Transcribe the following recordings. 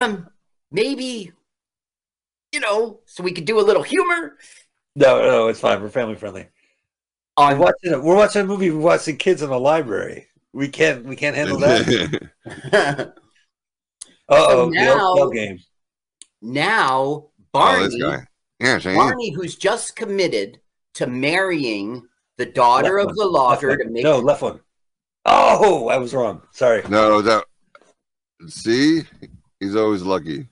um, maybe, you know, so we could do a little humor. No, no, it's fine. We're family friendly. We're watching. A, we're watching a movie. We're watching kids in a library. We can't. We can't handle that. Uh oh. now- the game. now, oh, Barney, this guy. Yeah, Barney, who's just committed to marrying the daughter Left of one. the lawyer Left to make no left one. Oh, I was wrong. Sorry. No, that. See, he's always lucky,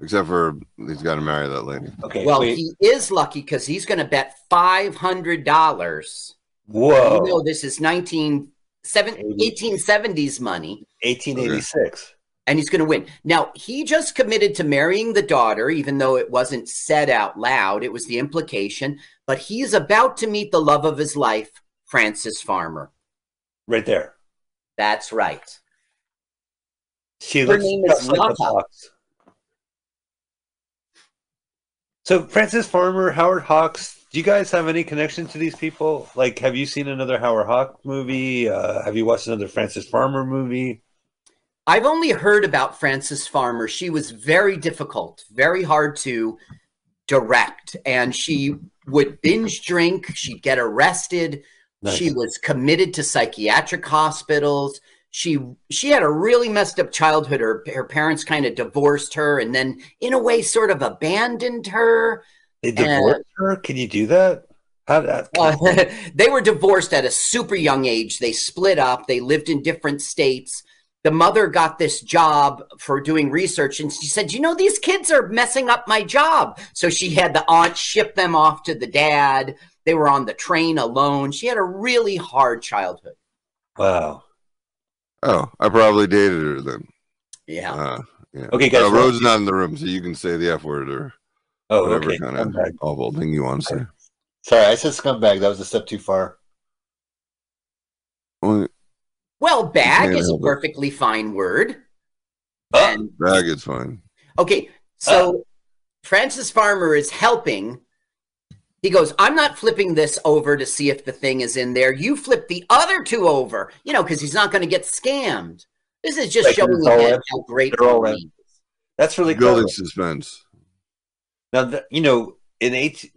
except for he's got to marry that lady. Okay. Well, wait. he is lucky because he's going to bet five hundred dollars. Whoa. You know, this is 19, seven, 1870s money, 1886. and he's going to win. Now, he just committed to marrying the daughter, even though it wasn't said out loud. It was the implication. But he's about to meet the love of his life, Frances Farmer. Right there. That's right. She Her looks name is. Hawks. So Frances Farmer, Howard Hawks. Do you guys have any connection to these people? Like, have you seen another Howard Hawks movie? Uh, have you watched another Frances Farmer movie? I've only heard about Frances Farmer. She was very difficult, very hard to direct, and she would binge drink. She'd get arrested. Nice. She was committed to psychiatric hospitals. She she had a really messed up childhood. Her her parents kind of divorced her, and then in a way, sort of abandoned her. They divorced her. Can you do that? How that? Uh, they were divorced at a super young age. They split up. They lived in different states. The mother got this job for doing research, and she said, "You know, these kids are messing up my job." So she had the aunt ship them off to the dad. They were on the train alone. She had a really hard childhood. wow. Oh, I probably dated her then. Yeah. Uh, yeah. Okay, guys. Uh, Rose is not in the room, so you can say the F word or oh, whatever okay. kind Scumbag. of awful thing you want to say. Sorry, I said scumbag. That was a step too far. Well, Well, bag is a help it. perfectly fine word. Oh. And Bag is fine. Okay, so Frances Farmer is helping. He goes, I'm not flipping this over to see if the thing is in there. You flip the other two over, you know, because he's not going to get scammed. This is just Like, showing it's again how great They're all in. That's really Building suspense. Now, the, you know, in eight,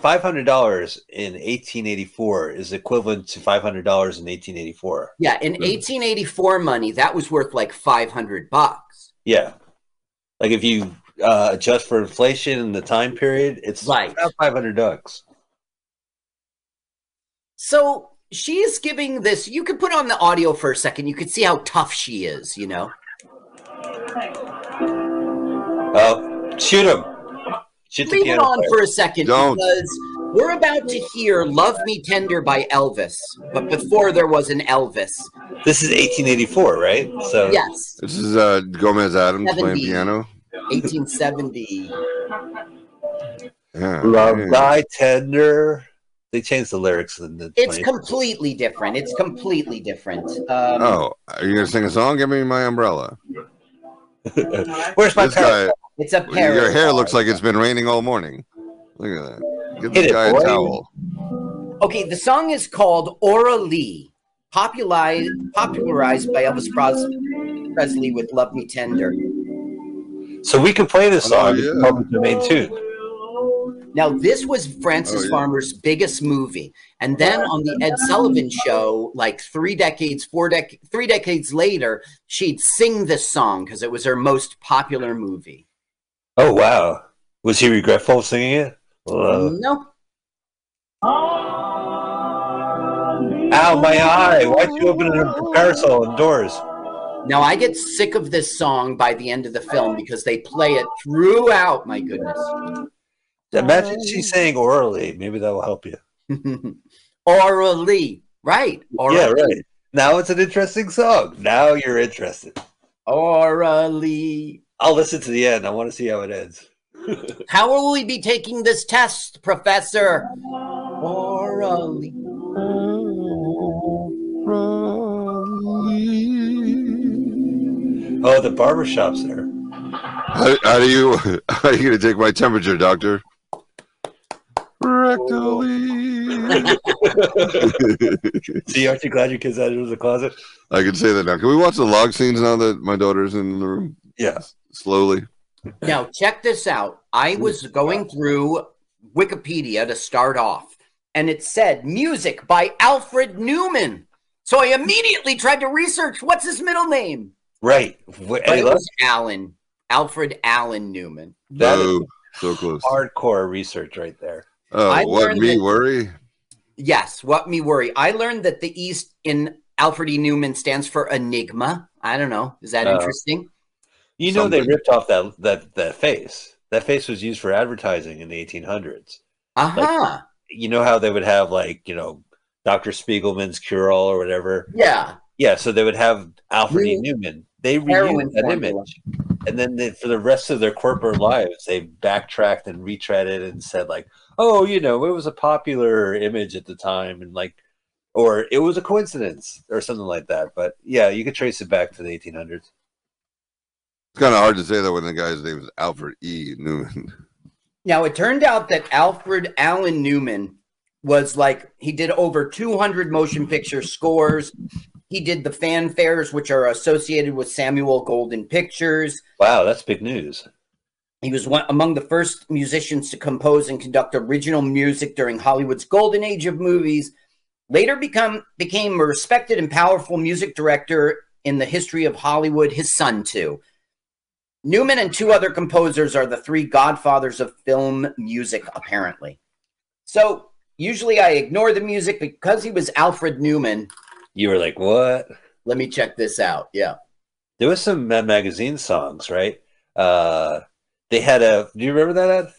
five hundred dollars in eighteen eighty four is equivalent to five hundred dollars in eighteen eighty four. Yeah, in 1884 money, that was worth like 500 bucks. Yeah, like if you uh, adjust for inflation in the time period, it's Right. about five hundred bucks. So she's giving this, you could put on the audio for a second. You could see how tough she is, you know? Oh, shoot him! Shoot the Leave it on player. for a second Don't. because we're about to hear Love Me Tender by Elvis. But before there was an Elvis. This is eighteen eighty four, right? So Yes, This is uh, Gomez Addams playing piano. 1870. Yeah. love yeah. thy tender. They changed the lyrics in the. It's 20s. completely different. It's completely different. Um, Oh, are you gonna sing a song? Give me my umbrella. Where's my This guy, It's a your parody. hair looks like it's been raining all morning. Look at that. Give Hit this it, guy boy. a towel. Okay, the song is called Aura Lee, popularized, popularized by Elvis Presley with Love Me Tender. So we can play this song. Oh, It's yeah. public domain too. Now, this was Frances Oh, yeah. Farmer's biggest movie. And then on the Ed Sullivan show, like three decades, four dec- three decades later, she'd sing this song because it was her most popular movie. Oh wow! Was he regretful of singing it? Uh, no. ow, my eye! Why'd you open a parasol indoors? Now, I get sick of this song by the end of the film because they play it throughout, my goodness. Imagine she sang orally. Maybe that will help you. orally, Right. Aura yeah, right. Now it's an interesting song. Now you're interested. Orally. I'll listen to the end. I want to see how it ends. How will we be taking this test, Professor? Aura Oh, the barber shop's there. How, how do you how are you gonna take my temperature, doctor? Rectally. See, aren't you glad your kid's out of the closet? I can say that now. Can we watch the log scenes now that my daughter's in the room? Yeah. slowly. Now, check this out. I was going through Wikipedia to start off, and it said music by Alfred Newman. So I immediately tried to research what's his middle name. Right. Wh- But hey, it was Allen, Alfred Allen Newman. that is oh, so close. hardcore research right there. Oh, I what me that- worry? Yes, what me worry. I learned that the East in Alfred E. Newman stands for enigma. I don't know. Is that Oh. interesting? You know they ripped off that that that face. That face was used for advertising in the 1800s. Uh huh. You know how they would have like you know Dr. Spiegelman's cure all or whatever. yeah. Yeah, so they would have Alfred E. Newman. They Heroin reused that formula. image, and then they, for the rest of their corporate lives, they backtracked and retreaded and said like, "Oh, you know, it was a popular image at the time," and like, or it was a coincidence or something like that. But yeah, you could trace it back to the 1800s. It's kind of hard to say that when the guy's name is Alfred E. Newman. Now it turned out that Alfred Allen Newman was like he did over 200 motion picture scores. He did the fanfares, which are associated with Samuel Goldwyn Pictures. Wow, that's big news. He was one among the first musicians to compose and conduct original music during Hollywood's golden age of movies. Later become became a respected and powerful music director in the history of Hollywood, his son too. Newman and two other composers are the three godfathers of film music, apparently. So usually I ignore the music because he was Alfred Newman. You were like, what? Let me check this out. Yeah. There was some Mad Magazine songs, right? Uh, they had a. Do you remember that? Ed?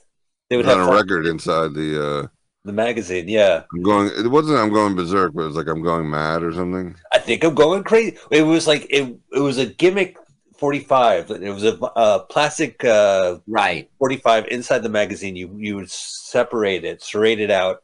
They would It's on have a fun- record inside the. uh the magazine. Yeah, I'm going. It wasn't. I'm going berserk, but it was like I'm going mad or something. I think I'm going crazy. It was like it. It was a gimmick. 45 it was a, a plastic uh Right. 45 inside the magazine you you would separate it serrate it out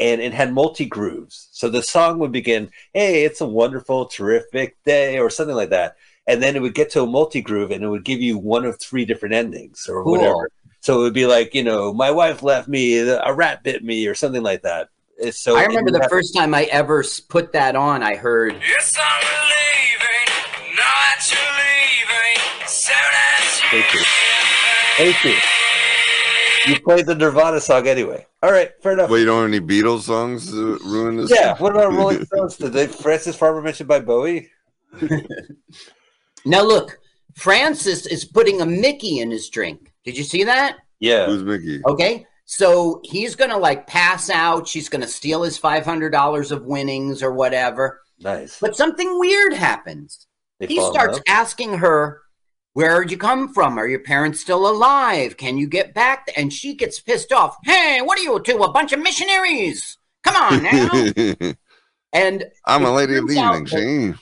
and it had multi grooves so the song would begin hey it's a wonderful terrific day or something like that and then it would get to a multi groove and it would give you one of three different endings or Cool. whatever so it would be like you know my wife left me a rat bit me or something like that so I remember the first time I ever put that on, I heard Yes, I'm leaving. Know that you're leaving. Soon as you Thank you. get Thank you. You played the Nirvana song anyway. All right, fair enough. Well, you don't have any Beatles songs to ruin this. Yeah, what about Rolling Stones? Did they Frances Farmer mentioned by Bowie? Now look, Frances is putting a Mickey in his drink. Did you see that? Yeah. Who's Mickey? Okay. So he's gonna like pass out. She's gonna steal his five hundred dollars of winnings or whatever. Nice. But something weird happens. They He starts love? asking her, "Where'd you come from? Are your parents still alive? Can you get back?" And she gets pissed off. Hey, what are you two? A bunch of missionaries? Come on now. and I'm a lady of the evening,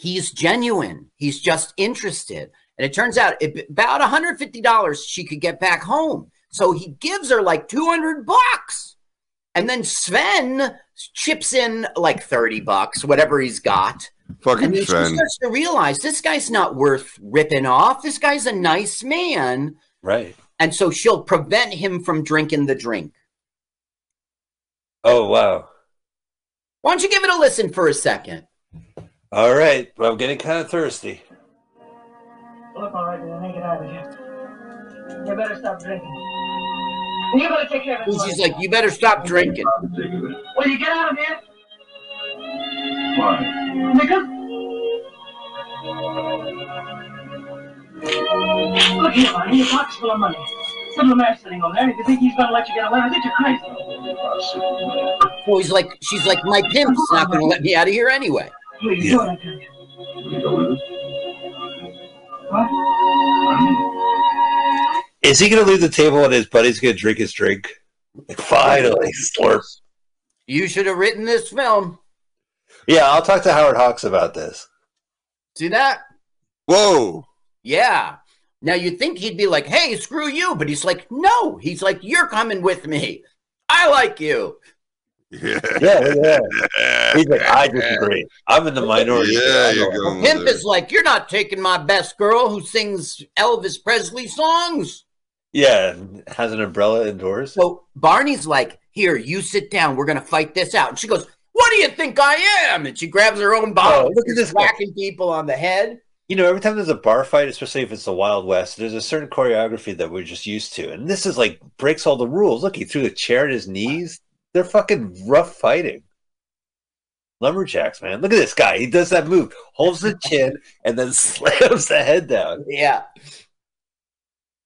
he's genuine. He's just interested. And it turns out it, about $150 she could get back home. So he gives her like 200 bucks. And then Sven chips in like 30 bucks, whatever he's got. And Fucking then she starts to realize this guy's not worth ripping off. This guy's a nice man. Right. And so she'll prevent him from drinking the drink. Oh wow. Why don't you give it a listen for a second? All right. Well, I'm getting kind of thirsty. Look, all right, then, get out of here. You better stop drinking. You better take care of And this. she's like, you better stop drinking. Will you get out of here? Why? Because. Look here, man. Your pocket's full of money. Some man sitting on there. and You think he's gonna let you get away with it? You're crazy. So he's like, she's like, my pimp's not going to let me out of here anyway. Please, Yeah. do it, I tell you. You go? What? Is he going to leave the table and his buddy's going to drink his drink? Finally, slurp. You should have written this film. Yeah, I'll talk to Howard Hawks about this. See that? Whoa. Yeah. Now you'd think he'd be like, hey, screw you. But he's like, no. He's like, you're coming with me. I like you. Yeah. Yeah, yeah. He's like, I disagree. I'm in the minority. Yeah, I you're going Pimp with is like, you're not taking my best girl who sings Elvis Presley songs. Yeah, has an umbrella indoors. So Barney's like, here, you sit down. We're going to fight this out. And she goes, what do you think I am? And she grabs her own bottle. Oh, look at this whacking people on the head. you know, every time there's a bar fight, especially if it's the Wild West, there's a certain choreography that we're just used to. And this is like breaks all the rules. Look, he threw the chair at his knees. They're fucking rough fighting. Lumberjacks, man. Look at this guy. He does that move, holds the chin, and then slams the head down. Yeah.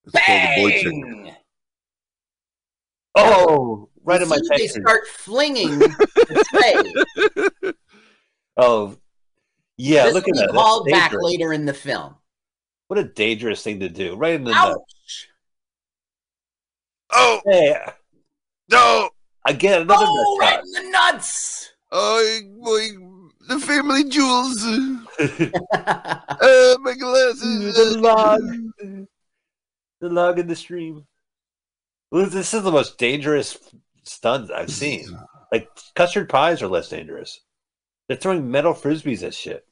It's called the boy chick. Bang! Oh, right in my See, They face. start flinging the tray. Oh, yeah. this look at will be that. called That's back dangerous. later in the film. What a dangerous thing to do. Right in the nuts. Ouch! Oh Hey, no! again, another Oh, nut right in the nuts! Oh boy, the family jewels. Uh, my glasses. the log. The log in the stream. This is the most dangerous stunt I've seen. Like custard pies are less dangerous. They're throwing metal frisbees at shit.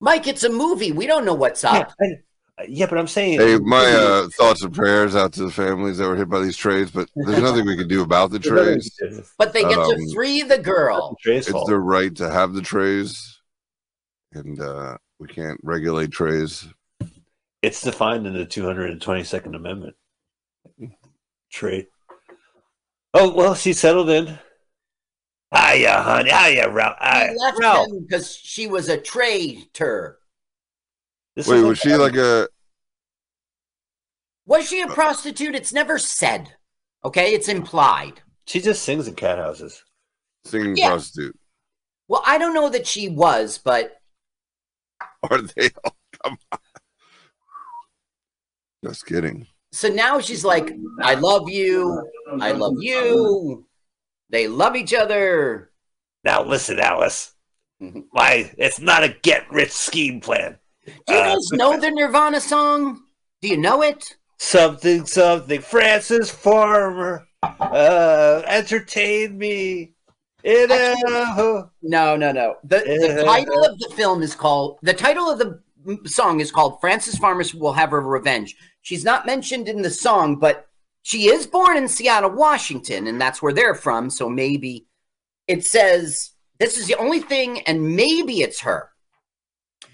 Mike, it's a movie. We don't know what's Yeah, up. I- yeah, but I'm saying. Hey, my uh, thoughts and prayers out to the families that were hit by these trays, but there's nothing we can do about the trays. But they get Um, to free the girl. Trays It's their right to have the trays, and uh, we can't regulate trays. It's defined in the 222nd Amendment. Trade. Oh well, she settled in. Hiya, honey. Hiya, Ralph. He Hiya, left Ralph. him because she was a traitor. This Wait, was she like a? Was she a prostitute? It's never said. Okay, it's implied. She just sings in cat houses. Singing Yeah. prostitute. Well, I don't know that she was, but Are they all? Come on. Just kidding. So now she's like, I love you. I love you. They love each other. Now listen, Alice. Why? It's not a get-rich scheme plan. Do you Uh, guys know the Nirvana song? Do you know it? Something, something. Frances Farmer, uh, entertain me. In a, No, no, no. The, the title of the film is called, the title of the song is called "Frances Farmers Will Have Her Revenge. She's not mentioned in the song, but she is born in Seattle, Washington, and that's where they're from. So maybe it says this is the only thing, and maybe it's her.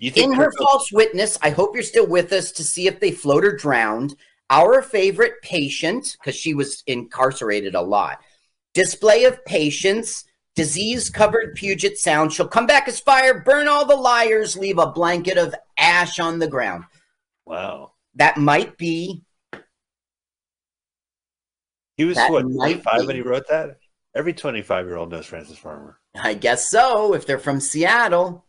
you think In her false witness, I hope you're still with us to see if they float or drowned. Our favorite patient, because she was incarcerated a lot. Display of patience, disease covered Puget Sound. She'll come back as fire, burn all the liars, leave a blanket of ash on the ground. Wow. That might be, He was what, 25 be. when he wrote that? Every 25 year old knows Frances Farmer. I guess so, if they're from Seattle.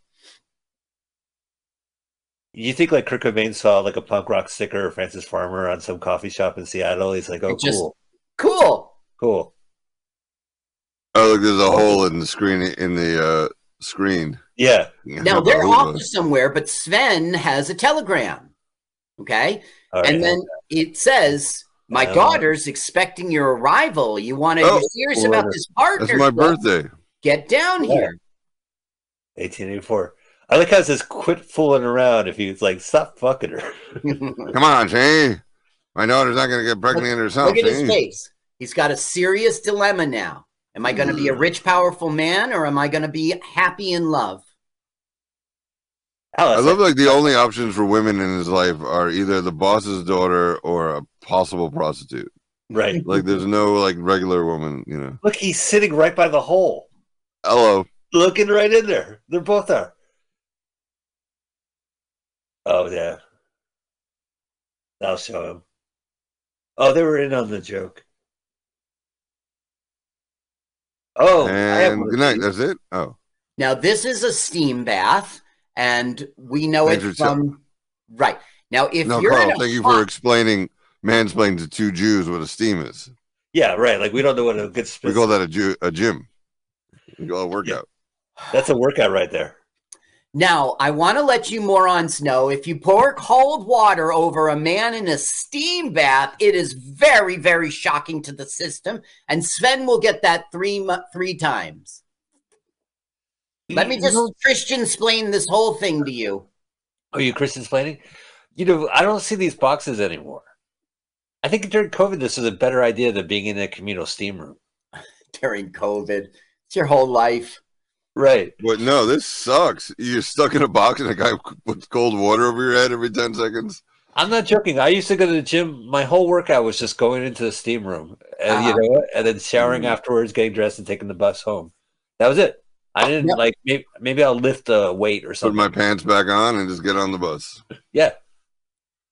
You think like Kurt Cobain saw like a punk rock sticker of Frances Farmer on some coffee shop in Seattle? He's like, oh, just- cool, Cool. cool. Oh, look, there's a hole in the screen in the uh, screen. Yeah. Now they're off somewhere, but Sven has a telegram. Okay. All right. And then it says, My Oh. daughter's expecting your arrival. You want to, Oh, you're serious oh, about this partner. That's my birthday. Get down Yeah. here. 1884. I like how it says, quit fooling around. If he's like, stop fucking her. Come on, see? My daughter's not going to get pregnant or Look something. at his face. He's got a serious dilemma now. Am I going to be a rich, powerful man or am I going to be happy in love? Alice, I love like the only options for women in his life are either the boss's daughter or a possible prostitute. right. Like there's no like regular woman, you know. Look, he's sitting right by the hole, Hello. looking right in there. They're both there. Oh, yeah. I'll show him. Oh, they were in on the joke. Oh, I have and good night. That's it. Oh, Now, this is a steam bath, and we know it Thanks for tell- from. Right. Now, if no, you're Carl. in a Thank you for explaining mansplaining to two Jews what a steam is. Yeah, right. Like we don't know what a good We spin. call that a Jew a gym. We call it a workout. That's a workout right there. Now, I want to let you morons know if you pour cold water over a man in a steam bath, it is very, very shocking to the system. And Sven will get that three three times. Let me just Christian explain this whole thing to you. Are you Christian explaining? You know, I don't see these boxes anymore. I think during COVID, this was a better idea than being in a communal steam room. during COVID. It's your whole life. Right. But no, this sucks. You're stuck in a box and a guy puts cold water over your head every 10 seconds. I'm not joking. I used to go to the gym. My whole workout was just going into the steam room, and you Uh-huh. know, and then showering Mhm. afterwards, getting dressed, and taking the bus home. That was it. I didn't Yep. like maybe, maybe I'll lift a weight or something. Put my pants back on and just get on the bus. yeah,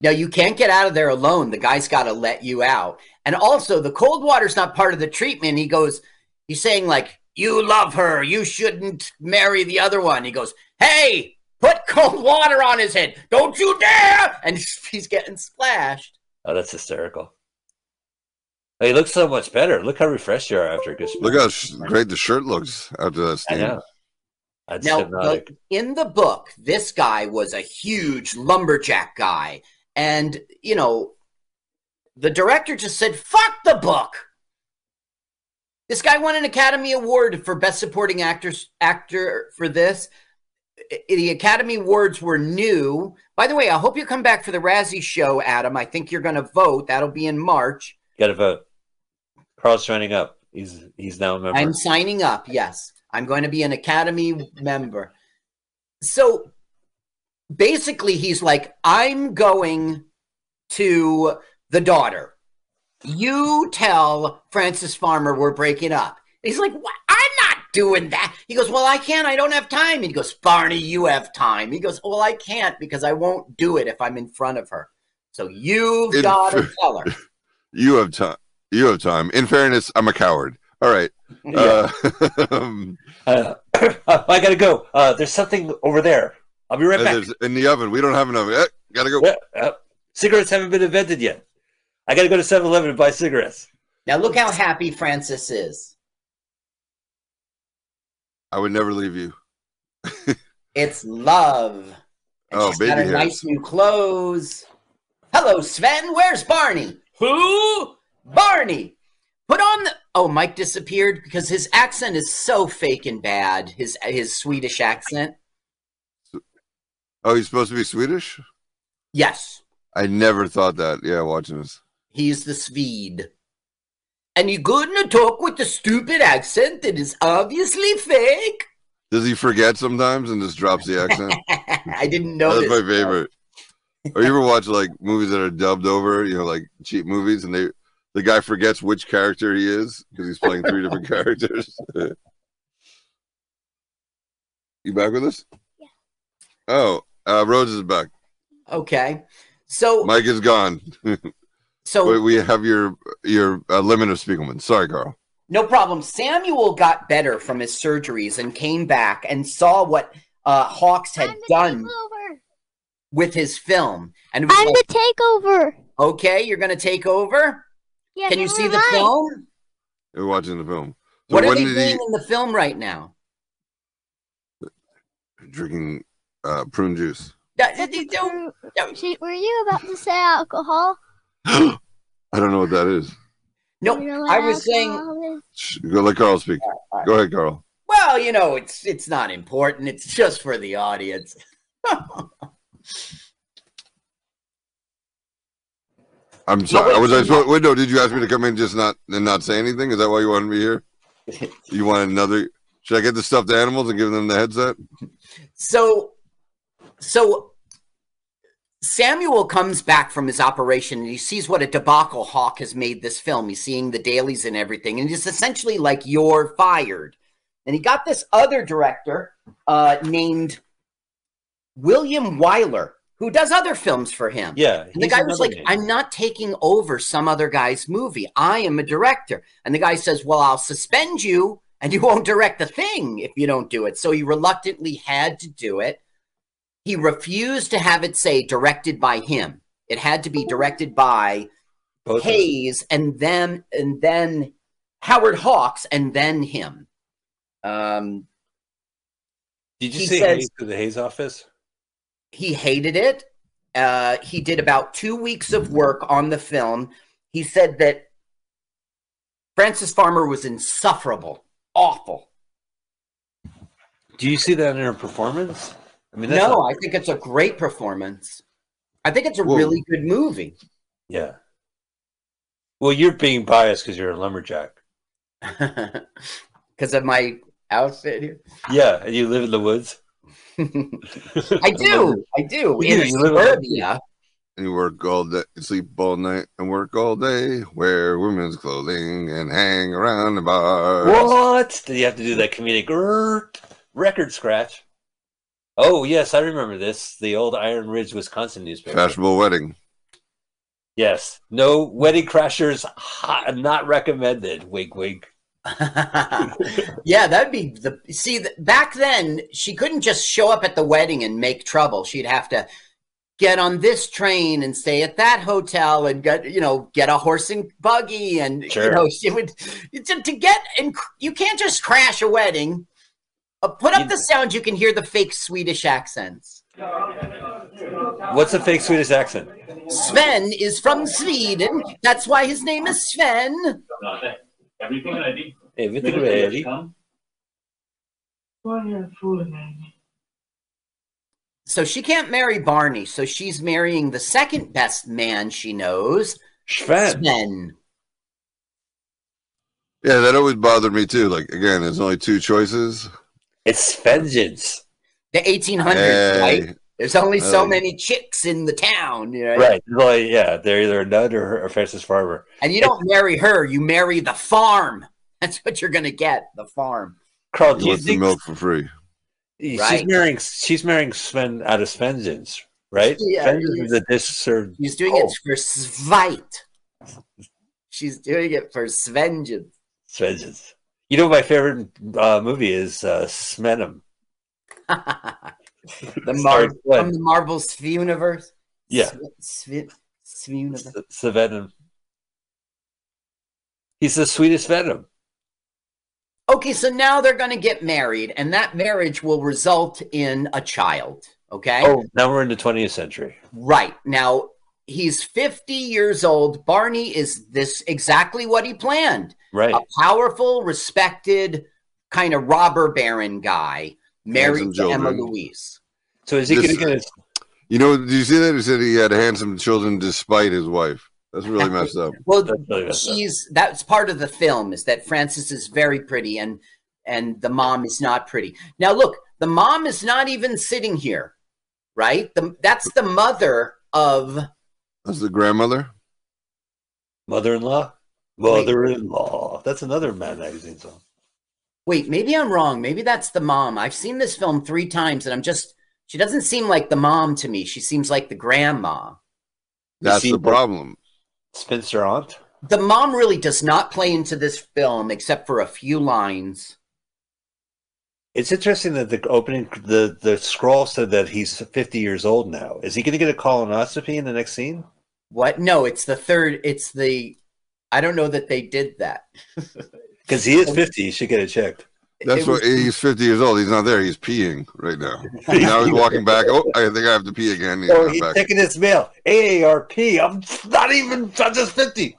Now you can't get out of there alone. The guy's got to let you out. And also, the cold water's not part of the treatment. He goes, he's saying like, "You love her. You shouldn't marry the other one." He goes, "Hey, put cold water on his head. Don't you dare!" And he's getting splashed. oh, that's hysterical. He looks so much better. Look how refreshed you are after a good. Look how great the shirt looks after that steam. I know. That's Now, hypnotic. in the book, this guy was a huge lumberjack guy. And, you know, the director just said, fuck the book. This guy won an Academy Award for Best Supporting Actors Actor for this. The Academy Awards were new. By the way, I hope you come back for the Razzie show, Adam. I think you're going to vote. That'll be in March. Got to vote. Carl's signing up. He's he's now a member. I'm signing up. Yes, I'm going to be an Academy member. So basically, he's like, I'm going to the daughter. You tell Frances Farmer we're breaking up. He's like, what? I'm not doing that. He goes, Well, I can't. I don't have time. He goes, Barney, you have time. He goes, Well, I can't because I won't do it if I'm in front of her. So you've got to tell her. You have time. You have time. In fairness, I'm a coward. All right. Yeah. Uh, Uh, I gotta go. Uh, there's something over there. I'll be right back. there's- in the oven, we don't have enough. Eh, gotta go. Yeah, uh, cigarettes haven't been invented yet. I gotta go to 7-Eleven and buy cigarettes. Now look how happy Frances is. I would never leave you. It's love. And Oh, she's got baby her nice new clothes. Hello, Sven. Where's Barney? Who? Barney. Put on the. Oh, Mike disappeared because his accent is so fake and bad. His his Swedish accent. Oh, he's supposed to be Swedish? Yes, I never thought that. Yeah, watching this. he's the Swede. And you gonna talk with the stupid accent that is obviously fake? Does he forget sometimes and just drops the accent? I didn't know. That's my favorite. Or you ever watch like movies that are dubbed over, you know, like cheap movies, and they the guy forgets which character he is because he's playing three different characters. you back with us? Yeah. Oh, uh, Rose is back. Okay, so Mike is gone. so Wait, we have your your uh, limit of Spiegelman. Sorry, Carl. No problem. Samuel got better from his surgeries and came back and saw what uh, Hawks had done takeover. with his film. And it was I'm like, the takeover. okay, you're going to take over? Yeah, Can you see the mind. film? We're watching the film. So what are when they doing he in the film right now? drinking uh, prune juice? That- That's they don't- true- no, See, were you about to say alcohol? I don't know what that is. No, You know I was saying. Shh, Go let Carl speak. all right. Go ahead, Carl. well, you know, it's it's not important. It's just for the audience. I'm sorry. wait, was I no. supposed? Wait, no. Did you ask me to come in just not and not say anything? Is that why you wanted me here? You want another? Should I get the stuffed animals and give them the headset? So, so Samuel comes back from his operation and he sees what a debacle Hawk has made this film. He's seeing the dailies and everything, and it's essentially like, "You're fired." And he got this other director uh, named William Wyler, who does other films for him. Yeah. And the guy was like, name. I'm not taking over some other guy's movie. I am a director. And the guy says, Well, I'll suspend you and you won't direct the thing if you don't do it. So he reluctantly had to do it. He refused to have it say directed by him. It had to be directed by Both. Hayes and then and then Howard Hawks and then him. Um, Did you say says- Hayes to the Hays office? He hated it. Uh, he did about two weeks of work on the film. He said that Frances Farmer was insufferable, awful. Do you see that in her performance? I mean, that's No, not- I think it's a great performance. I think it's a Whoa. really good movie. yeah. Well, you're being biased because you're a lumberjack. Because of my outfit here? Yeah, and you live in the woods. I do. I do. You In do, you live in- suburbia. And you work all day, sleep all night, and work all day. Wear women's clothing and hang around the bars. What? Did you have to do that comedic record scratch? Oh yes, I remember this. The old Iron Ridge, Wisconsin newspaper. Fashionable wedding. Yes, no wedding crashers, hot, not recommended. Wink, wink. yeah, that'd be the see. Back then, she couldn't just show up at the wedding and make trouble. She'd have to get on this train and stay at that hotel and get you know get a horse and buggy and you Sure. know she would to, to get and you can't just crash a wedding. Uh, put up You- the sound. You can hear the fake Swedish accents. What's a fake Swedish accent? Sven is from Sweden. That's why his name is Sven. Everything ready. Everything ready. Come. Why are you fooling me? So she can't marry Barney. So she's marrying the second best man she knows, Sven. Sven. Yeah, that always bothered me too. Like again, there's only two choices. It's vengeance. The 1800s, Hey, right? There's only so Oh. many chicks in the town, you know? Right. Like, yeah, they're either a nut or, or Frances Farmer. And you don't marry her, you marry the farm. That's what you're gonna get, the farm. Carl, do you wants the milk for free. she's Right. marrying she's marrying Sven out of vengeance, right? Yeah, vengeance yeah. is a dish served. She's doing Oh. it for Svite. She's doing it for Svengeance. vengeance. You know, my favorite uh, movie is uh, Smenem. the Sorry, Mar- go from the Marvel universe. Yeah. Sv- Sv- universe. It's the Venom. He's the sweetest Venom. Okay, so now they're going to get married, and that marriage will result in a child. Okay. Oh, now we're in the 20th century. Right. Now, he's 50 years old. Barney is this exactly what he planned Right. a powerful, respected, kind of robber baron guy married Handsome to Emma. Louise. So is he going to get his You know, did you see that? He said he had handsome children despite his wife. That's really messed up. Well, That's really messed up. she's that's part of the film is that Frances is very pretty and and the mom is not pretty. Now look, the mom is not even sitting here, right? The, that's the mother of That's the grandmother. mother-in-law? Mother-in-law. That's another Mad Magazine song. Wait, maybe I'm wrong. Maybe that's the mom. I've seen this film 3 times and I'm just she doesn't seem like the mom to me. She seems like the grandma. That's the what- problem. Spinster aunt? The mom really does not play into this film except for a few lines. It's interesting that the opening, the, the scroll said that he's 50 years old now. Is he going to get a colonoscopy in the next scene? What? No, it's the third it's the I don't know that they did that. Because he is 50. He should get it checked. That's what was- he's 50 years old. He's not there. He's peeing right now. now he's walking back. Oh, I think I have to pee again. He's Oh, he's back. taking his mail. AARP. I'm not even, I'm just 50.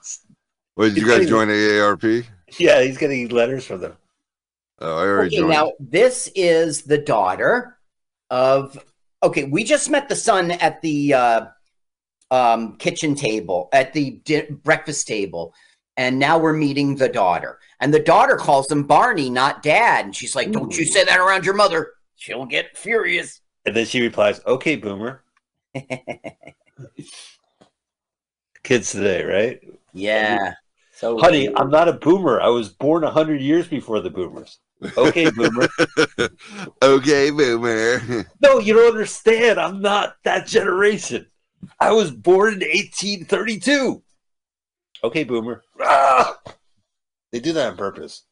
Wait, did you guys join AARP? Yeah, he's getting letters from them. Oh, I already Okay, joined. now this is the daughter of. Okay, we just met the son at the uh, um, kitchen table, at the di- breakfast table, and now we're meeting the daughter. And the daughter calls him Barney, not Dad, and she's like, "Don't you say that around your mother; she'll get furious." And then she replies, okay, boomer. Kids today, right? Yeah. So, Honey, I'm not a boomer. I was born 100 years before the boomers. Okay, boomer. okay, boomer. no, you don't understand. I'm not that generation. I was born in 1832. Okay, boomer. Ah! They do that on purpose.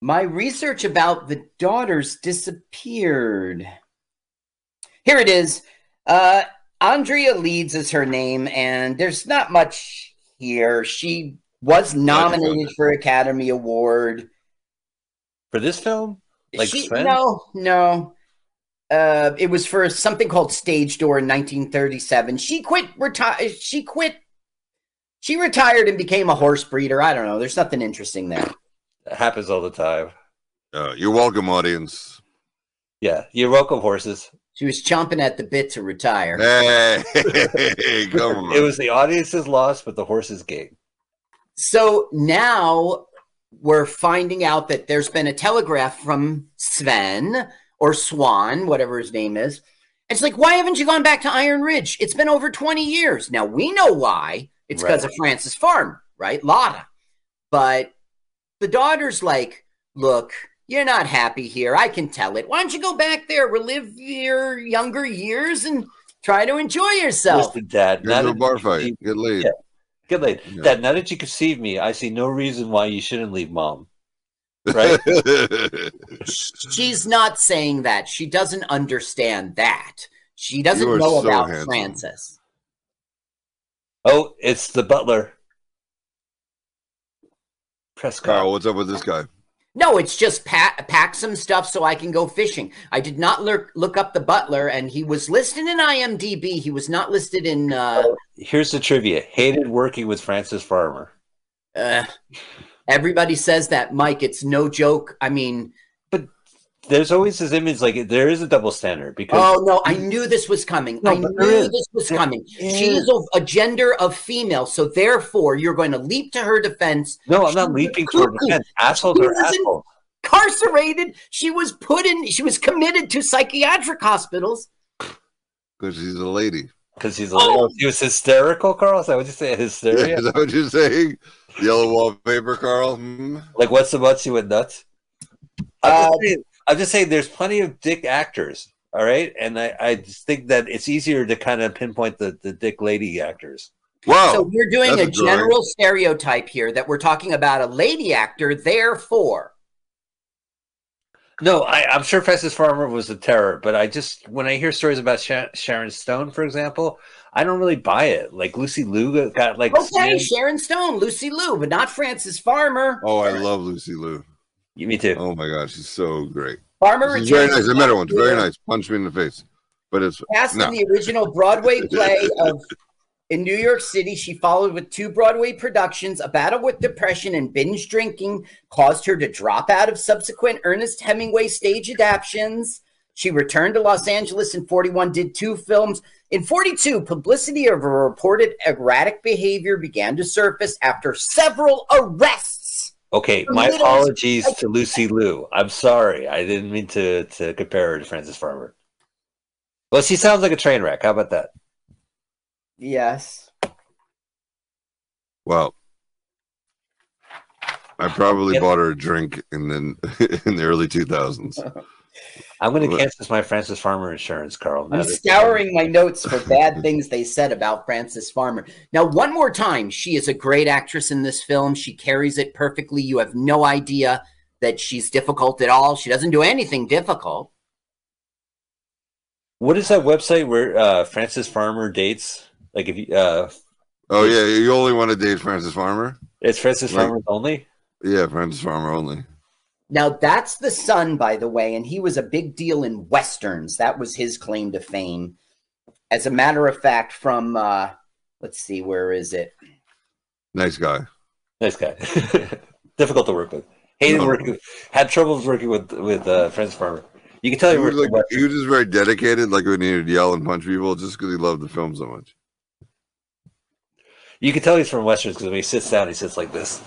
My research about the daughters disappeared. Here it is. Uh, Andrea Leeds is her name, and there's not much here. She was nominated for Academy Award. For this film? Like she, no, no. Uh, it was for something called Stage Door in 1937. She quit. Reti- She quit. She retired and became a horse breeder. I don't know. There's nothing interesting there. It happens all the time. Uh, you're welcome, audience. Yeah, you're welcome, horses. She was chomping at the bit to retire. Hey, come on. It was the audience's loss, but the horses gained. So now we're finding out that there's been a telegraph from Sven or Swan, whatever his name is. It's like, why haven't you gone back to Iron Ridge? It's been over 20 years. Now we know why. It's because Right. of Frances Farmer, right? Lotta. But the daughter's like, look, you're not happy here. I can tell it. Why don't you go back there, relive your younger years, and try to enjoy yourself? Listen, Dad. Get Now into a that bar fight. conceive- Get laid. Yeah. Get laid. Yeah. Dad, now that you conceive me, I see no reason why you shouldn't leave mom. Right? She's not saying that. She doesn't understand that. She doesn't know so about handsome. Frances. Oh, it's the butler. Prescott. Carl, what's up with this guy? No, it's just pack, pack some stuff so I can go fishing. I did not look look up the butler, and he was listed in IMDb. He was not listed in. Uh, Here's the trivia. Hated working with Frances Farmer. uh, everybody says that, Mike. It's no joke. I mean, There's always this image like there is a double standard because oh no, I knew this was coming. No, I knew there is. this was There coming. She is. is of a gender of female, so therefore you're going to leap to her defense. no, I'm not She leaping was toward cuckoo. defense. Assholes She are assholes. Incarcerated. She was put in. She was committed to psychiatric hospitals. Because she's a lady. Because she's a Oh! little, he was hysterical, Carl. Is that what you say? Hysteria? Is that what you're saying? Yellow wallpaper, Carl? Hmm? like what's the butts you went nuts? I'm, Uh, just saying, I'm just saying there's plenty of dick actors, all right? And I, I just think that it's easier to kind of pinpoint the, the dick lady actors. Wow. So we're doing that's a a drawing. general stereotype here that we're talking about a lady actor. Therefore, No, I, I'm sure Frances Farmer was a terror, but I just when I hear stories about Sha- Sharon Stone, for example, I don't really buy it. Like Lucy Liu got like okay, slammed- Sharon Stone, Lucy Liu, but not Frances Farmer. oh, I love Lucy Liu. Me too. Oh my gosh, she's so great. Farmer She's very nice. I met her once. Very nice. Punch me in the face. But it's Cast no. in the original Broadway play of in New York City, she followed with two Broadway productions. A battle with depression and binge drinking caused her to drop out of subsequent Ernest Hemingway stage adaptations. She returned to Los Angeles in 41, did two films. In 42, publicity of her reported erratic behavior began to surface after several arrests. Okay, my apologies to Lucy Liu. I'm sorry. I didn't mean to to compare her to Frances Farmer. Well, she sounds like a train wreck. How about that? Yes. Well, I probably Yep. bought her a drink in the in the early 2000s. I'm going to cancel my Frances Farmer insurance, Carl. I'm scouring my notes for bad things they said about Frances Farmer. Now, one more time, she is a great actress in this film. She carries it perfectly. You have no idea that she's difficult at all. She doesn't do anything difficult. What is that website where uh, Frances Farmer dates? Like if you, uh, Oh yeah, you only want to date Frances Farmer? it's Frances Like- Farmer only. Yeah, Frances Farmer only. Now, that's the son, by the way, and he was a big deal in westerns. That was his claim to fame. As a matter of fact, from uh, let's see, where is it? Nice guy. Nice guy. Difficult to work with. Hated No. working. Had troubles working with with uh, Frances Farmer. You can tell He he was, like, with he was just very dedicated, like when he would yell and punch people just because he loved the film so much. You can tell he's from westerns because when he sits down, he sits like this.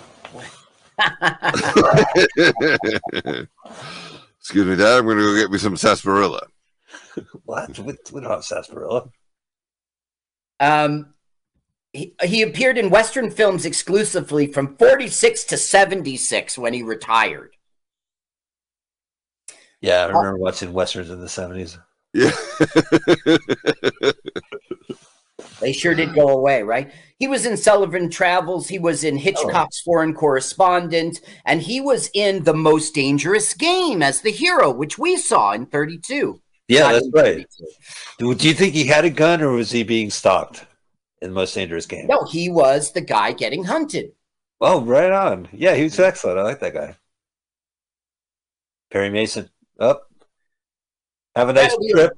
Excuse me, Dad. I'm going to go get me some sarsaparilla. What? We, we don't have sarsaparilla. Um, he, he appeared in Western films exclusively from 46 to 76 when he retired. Yeah, I remember watching westerns in the seventies. Yeah. They sure did go away, right? He was in Sullivan Travels. He was in Hitchcock's oh. Foreign Correspondent. And he was in The Most Dangerous Game as the hero, which we saw in 32. Yeah, that's right. 32. Do, do you think he had a gun or was he being stalked in the most dangerous game? No, he was the guy getting hunted. Oh, right on. Yeah, he was excellent. I like that guy. Perry Mason. Up. Have a nice That'll be a- trip.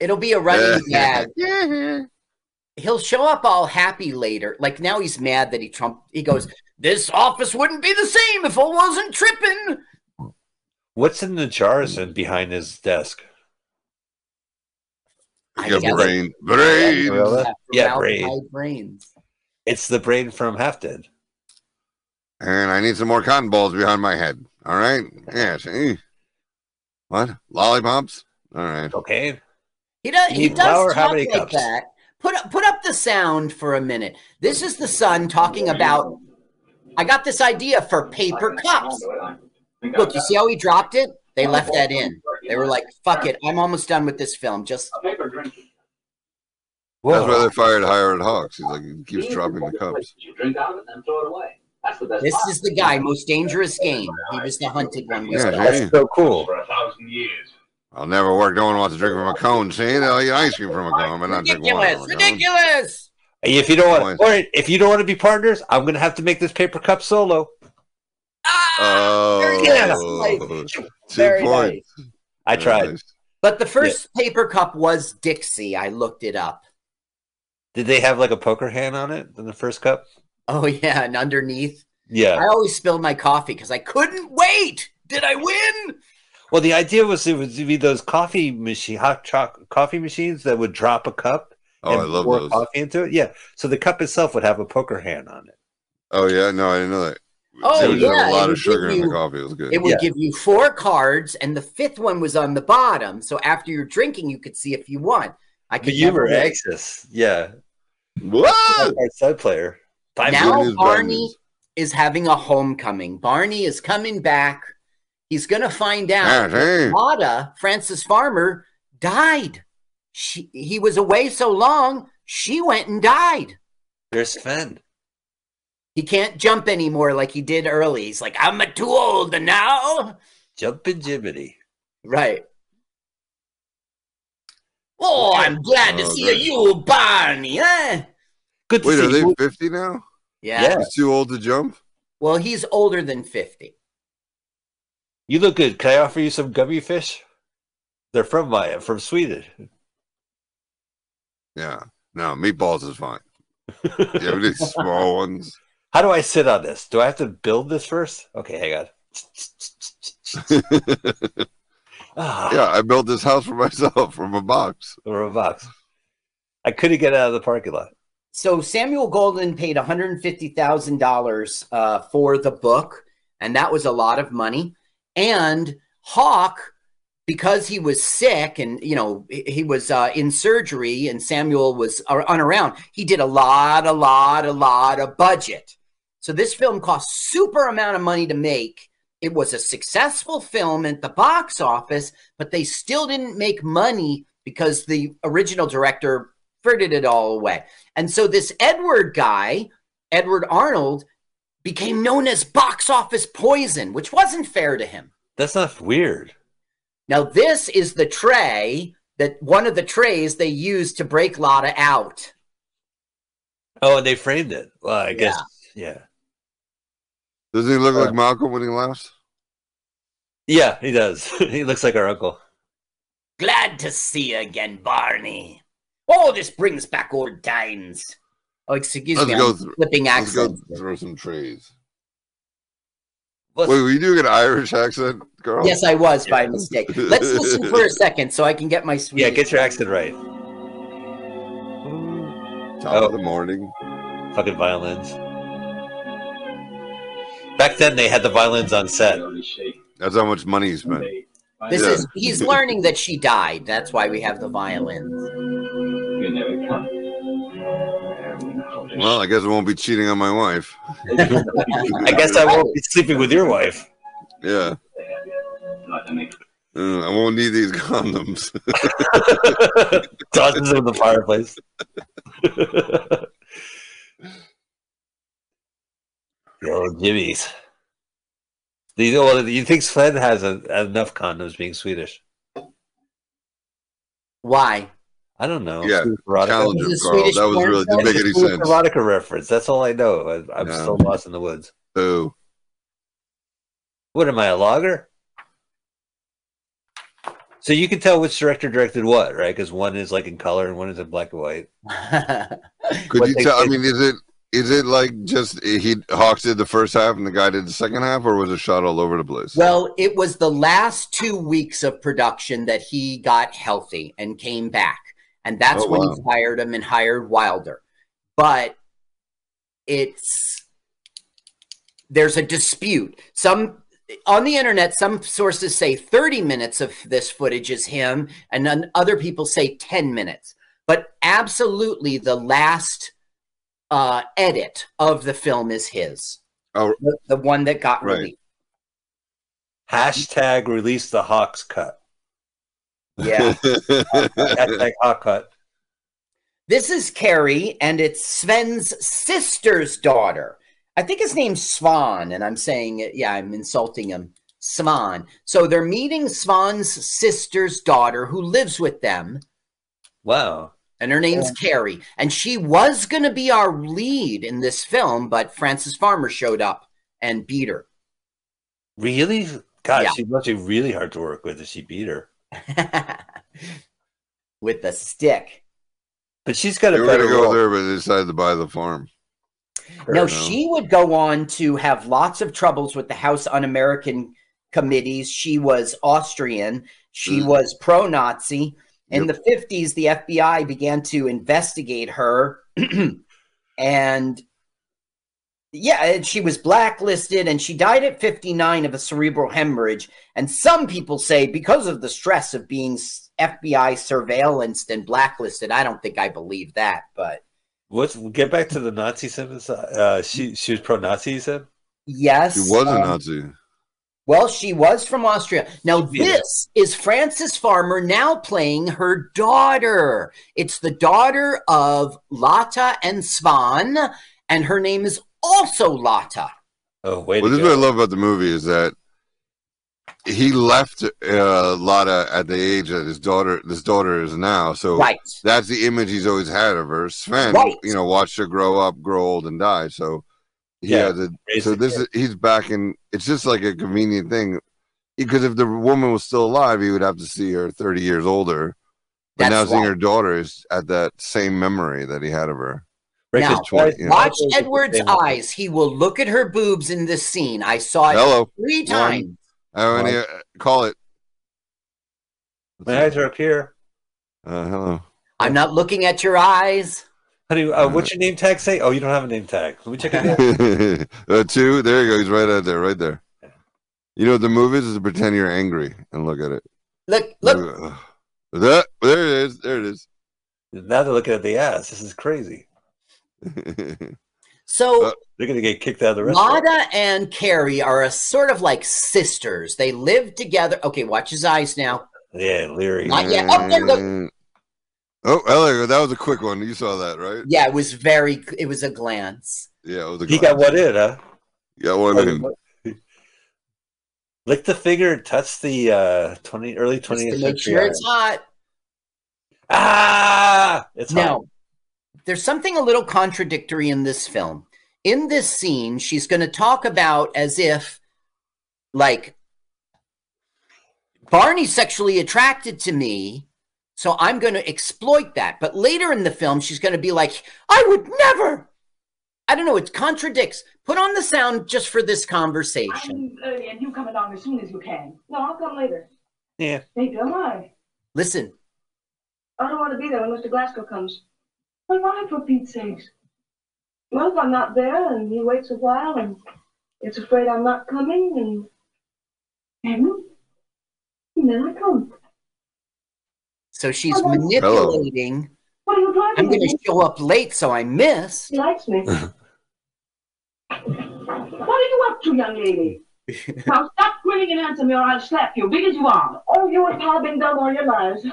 It'll be a running gag. Mm-hmm. He'll show up all happy later. Like now he's mad that he Trump. He goes, This office wouldn't be the same if I wasn't tripping. What's in the jars and behind his desk? I Yeah, guess- brain. Brain. Gorilla? Yeah, brain. brains. It's the brain from Hefted. And I need some more cotton balls behind my head. All right. Yes. eh. What? Lollipops? All right. Okay. He does. You He does flour? How talk many like cups? that. Put up, put up the sound for a minute. This is the son talking about. I got this idea for paper cups. Look, you see how he dropped it? They left that in. They were like, "Fuck it, I'm almost done with this film." Just A paper drink. That's why Whoa. they fired Howard Hawks. He's like, he keeps dropping the cups. You drink out of it throw it away. That's the best. this is the guy, most dangerous game. He was the hunted one. Yeah, That's so cool. For a thousand years. I'll never work. No one wants to drink from a cone. See, they'll eat ice cream from a cone, but not drink water Ridiculous! from a cone. Ridiculous! If you don't want, Fine. all right, if you don't want to be partners, I'm gonna have to make this paper cup solo. Ah, very Oh, nice. two Very points. I tried. nice. But the first paper cup was Dixie. I looked it up. Did they have like a poker hand on it in the first cup? Oh yeah, and underneath, Yeah. I always spilled my coffee because I couldn't wait. Did I win? Well, the idea was it was to be those coffee machine, hot choc coffee machines that would drop a cup Oh, and I love pour those. coffee into it. Yeah. So the cup itself would have a poker hand on it. Oh yeah, no, I didn't know that. Oh, they would just yeah, a it lot would of sugar give in the you- coffee. It was good. It would Yeah. give you four cards, and the fifth one was on the bottom. So after you're drinking, you could see if you won. I could But you never were win. anxious. Yeah. what? Our side player. Five Now Good news, bad Barney is having a homecoming. Barney is coming back. He's going to find out that hey. Mata, Frances Farmer, died. She, he was away so long, she went and died. There's Sven. He can't jump anymore like he did early. He's like, I'm too old now. Jumpin' Jibbity. Right. Oh, I'm glad to Oh, see great. you, Barney. Eh? Good to Wait, see are they you. 50 now? Yeah. Yeah. He's too old to jump? Well, he's older than 50. You look good. Can I offer you some gummy fish? They're from my from Sweden. Yeah. No, meatballs is fine. Yeah, we need small ones. How do I sit on this? Do I have to build this first? Okay, hang on. Ah, yeah, I built this house for myself from a box. or a box. I couldn't get out of the parking lot. So Samuel Goldwyn paid $150,000 uh, for the book, and that was a lot of money. And Hawk, because he was sick and, you know, he was uh, in surgery and Samuel was uh, unaround, he did a lot, a lot, a lot of budget. So this film cost super amount of money to make. It was a successful film at the box office, but they still didn't make money because the original director frittered it all away. And so this Edward guy, Edward Arnold, became known as box office poison, which wasn't fair to him. That's not weird. Now, this is the tray that one of the trays they used to break Lotta out. Oh, and they framed it. Well, I guess, yeah. Doesn't he look Uh, like Malcolm when he laughs? Yeah, he does. he looks like our uncle. Glad to see you again, Barney. Oh, this brings back old times. Oh, excuse Let's me, go I'm through- flipping Let's go accents. through some trees. Let's- Wait, were you doing an Irish accent, girl? Yes, I was by mistake. Let's listen for a second so I can get my sweet. yeah, get your accent right. Top Oh. of the morning. Fucking violins. Back then, they had the violins on set. That's how much money he spent. This Yeah. is he's learning that she died. That's why we have the violins. You never come. Well, I guess I won't be cheating on my wife. I guess I won't be sleeping with your wife. Yeah. Uh, I won't need these condoms. Tosses them in the fireplace. the old jimmies. These, well, you think Sven has a, enough condoms being Swedish? Why? I don't know. Yeah, Swedish erotica? Challenge him, Is it Carl. Swedish That was really didn't make any sense. erotica reference. That's all I know. I, I'm Yeah. still lost in the woods. Boo. What am I, a logger? So you can tell which director directed what, right? Because one is like in color and one is in black and white. Could What you they tell? I mean, is it is it like just he Hawks did the first half and the guy did the second half, or was it shot all over the place? well, it was the last two weeks of production that he got healthy and came back, and that's Oh, when wow. he fired him and hired Wyler. But it's there's a dispute. Some on the internet, some sources say 30 minutes of this footage is him, and then other people say 10 minutes. But absolutely, the last uh, edit of the film is his. Oh. the, the one that got Right. released. Hashtag release the Hawks cut. Yeah. Hashtag Hawk cut. This is Carrie, and it's Sven's sister's daughter. I think his name's Svan, and I'm saying. Yeah, I'm insulting him. Svan. So they're meeting Svan's sister's daughter, who lives with them, Wow. and her name's Carrie. And she was going to be our lead in this film, but Frances Farmer showed up and beat her. Really? God, Yeah. she must be really hard to work with if she beat her. with the stick. But she's got they a were better gonna go role. there, but they decided to buy the farm. No, enough. she would go on to have lots of troubles with the House Un American committees. She was Austrian, she Mm. was pro Nazi. In Yep. the 50s, the FBI began to investigate her. and yeah, and she was blacklisted and she died at 59 of a cerebral hemorrhage. And some people say because of the stress of being FBI surveillanced and blacklisted. I don't think I believe that, but let's get back to the Nazi sentence? Uh, she she was pro-Nazi. You said. yes. She was a um, Nazi. Well, she was from Austria. Now, Yeah. this is Frances Farmer now playing her daughter. It's the daughter of Lotta and Svan, and her name is also Lotta. Oh wait. Well, this is what I love about the movie is that he left uh, Lotta at the age that his daughter, this daughter is now. So Right. that's the image he's always had of her. Sven, Right. you know, watched her grow up, grow old, and die. So he Yeah, had to. So this is he's back in. It's just like a convenient thing, because if the woman was still alive, he would have to see her thirty years older. But That's now seeing right. her daughter is at that same memory that he had of her. Now, twenty, you know. Watch Edward's eyes. He will look at her boobs in this scene. I saw it Hello. three One. times. How many? Uh, call it. My eyes are up here. Uh, hello. I'm not looking at your eyes. Honey, uh, what's your name tag say? Oh, you don't have a name tag. Let me check it out. uh, two. There you go. He's right out there, right there. You know what the move is? Is to pretend you're angry and look at it. Look, look. Uh, That, there it is. There it is. now they're looking at the ass. This is crazy. So Uh, They're gonna get kicked out of the restaurant. Lotta and Carrie are a sort of like sisters. They live together. Okay, watch his eyes now. Yeah, Leary. Not yet. Oh, there, look. Oh, hello. That was a quick one. You saw that, right? Yeah, it was very. It was a glance. Yeah, it was a He got glance. one in, huh? Yeah, one in. Lick the finger and touch the uh, twenty early Just twentieth to make sure it's hot. ah, it's hot. Now, there's something a little contradictory in this film. In this scene, she's going to talk about as if, like, Barney's sexually attracted to me, so I'm going to exploit that. But later in the film, she's going to be like, I would never. I don't know. It contradicts. Put on the sound just for this conversation. I'm early and you come along as soon as you can. No, I'll come later. Yeah. Maybe am I? Listen, I don't want to be there when Mr. Glasgow comes. But why, for Pete's sakes? Well, if I'm not there and he waits a while and is afraid I'm not coming and, and, and then I come. so she's Hello. manipulating. What are you driving I'm going to show up late, so I miss. He likes me. what are you up to, young lady? now stop grinning and answer me or I'll slap you, big as you are. Oh, you and Pa have been dumb all your lives.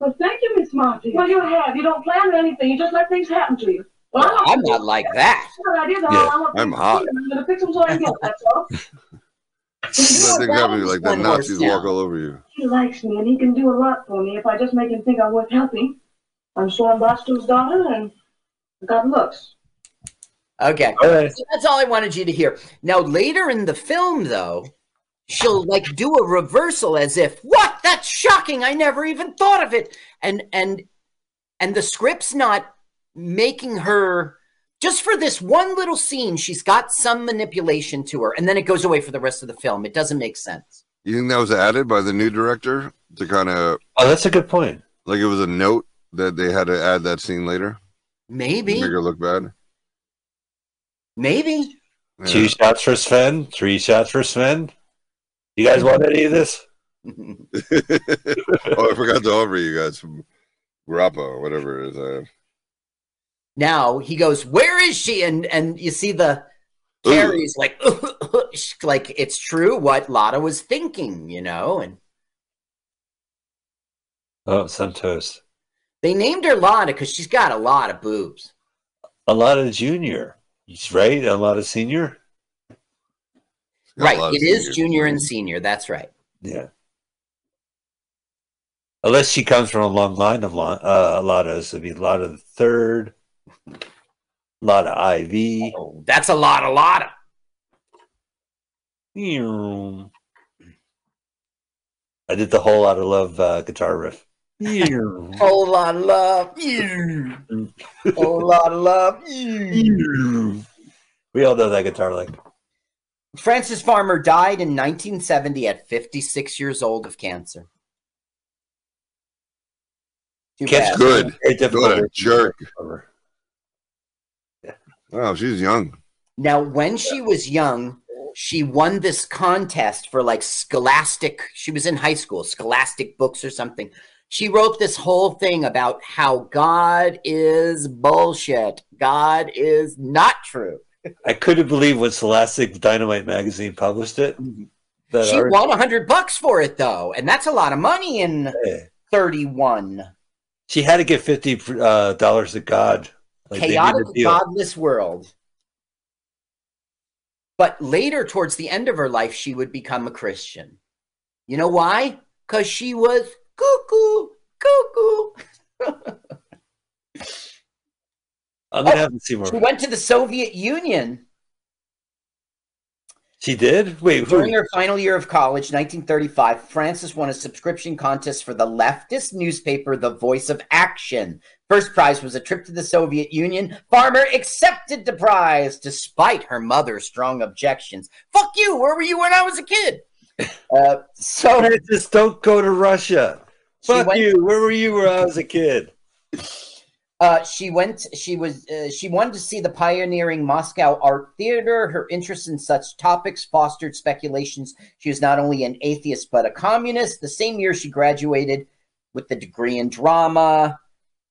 Well, thank you, Miss Marty. Well, you have. You don't plan anything. You just let things happen to you. Well, Well, I'm not like that. Well, I did all Yeah, I I'm hot. I'm going to fix them so I can get, that's all. I think happen like the One more Nazis sound. walk all over you. He likes me, and he can do a lot for me if I just make him think I'm worth helping. I'm Swan Bostrom's daughter, and I got looks. Okay. All right. So that's all I wanted you to hear. Now, later in the film, though, she'll like do a reversal as if, "What? That's shocking! I never even thought of it." And and and the script's not making her just for this one little scene. She's got some manipulation to her, and then it goes away for the rest of the film. It doesn't make sense. You think that was added by the new director to kind of Oh, that's a good point. like it was a note that they had to add that scene later Maybe, make her look bad? maybe. Yeah. Two shots for Sven. Three shots for Sven. You guys want any of this? oh, I forgot to offer you guys some grappa or whatever it is. I now he goes, "Where is she?" And and you see the Carrie's like, like it's true what Lotta was thinking, you know. And Oh, Santos. they named her Lotta because she's got a lot of boobs. A lot of junior. He's right. A lot of senior. Got a Right, lot of it is junior and senior. That's right. Yeah. Unless she comes from a long line of lo- uh, a lot of, it'd be a lot of the third, a lot of IV. Oh, that's a lot, a lot of. I did the whole lot of love uh, guitar riff. Whole lot of love. Whole lot of love. we all know that guitar lick. Frances Farmer died in 1970 at 56 years old of cancer. Too Cancer- bad. Good. What a jerk. Oh, she's young. Now, when she was young, she won this contest for like scholastic. She was in high school, scholastic books or something. She wrote this whole thing about how God is bullshit. God is not true. I couldn't believe when Scholastic Dynamite magazine published it. That She won a hundred bucks for it though, and that's a lot of money in Yeah. 31. She had to give fifty uh, dollars to God. Like, chaotic, godless world. But later, towards the end of her life, she would become a Christian. You know why? Because she was cuckoo, cuckoo. I'm gonna have to see more. She went to the Soviet Union She did. Wait, during who? her final year of college, 1935. Frances won a subscription contest for the leftist newspaper, The Voice of Action. First prize was a trip to the Soviet Union. Farmer accepted the prize despite her mother's strong objections. Fuck you! Where were you when I was a kid? Uh, so Just don't go to Russia. Fuck you. Where were you when I was a kid? Uh, she went. She was. Uh, she wanted to see the pioneering Moscow art theater. Her interest in such topics fostered speculations. She was not only an atheist but a communist. The same year, she graduated with the degree in drama.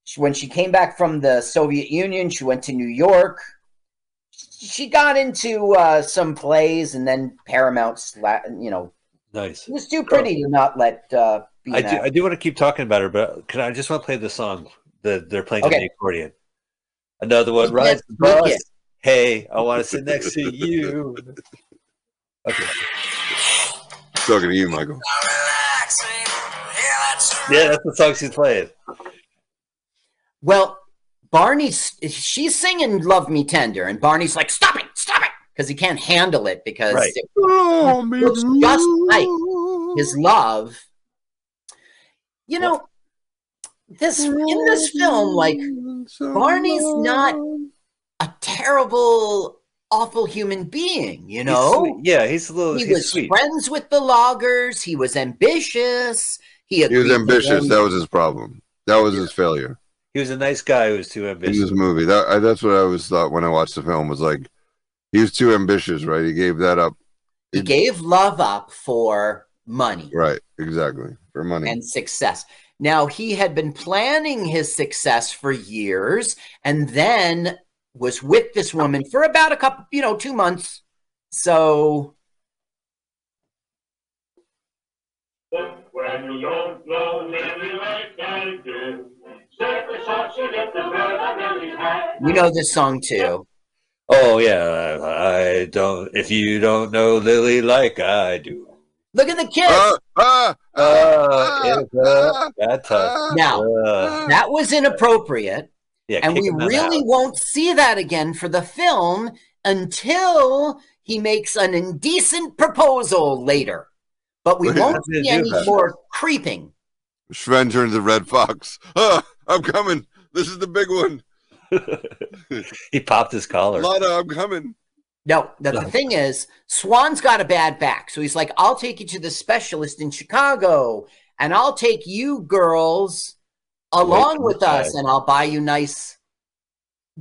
She, when she came back from the Soviet Union, she went to New York. She got into uh, some plays, and then Paramount. You know, Nice. she was too pretty to not let. Uh, be I do. I do want to keep talking about her, but can I just want to play the song that they're playing Okay. on the accordion? Another one Yes, rides the bus. it. Hey, I want to sit next to you. Okay. Talking to you, Michael. Yeah, that's the song she's playing. Well, Barney's she's singing "Love Me Tender," and Barney's like, "Stop it, stop it," because he can't handle it because Right. it looks just like his love. You know, this in this film, like Barney's not a terrible, awful human being. You know, sweet. yeah, he's a little. he he's was sweet. friends with the loggers. He was ambitious. He, He was ambitious. That was his problem. That was his failure He was a nice guy who was too ambitious. in ambitious. this movie. That I, that's what I always thought when I watched the film was like he was too ambitious, right? He gave that up. he gave love up for money. Right, exactly. For money. and success. Now, he had been planning his success for years and then was with this woman for about a couple, you know, two months. So, When you don't know Lily like I do, certainly thought you get the bird on Lily's hat. you know this song too. Oh yeah, I don't. If you don't know Lily like I do, Look at the kids. Ah, ah, uh, ah, it's a ah, touch. ah, now, Uh, that was inappropriate. yeah, And we him out really won't see that again for the film until he makes an indecent proposal later. But we won't see do any that. more creeping. Sven turns to Red Fox. Ah, I'm coming. This is the big one. he popped his collar. Lana, I'm coming. No, the, the thing is, Swan's got a bad back. So he's like, I'll take you to the specialist in Chicago and I'll take you girls along from with us and I'll buy you nice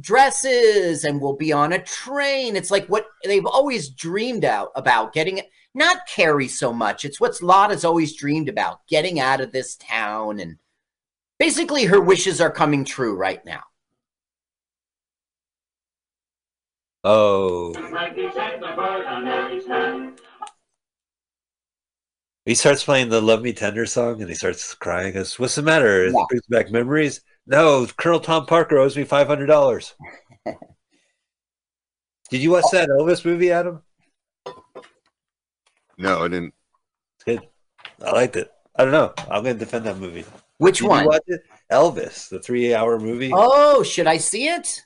dresses and we'll be on a train. It's like what they've always dreamed out about getting it. Not Carrie so much. It's what Lotta's always dreamed about getting out of this town. And basically, her wishes are coming true right now. Oh, Frankie's hat, the bird under his hat. he starts playing the "Love Me Tender" song, and he starts crying. He Goes, "What's the matter? It Yeah. brings back memories." No, Colonel Tom Parker owes me five hundred dollars. Did you watch that Elvis movie, Adam? No, I didn't. It's good. I liked it. I don't know. I'm going to defend that movie. Which Did one? you watch it? Elvis, the three-hour movie. Oh, should I see it?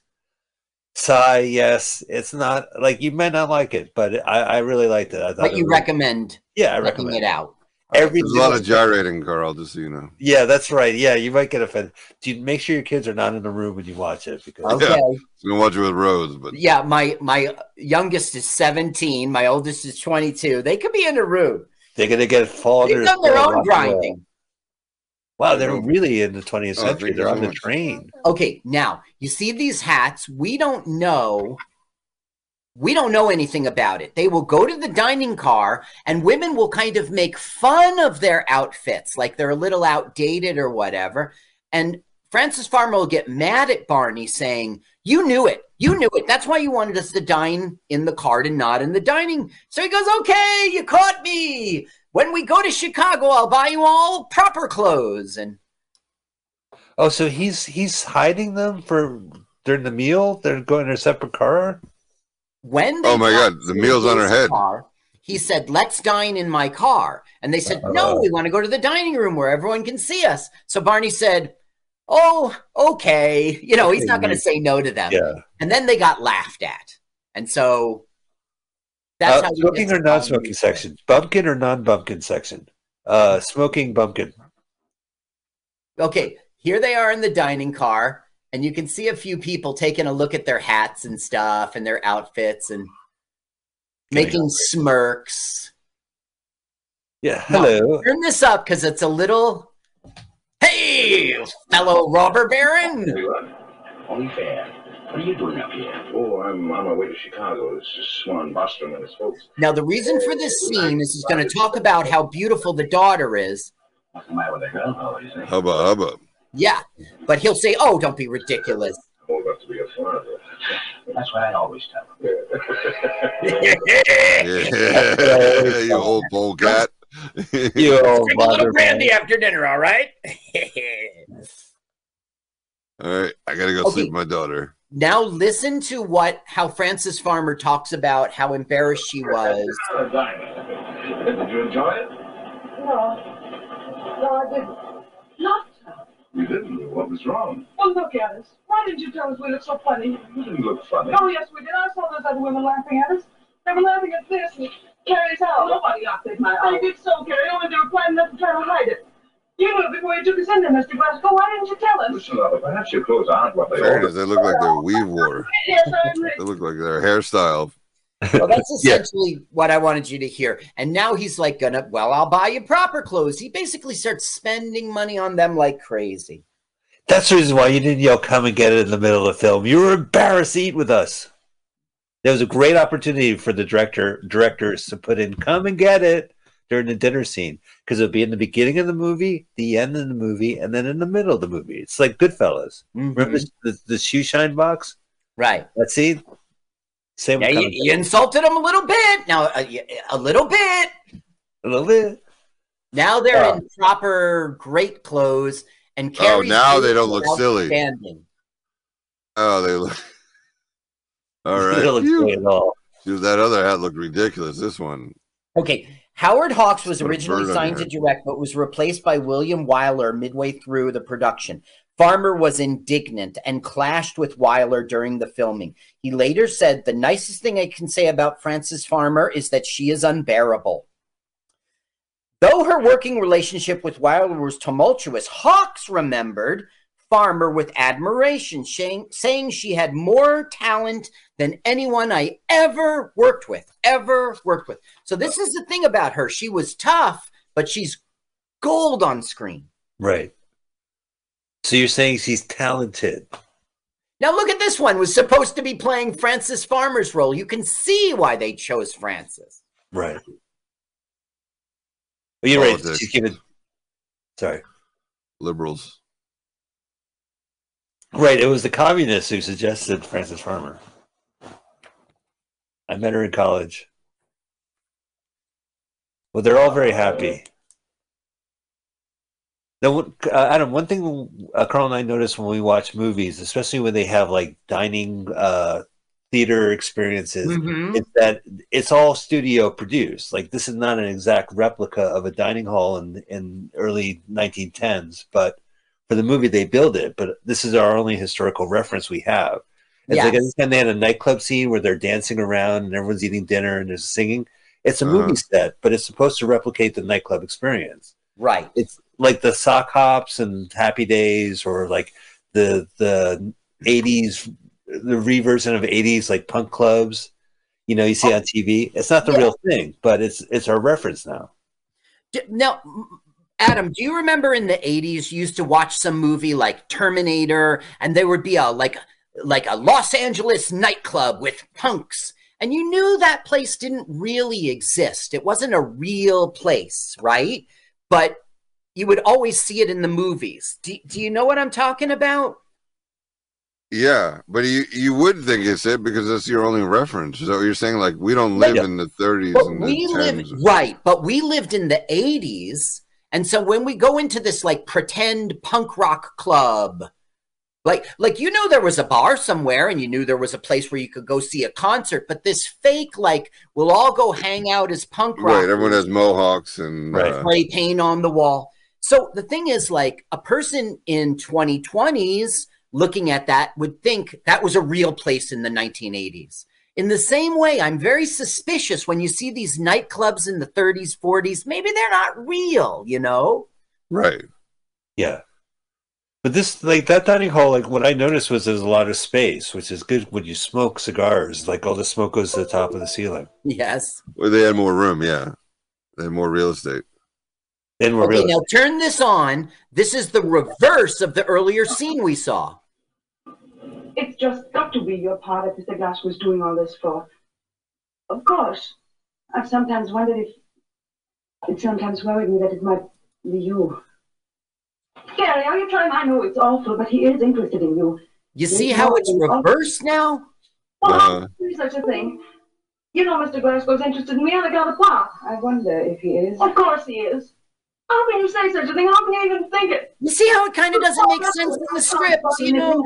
Sigh, yes. It's not like you may not like it, but I, I really liked it. I thought But you was- recommend Yeah, I recommend it out. Every There's a lot of single- gyrating, Carl. Just so you know. Yeah, that's right. Yeah, you might get offended. Dude, make sure your kids are not in the room when you watch it because Okay. I'm gonna watch it with Rose, but Yeah, my my youngest is 17, my oldest is 22. They could be in the room. they're gonna get fall They've done their rock own grinding. Wow, they're really in the 20th Oh, century. thank you they're on the train. Okay, now you see these hats. We don't know. We don't know anything about it. They will go to the dining car, and women will kind of make fun of their outfits, like they're a little outdated or whatever. And Frances Farmer will get mad at Barney, saying, "You knew it. You knew it. That's why you wanted us to dine in the cart and not in the dining." So he goes, "Okay, you caught me. When we go to Chicago, I'll buy you all proper clothes." And Oh, so he's he's hiding them for during the meal? They're going in a separate car? When they Oh my God, the meal's on her head. Car, he said, "Let's dine in my car," and they said, "No, we want to go to the dining room where everyone can see us." So Barney said, "Oh, okay." You know, he's not going to say no to them. Yeah. And then they got laughed at, and so that's Uh, how smoking or non-smoking section? Bumpkin or non bumpkin section? Uh smoking bumpkin. Okay, here they are in the dining car, and you can see a few people taking a look at their hats and stuff and their outfits and Getting making smirks. Yeah. No. Hello. turn this up because it's a little. Hey, fellow robber baron! Tell you what, only fair. What are you doing up here? Oh, I'm on my way to Chicago. It's just Swan Bostrom and his folks. Now, the reason for this scene is he's going to talk about how beautiful the daughter is. What's the matter with the girl? Oh, hubba hubba. Yeah, but he'll say, "Oh, don't be ridiculous." I'm old enough to be a father. That's what I always tell him. Yeah, yeah. you old polecat. You old Drink a little mother- brandy after dinner, all right? All right, I gotta go Okay. sleep with my daughter. Now, listen to what how Frances Farmer talks about how embarrassed she was. Did you enjoy it? No. No, I didn't. Not. You didn't. What was wrong? Well, look at us. Why didn't you tell us we looked so funny? We didn't look funny. Oh, yes, we did. I saw those other women laughing at us. They were laughing at this and Carrie's house. Nobody laughed at my house. They did so, Carrie. Only they were planning not to try to hide it. You knew it before you took us in there, Mr. Glasgow. Why didn't you tell us? Listen, Lotta, perhaps your clothes aren't what they Fairness, are. they look like they're weave water. Yes, I agree. They look like their hairstyle. Well, that's Yeah. essentially what I wanted you to hear. And now he's like, "Gonna well, I'll buy you proper clothes." He basically starts spending money on them like crazy. That's the reason why you didn't yell, come and get it in the middle of the film. You were embarrassed to eat with us. There was a great opportunity for the director directors to put in come and get it during the dinner scene. Because it'll be in the beginning of the movie, the end of the movie, and then in the middle of the movie. It's like Goodfellas. Mm-hmm. Remember the, the shoe shine box? Right. That scene? Same Yeah, you, you insulted him a little bit. Now, uh, a, a little bit. a little bit. Now they're Yeah. in proper great clothes, and Oh, now they don't look silly. outstanding. Oh, they look. All right. It right. looks Phew. great at all. Dude, that other hat looked ridiculous. This one. Okay, Howard Hawks was originally signed to direct, but was replaced by William Wyler midway through the production. Farmer was indignant and clashed with Wyler during the filming. He later said, The nicest thing I can say about Frances Farmer is that she is unbearable. Though her working relationship with Wyler was tumultuous, Hawks remembered Farmer with admiration, saying, saying she had more talent than anyone I ever worked with, ever worked with. So this is the thing about her. She was tough, but she's gold on screen. Right. So you're saying she's talented. Now look at this one. Was supposed to be playing Frances Farmer's role. You can see why they chose Frances. Right. But you're right. Politics. She's given. Sorry. Liberals. Right. It was the communists who suggested Frances Farmer. I met her in college. Well, they're all very happy. Now, uh, Adam, one thing uh, Carl and I notice when we watch movies, especially when they have like dining uh, theater experiences, Mhm. is that it's all studio produced. Like this is not an exact replica of a dining hall in in early 1910s, but for the movie they build it. But this is our only historical reference we have. It's like Yes. and they had a nightclub scene where they're dancing around and everyone's eating dinner and there's singing. It's a Uh-huh. movie set, but it's supposed to replicate the nightclub experience. Right. It's like the sock hops and Happy Days, or like the the '80s, the reversion of '80s like punk clubs. You know, you see on TV. It's not the Yeah. real thing, but it's it's our reference now. Now, m- Adam, do you remember in the 80s you used to watch some movie like Terminator and there would be a like like a Los Angeles nightclub with punks and you knew that place didn't really exist. It wasn't a real place, right? But you would always see it in the movies. Do, do you know what I'm talking about? Yeah, but you you would think it's it because that's your only reference. So you're saying like we don't live in the 30s But and we the live 10s. right, but we lived in the 80s. And so when we go into this like pretend punk rock club, like like you know there was a bar somewhere and you knew there was a place where you could go see a concert, but this fake like we'll all go hang out as punk rock. Right, everyone has mohawks and Right. uh, spray paint on the wall. So the thing is, like, a person in 2020s looking at that would think that was a real place in the 1980s. In the same way, I'm very suspicious when you see these nightclubs in the 30s, 40s. Maybe they're not real, you know? right. Yeah. But this, like that dining hall, like what I noticed was there's a lot of space, which is good when you smoke cigars. Like all the smoke goes to the top of the ceiling. Yes. Well, they had more room, yeah. They had more real estate. Then we're Okay, really now turn this on. This is the reverse of the earlier scene we saw. It's just got to be your part that Mr. Glass was doing all this for. Of course. I've sometimes wondered if. It sometimes worried me that it might be you. Gary, are you trying? I know it's awful, but he is interested in you. You see how it's reversed now? Well, how uh-huh. can you do such a thing? You know Mr. Glasgow's interested in me on account of Pop. I wonder if he is. Of course he is. How can you say such a thing? How can you even think it? You see how it kind of doesn't make sense in the script, you know?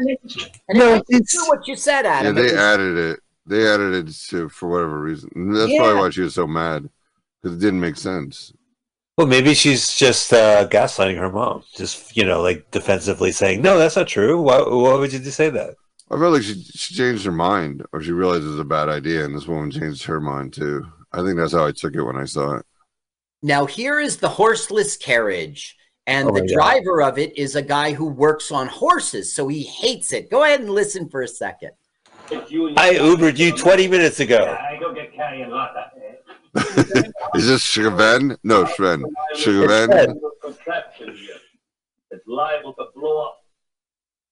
And No, it might be it's- true what you said, Yeah, they It was- added it. They added it to for whatever reason. And that's probably why she was so mad because it didn't make sense. well, maybe she's just uh, gaslighting her mom, just you know, like defensively saying, "No, that's not true. Why, why would you just say that?" I feel like she, she changed her mind, or she realized it was a bad idea, and this woman changed her mind too. I think that's how I took it when I saw it. Now, here is the horseless carriage, and Oh the my God. driver of it is a guy who works on horses, so he hates it. Go ahead and listen for a second. It's you and I Ubered you 20 minutes ago. I go get carrying Lotta. Is this Shiven? No, Sven. It's Sven. It's liable to blow up.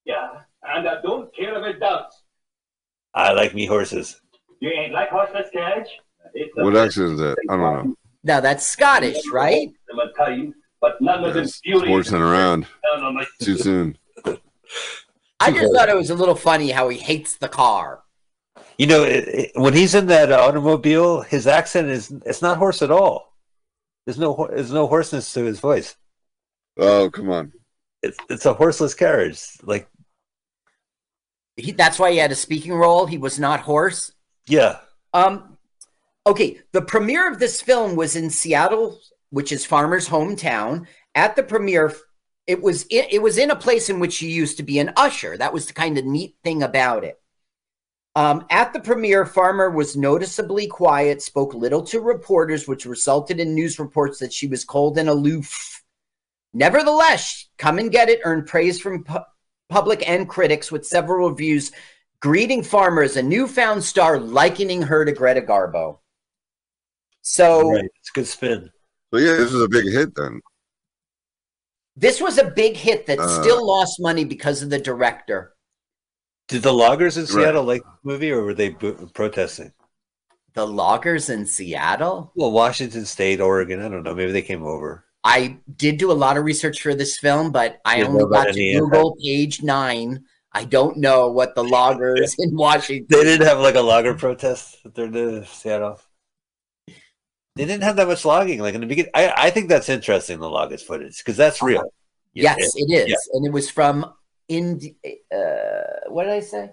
Yeah, and I don't care if it does. I like me horses. You ain't like horseless carriage? What accent is that? I don't know. Now, that's Scottish, right? Them a time, but none of them It's beauty. horsing around Down on my- too soon. I just thought it was a little funny how he hates the car. You know, it, it- when he's in that automobile, his accent is it's not horse at all. There's no there's no hoarseness to his voice. Oh, come on. It's it's a horseless carriage. Like He, that's why he had a speaking role. He was not hoarse. yeah, Um, okay, the premiere of this film was in Seattle, which is Farmer's hometown. At the premiere, it was it, it was in a place in which he used to be an usher. That was the kind of neat thing about it. Um, at the premiere, Farmer was noticeably quiet, spoke little to reporters, which resulted in news reports that she was cold and aloof. Nevertheless, Come and Get It earned praise from pu- public and critics, with several reviews greeting Farmer as a newfound star, likening her to Greta Garbo. So right. It's a good spin. So yeah, this was a big hit then. this was a big hit that Uh. still lost money because of the director. Did the loggers in Right. Seattle like the movie, or were they bo- protesting? The loggers in Seattle. Well, Washington State, Oregon. I don't know. Maybe they came over. I did do a lot of research for this film, but I Didn't only got to any Google page nine. I don't know what the loggers in Washington. They didn't have like a logger protest that they're in Seattle. They didn't have that much logging. Like in the beginning, I, I think that's interesting. The loggers footage because that's real. Yes, it is, Yeah. and it was from Indi- uh, What did I say?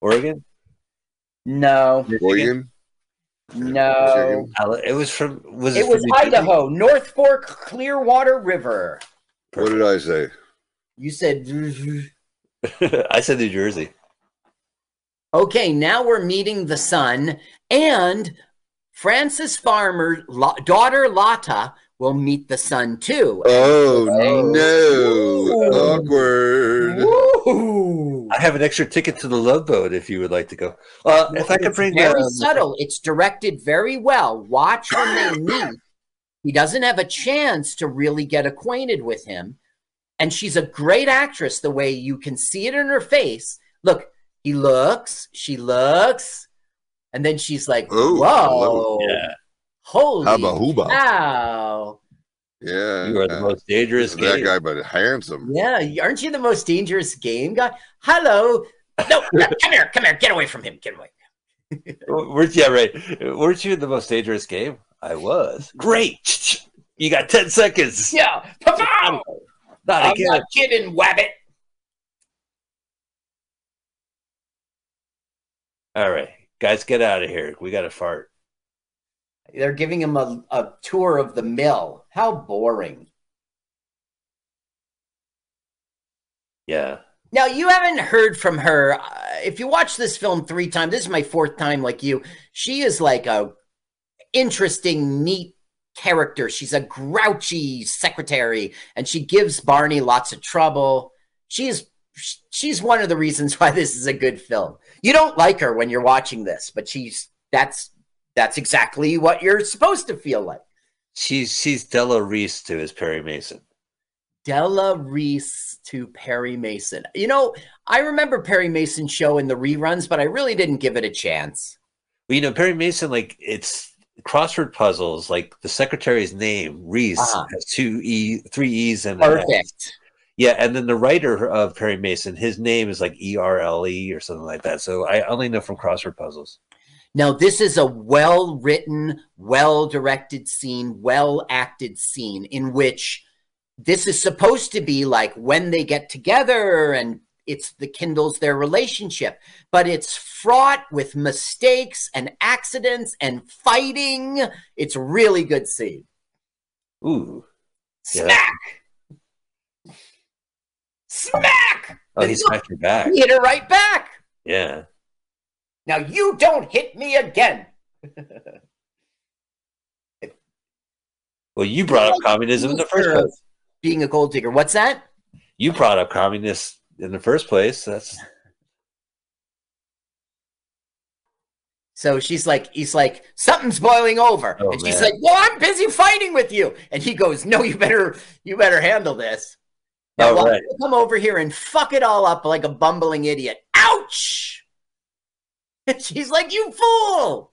Oregon. No, Oregon. no. It was from. Was It from was New Jersey? Idaho, North Fork, Clearwater River. What did I say? You said. I said New Jersey. Okay, now we're meeting the sun, and Frances Farmer Lo- daughter Lotta will meet the son too. Oh Oh. no! Ooh. Awkward. Woo! I have an extra ticket to the Love Boat if you would like to go. Uh, if I could It's bring very the, subtle. It's directed very well. Watch when they meet. He doesn't have a chance to really get acquainted with him. And she's a great actress the way you can see it in her face. Look, he looks, she looks, and then she's like, Oh, Whoa, Yeah. holy Hubba hooba. cow. Yeah. you are the most dangerous that game. guy, but handsome. Yeah, aren't you the most dangerous game guy? Hello. No, no, come here, come here, get away from him, get away. Weren't yeah right? Weren't you the most dangerous game? I was. Great. You got ten seconds. Yeah, pow! Not I'm again. not kidding, Wabbit. All right, guys, get out of here. We got to fart. They're giving him a, a tour of the mill. How boring. Yeah. Now, you haven't heard from her. Uh, if you watch this film three times, this is my fourth time like you. She is like a interesting, neat character. She's a grouchy secretary and she gives Barney lots of trouble. She's she's one of the reasons why this is a good film. You don't like her when you're watching this, but she's that's that's exactly what you're supposed to feel like. She's she's Della Reese to his Perry Mason. Della Reese to Perry Mason. You know, I remember Perry Mason's show in the reruns, but I really didn't give it a chance. Well, you know, Perry Mason, like it's crossword puzzles. Like the secretary's name, Reese, Uh-huh. has two e, three e's and. Perfect. Yeah, and then the writer of Perry Mason, his name is like E R L E or something like that. So I only know from crossword puzzles. Now, this is a well written, well directed scene, well acted scene in which this is supposed to be like when they get together and it's the kindles their relationship, but it's fraught with mistakes and accidents and fighting. It's really good scene. Ooh, Yeah. Smack! Oh, he smacked your back. He hit her right back. Yeah. Now you don't hit me again. Well, you brought up communism in the first place. Being a gold digger. What's that? You brought up communists in the first place. That's So she's like, he's like, something's boiling over. Oh, and she's man. like, well, I'm busy fighting with you. And he goes, no, you better, you better handle this. Now, All why right. don't you come over here and fuck it all up like a bumbling idiot. Ouch! And she's like, you fool!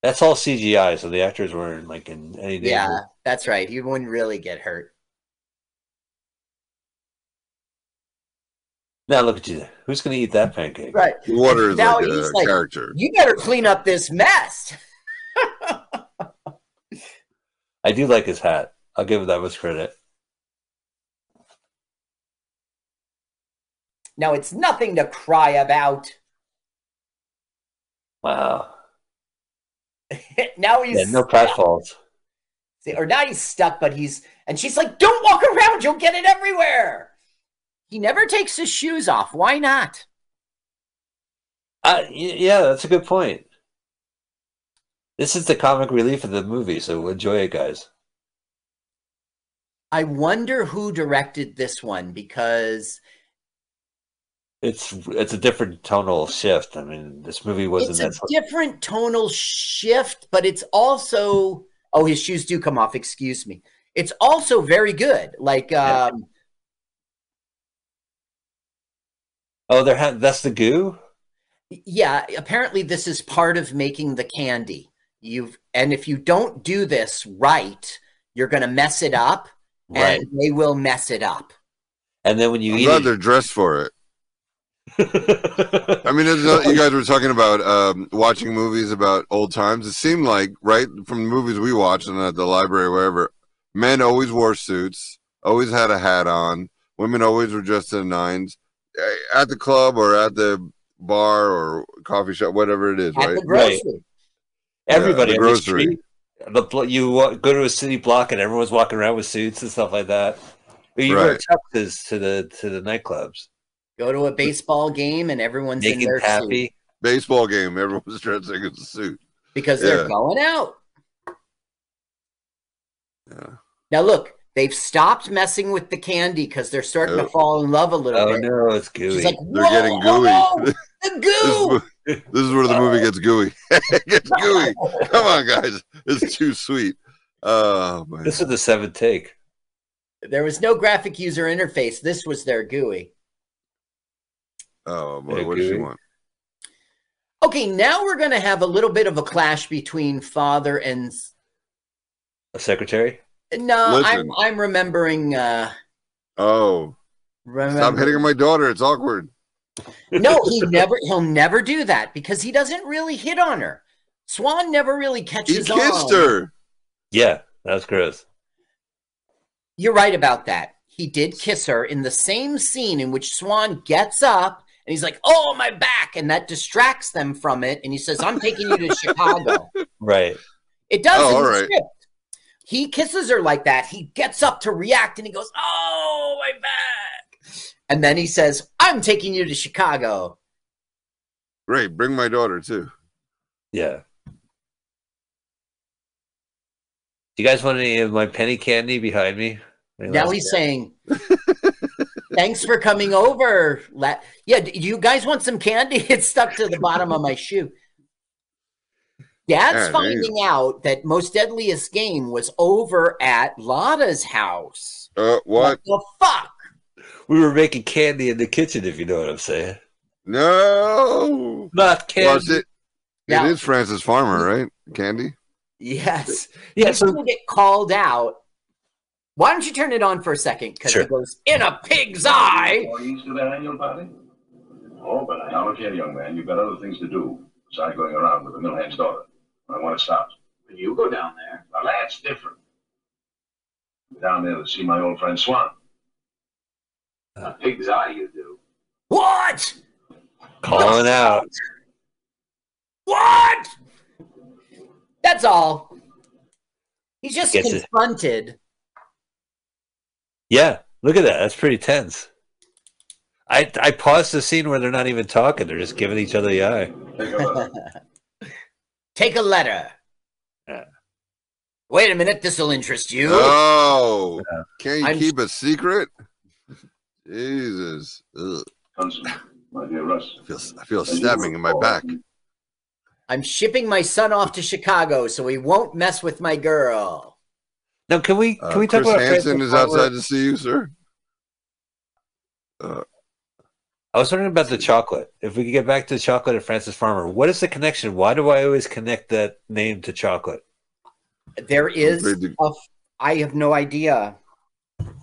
that's all CGI. So the actors weren't like in any danger. Yeah, that's right. You wouldn't really get hurt. Now look at you. Who's going to eat that pancake? Right. Water is Now like he's a like- character. You better clean up this mess. I do like his hat. I'll give that much credit. Now it's nothing to cry about. Wow. now he's Yeah, no. See, or now he's stuck, but he's and she's like, "Don't walk around; you'll get it everywhere." He never takes his shoes off. Why not? Uh, yeah, that's a good point. This is the comic relief of the movie, so enjoy it, guys. I wonder who directed this one because It's it's a different tonal shift. I mean, this movie wasn't it's a that. sort- different tonal shift, but it's also oh, his shoes do come off. Excuse me. It's also very good. Like Yeah. um, Oh, they're ha- that's the goo. Yeah, apparently this is part of making the candy. You've and if you don't do this right, you're going to mess it up, Right. and they will mess it up. And then when you I'm eat glad it, they're dressed for it. I mean, there's no, you guys were talking about um, watching movies about old times. It seemed like, right, from the movies we watched and at the library, or wherever, men always wore suits, always had a hat on. Women always were dressed in nines. Eh, At the club or at the bar or coffee shop, whatever it is, At right? the grocery. everybody the on the grocery. street, the you go to a city block and everyone's walking around with suits and stuff like that. But you wear Right. tuxes to the to the nightclubs, Go to a baseball game and everyone's in naked their suit happy. Baseball game, everyone's dressing in a suit. because they're going out. Yeah. Now look, they've stopped messing with the candy because they're starting to Oh. fall in love a little Oh bit. no, it's gooey. She's like, They're "Whoa, getting oh, gooey." no, the This, goo. mo- this is where the movie gets gooey. it gets gooey. Come on, guys. It's too sweet. Oh, man. this is the seventh take. There was no graphic user interface. This was their GUI. Oh, boy. Yeah, What does she want? Okay, now we're going to have a little bit of a clash between father and. A secretary. No, I'm I'm remembering. Uh, Oh, remember, stop hitting on my daughter. It's awkward. no, he never. He'll never do that because he doesn't really hit on her. Swan never really catches. He kissed on. her. Yeah, that's was gross. You're right about that. He did kiss her in the same scene in which Swan gets up and he's like, "Oh, my back," and that distracts them from it. And he says, "I'm taking you to Chicago." Right. It does. Oh, in all the right. script. He kisses her like that. He gets up to react and he goes, "Oh, my back!" And then he says, "I'm taking you to Chicago." Great. Bring my daughter, too. Yeah. Do you guys want any of my penny candy behind me? Any Now last- he's saying, "Thanks for coming over." La- yeah, do you guys want some candy? It's stuck to the bottom of my shoe. Dad's Yeah, there you finding out that most deadliest game was over at Lotta's house. Uh, what? the fuck? we were making candy in the kitchen, if you know what I'm saying. No. Not candy. Well, it's it, Now- it is Frances Farmer, right? Candy? Yes. Yeah, He's so gonna get called out. Why don't you turn it on for a second? Because Sure. it goes in a pig's eye. Employees to their annual party? Oh, but I now look here, young man. You've got other things to do besides going around with the millhand's daughter. I want to stop. You go down there. Now that's different. Down there to see my old friend Swan. A pig's eye, you do. What? calling out. What? That's all. He's just Gets it. Confronted. Yeah, look at that. That's pretty tense. I I paused the scene where they're not even talking; they're just giving each other the eye. Take a look. Take a letter. Yeah. Wait a minute, this will interest you. Oh. Can't you I'm- keep a secret? Jesus. Ugh. Consul, my dear Russ. I feel, I feel a stabbing in my back. I'm shipping my son off to Chicago so he won't mess with my girl. Now, can we can Uh, we talk Chris about Hansen Francis is Farmer? outside to see you, sir. Uh, I was wondering about the chocolate. If we could get back to the chocolate at Frances Farmer, what is the connection? Why do I always connect that name to chocolate? There is afraid to- a. f- I have no idea.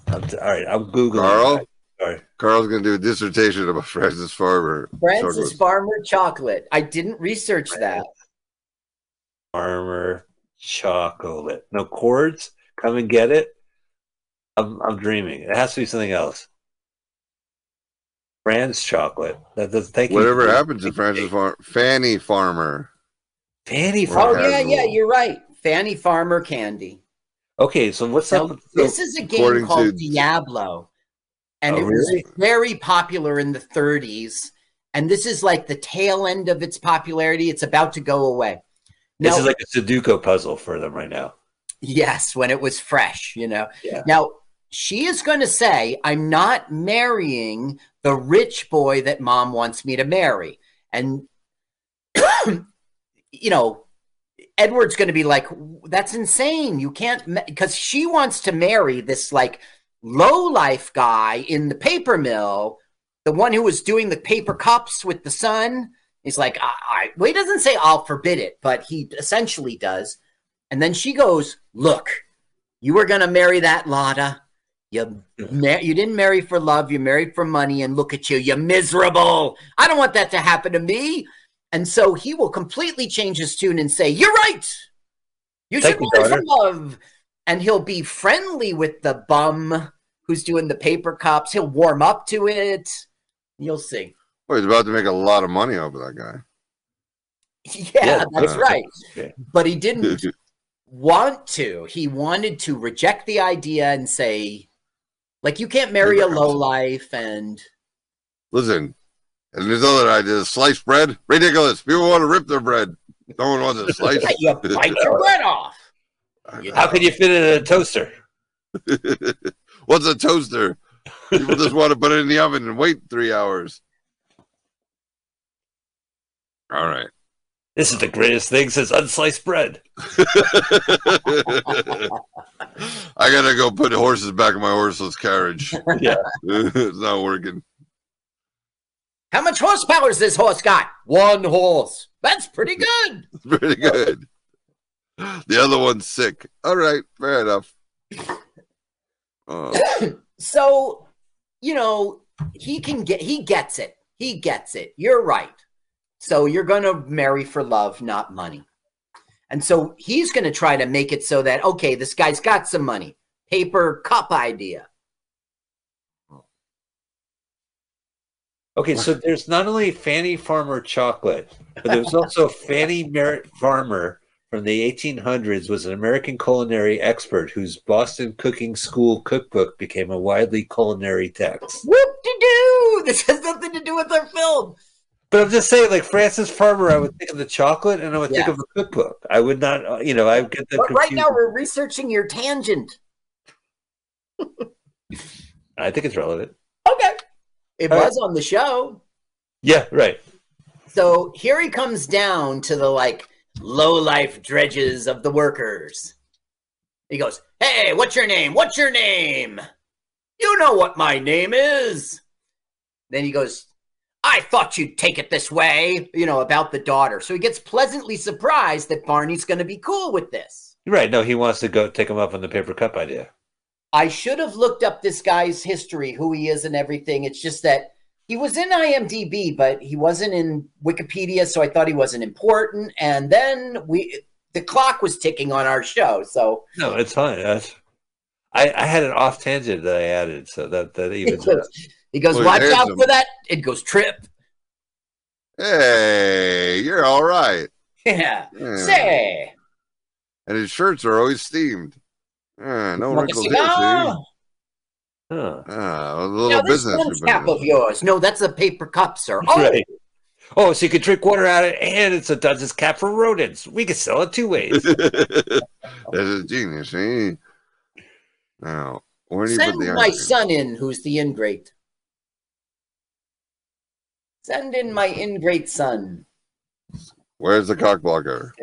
I'm t- all right, I'm googling. Carl? that. Sorry. Carl's going to do a dissertation about Frances Farmer. Frances chocolate. Farmer chocolate. I didn't research that. Farmer chocolate. No chords. Come and get it. I'm I'm dreaming. It has to be something else. Fran's chocolate. That does thank you. Whatever happens to Frances Farmer. Fanny Farmer. Fanny Oh Farmer. yeah, yeah, you're right. Fanny Farmer candy. Okay, so what's Now, up? with- this is a game called to- Diablo, and Oh, it was really? very popular in the 30s. And this is like the tail end of its popularity. It's about to go away. This is like a Sudoku puzzle for them right now. Yes, when it was fresh, you know. Yeah. Now she is going to say, "I'm not marrying the rich boy that mom wants me to marry," and you know, Edward's going to be like, "That's insane! You can't," because she wants to marry this like low life guy in the paper mill the one who was doing the paper cups with the son, he's like, I, I well, he doesn't say I'll forbid it, but he essentially does. And then she goes, Look, you were gonna marry that Lotta. You you didn't marry for love, you married for money, and look at you, you're miserable. I don't want that to happen to me. And so he will completely change his tune and say, You're right. You Thank should marry for love. And he'll be friendly with the bum who's doing the paper cups. He'll warm up to it. You'll see. Well, he's about to make a lot of money off of that guy. Yeah, Yeah, that's uh, right. yeah. But he didn't want to. He wanted to reject the idea and say, like, you can't marry a low life and Listen, and there's other ideas. Sliced bread, ridiculous. People want to rip their bread. No one wants to slice. you bite your bread off. How can you fit it in a toaster? What's a toaster? People just want to put it in the oven and wait three hours. All right. This is the greatest thing since unsliced bread. I gotta go put horses back in my horseless carriage. Yeah. it's not working. How much horsepower has this horse got? One horse. That's pretty good. It's pretty good. The other one's sick. All right, fair enough. Uh, So, you know, he can get he gets it. He gets it. You're right. So you're going to marry for love, not money. And so he's going to try to make it so that okay, this guy's got some money. Paper cup idea. Okay, so there's not only Fanny Farmer chocolate, but there's also Fanny Merritt Farmer from the 1800s was an American culinary expert whose Boston Cooking School cookbook became a widely culinary text. Whoop de doo! This has nothing to do with our film. But I'm just saying, like Frances Farmer, I would think of the chocolate and I would think of the cookbook. I would not, uh, you know, I get them But right now we're researching your tangent. I think it's relevant. Okay. It All right. was on the show. Yeah, right. So here he comes down to the like low life dredges of the workers. He goes, Hey, what's your name? What's your name? You know what my name is. Then he goes, I thought you'd take it this way, you know, about the daughter. So he gets pleasantly surprised that Barney's going to be cool with this. Right. No, he wants to go take him up on the paper cup idea. I should have looked up this guy's history, who he is, and everything. It's just that he was in IMDb, but he wasn't in Wikipedia, so I thought he wasn't important. And then we, the clock was ticking on our show, so No, it's fine. That's, I, I had an off tangent that I added, so that that he evens it out. goes, he goes Well, watch out some- for that. It goes trip. hey, you're all right. Yeah. Yeah. Say, And his shirts are always steamed. Yeah, no want wrinkles here, see? Huh. Ah, a Now little this business. one cap of yours. No, that's a paper cup, sir. Oh, Right. Oh, so you can drink water out of it, and it's a Duchess cap for rodents. We can sell it two ways. That's a genius, eh? Now, where do you send put the my ice son in, who's the ingrate. Send in my ingrate son. Where's the cock blocker?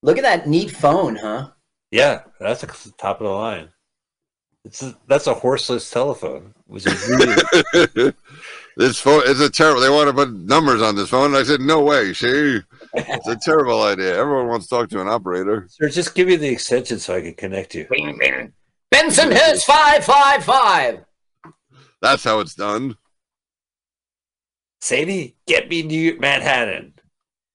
Look at that neat phone, huh? yeah, that's the top of the line. It's a, that's a horseless telephone, which is really this phone is a terrible. They want to put numbers on this phone. I said, no way. See, it's a terrible idea. Everyone wants to talk to an operator. Sir, just give me the extension so I can connect you. Benson Hills 555. That's how it's done. Sadie, get me New Manhattan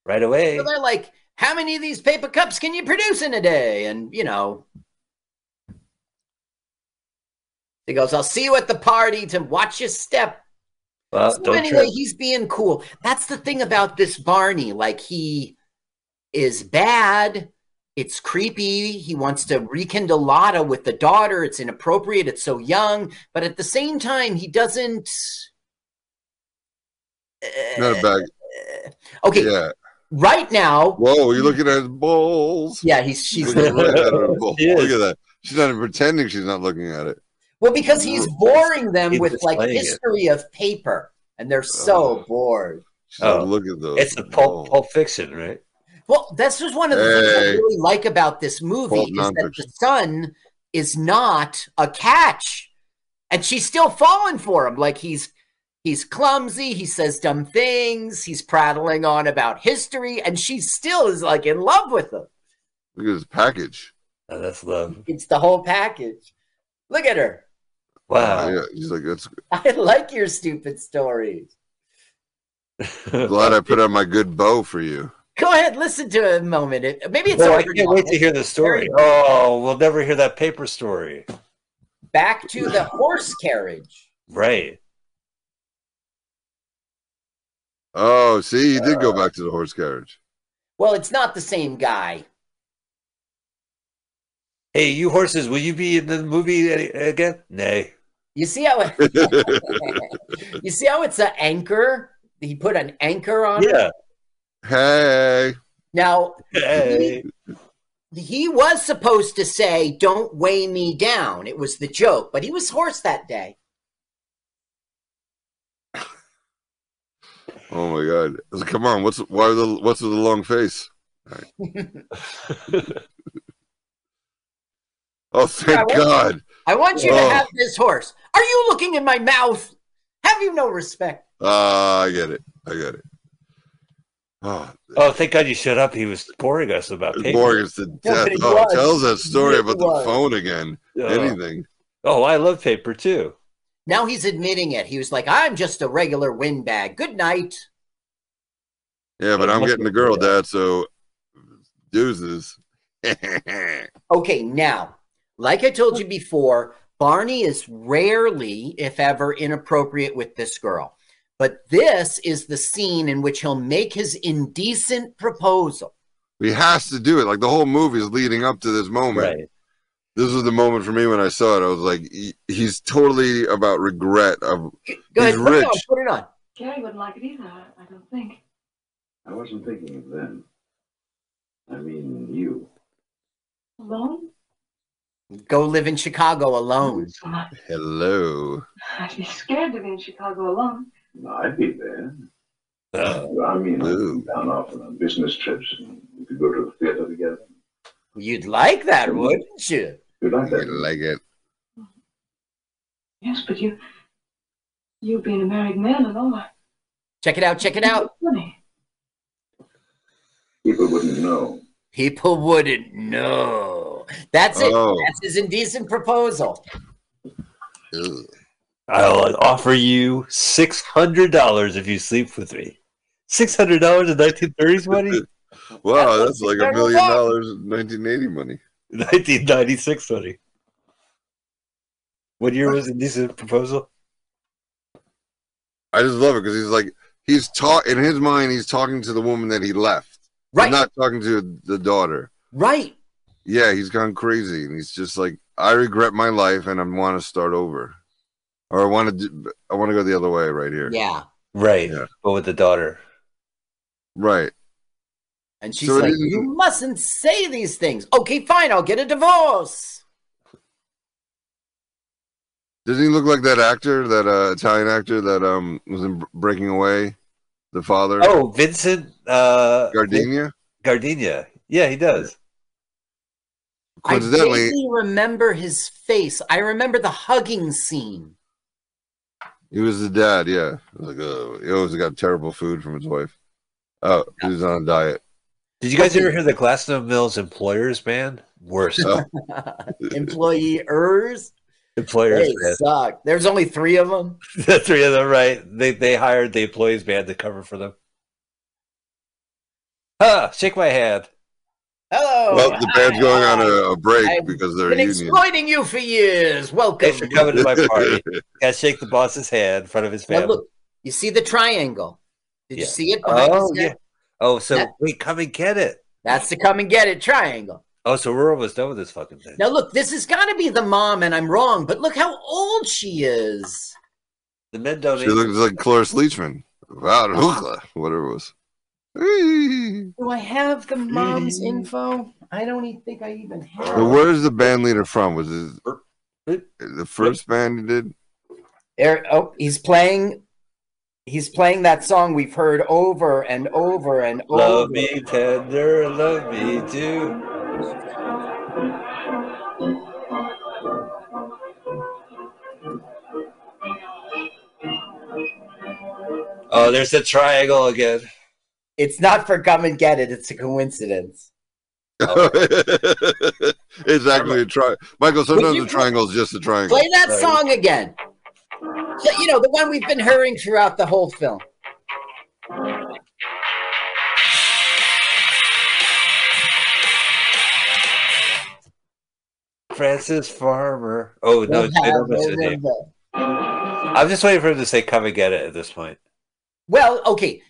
right away. So they're like, how many of these paper cups can you produce in a day? And, you know, he goes, I'll see you at the party to watch your step. Well, So don't anyway, trip. he's being cool. That's the thing about this Barney. Like he is bad. It's creepy. He wants to rekindle Lotta with the daughter. It's inappropriate. It's so young, but at the same time, he doesn't. Not a bag. Uh, okay, Yeah. right now, Whoa, you're looking at his balls. yeah, he's she's Looking right at her balls. She. Look at that. She's not even pretending she's not looking at it. well because he's boring them He's with like displaying it. history of paper, and they're oh. so Oh. bored. Oh. look at those. It's a pulp, balls. pulp fiction, right? Well, this was one of the things I really like about this movie Pulp is that the son is not a catch, and she's still falling for him. Like he's He's clumsy. He says dumb things. He's prattling on about history, and she still is like in love with him. Look at his package. Oh, that's love. It's the whole package. Look at her. Wow. yeah, he's like, that's I like your stupid stories. glad I put on my good bow for you. Go ahead, listen to it a moment. It, maybe it's Oh, I can't now. wait to hear the story. Oh, we'll never hear that paper story. Back to the horse carriage. Right. Oh, see, he did go uh, back to the horse carriage. Well, it's not the same guy. Hey, you horses, will you be in the movie again? Nay. You see how it, you see how it's an anchor? He put an anchor on it. Yeah. hey, Now Hey. he was supposed to say, "Don't weigh me down." It was the joke, but he was horse that day. Oh my god! Like, Come on, what's why the what's with the long face? Oh, thank Yeah, what- God! I want you to Oh. have this horse. Are you looking in my mouth? Have you no respect? Ah, I get it. I get it. Oh, oh, thank God you shut up. He was boring us about it's paper. boring us to death. it Oh, was. tell that story It about was. the phone again. Oh. Anything. Oh, I love paper too. Now he's admitting it. He was like, "I'm just a regular windbag. Good night." Yeah, but I'm getting the girl, Dad. So deuces. Okay, now, like I told you before, Barney is rarely, if ever, inappropriate with this girl. But this is the scene in which he'll make his indecent proposal. he has to do it. Like the whole movie is leading up to this moment. Right. This was the moment for me when I saw it. I was like, he, he's totally about regret of Go ahead, He's put it on. rich. Put it on. Gary wouldn't like it either, I I don't think. I wasn't thinking of them. I mean, you. Alone? Go live in Chicago alone. So hello. I'd be scared to be in Chicago alone. No, I'd be there. Uh, I mean, I'd be down often on business trips. And we could go to the theater together. You'd like that, wouldn't you? You like I like it. Yes, but you, you being a married man and all, Check it out. Check it out. funny. People wouldn't know. People wouldn't know. That's it. Oh. That's his indecent proposal. Ugh. I'll offer you six hundred dollars if you sleep with me. Six hundred dollars in nineteen thirties money? Wow, That that's like a million dollars in 1980 money. Nineteen ninety six money. What year was decent proposal? I just love it because he's like, he's taught in his mind, he's talking to the woman that he left. He's Right. not talking to the daughter. right. Yeah, he's gone crazy, and he's just like, I regret my life, and I want to start over, or I want to, do, I want to go the other way right here. Yeah. Right. Yeah. But with the daughter. Right. And she's So like, You mustn't say these things. Okay, fine. I'll get a divorce. Doesn't he look like that actor, that uh, Italian actor that um was in Breaking Away, the father, Oh, Vincent uh Gardenia? Gardenia. Yeah, he does. I Coincidentally, vaguely remember his face. I remember the hugging scene. he was the dad. Yeah, like uh, he always got terrible food from his wife. Oh, he was on a diet. Did you guys ever hear the Glassstone Mills employers ban? Worst. Oh. Employers, employers they ban. suck. There's only three of them. the three of them, right? They they hired the employees band to cover for them. Ah, shake my hand. Hello. Well, the band's going on a, a break I've because they're been union. exploiting you for years. Welcome. Thanks for coming to my party. Gotta shake the boss's hand in front of his Now family. look, you see the triangle. Did you see it behind Oh his yeah. Head? Oh, so That- wait, come and get it. That's the come and get it triangle. Oh, so we're almost done with this fucking thing. Now look, this has got to be the mom, and I'm wrong, but look how old she is. The men don't. She looks like Cloris Leachman. Wow, Hookla, whatever it was. Hey. Do I have the mom's info? I don't even think I even have. But it. where's the band leader from? Was it the first band he did? There, oh, he's playing. He's playing that song we've heard over and over and over. Love me tender, love me too. Oh, there's the triangle again. It's not for come and get it. It's a coincidence. it's actually a tri. Michael, sometimes you- a triangle is just a triangle. Play that Right. song again. So, you know, the one we've been hearing throughout the whole film. Frances Farmer. Oh no, they don't mention the name. I'm just waiting for him to say "come and get it" at this point. Well, okay.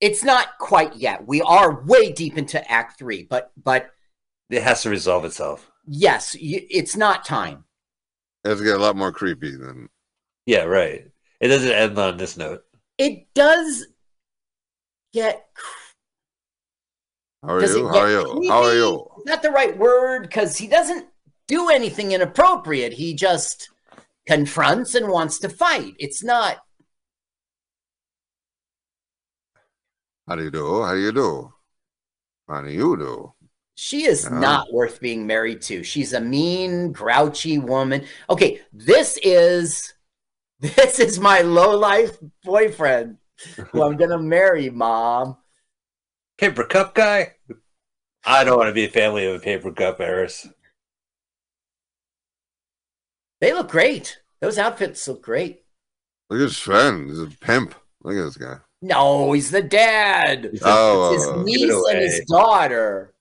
It's not quite yet. We are way deep into Act Three, but but It has to resolve itself. yes, y- it's not time. It's get a lot more creepy than. Yeah, right. It doesn't end on this note. It does get How are Does you? How are you? How are you? not the right word because he doesn't do anything inappropriate. He just confronts and wants to fight. It's not. How do you do? How do you do? How do you do? She is Yeah. not worth being married to. She's a mean, grouchy woman. Okay, this is this is my low life boyfriend who I'm gonna marry, mom. Paper cup guy. I don't want to be a family of a paper cup, Harris. They look great. Those outfits look great. Look at his friend. He's a pimp. Look at this guy. No, he's the dad. He's Oh, It's his uh, niece and his daughter.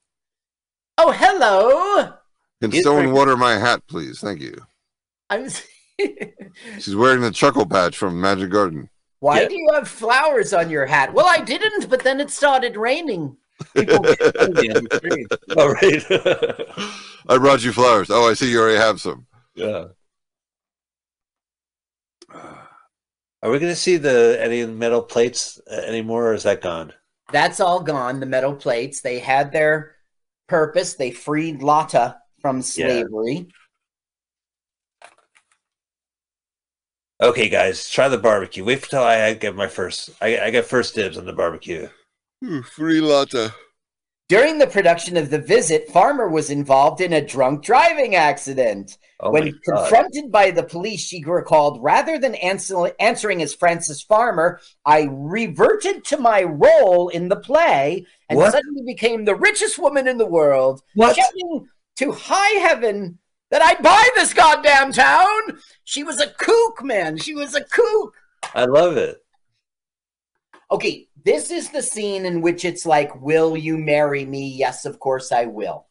Oh, hello. Can He's someone water my hat, please? Thank you. I'm. She's wearing the chuckle patch from Magic Garden. Why Yeah. do you have flowers on your hat? Well, I didn't, but then it started raining. People All right. I brought you flowers. Oh, I see you already have some. yeah. Are we going to see the any metal plates uh, anymore, or is that gone? That's all gone. The metal plates. They had their purpose. They freed Lotta from slavery. Okay, guys, try the barbecue. Wait until I get my first. I, I get first dibs on the barbecue. Ooh, Free latte. During the production of The Visit, Farmer was involved in a drunk driving accident. Oh when confronted by the police, she recalled, rather than answer, answering as Frances Farmer, I reverted to my role in the play and What? suddenly became the richest woman in the world, What? shouting to high heaven that I'd buy this goddamn town. She was a kook, man. She was a kook. I love it. Okay, this is the scene in which it's like, Will you marry me? Yes, of course I will.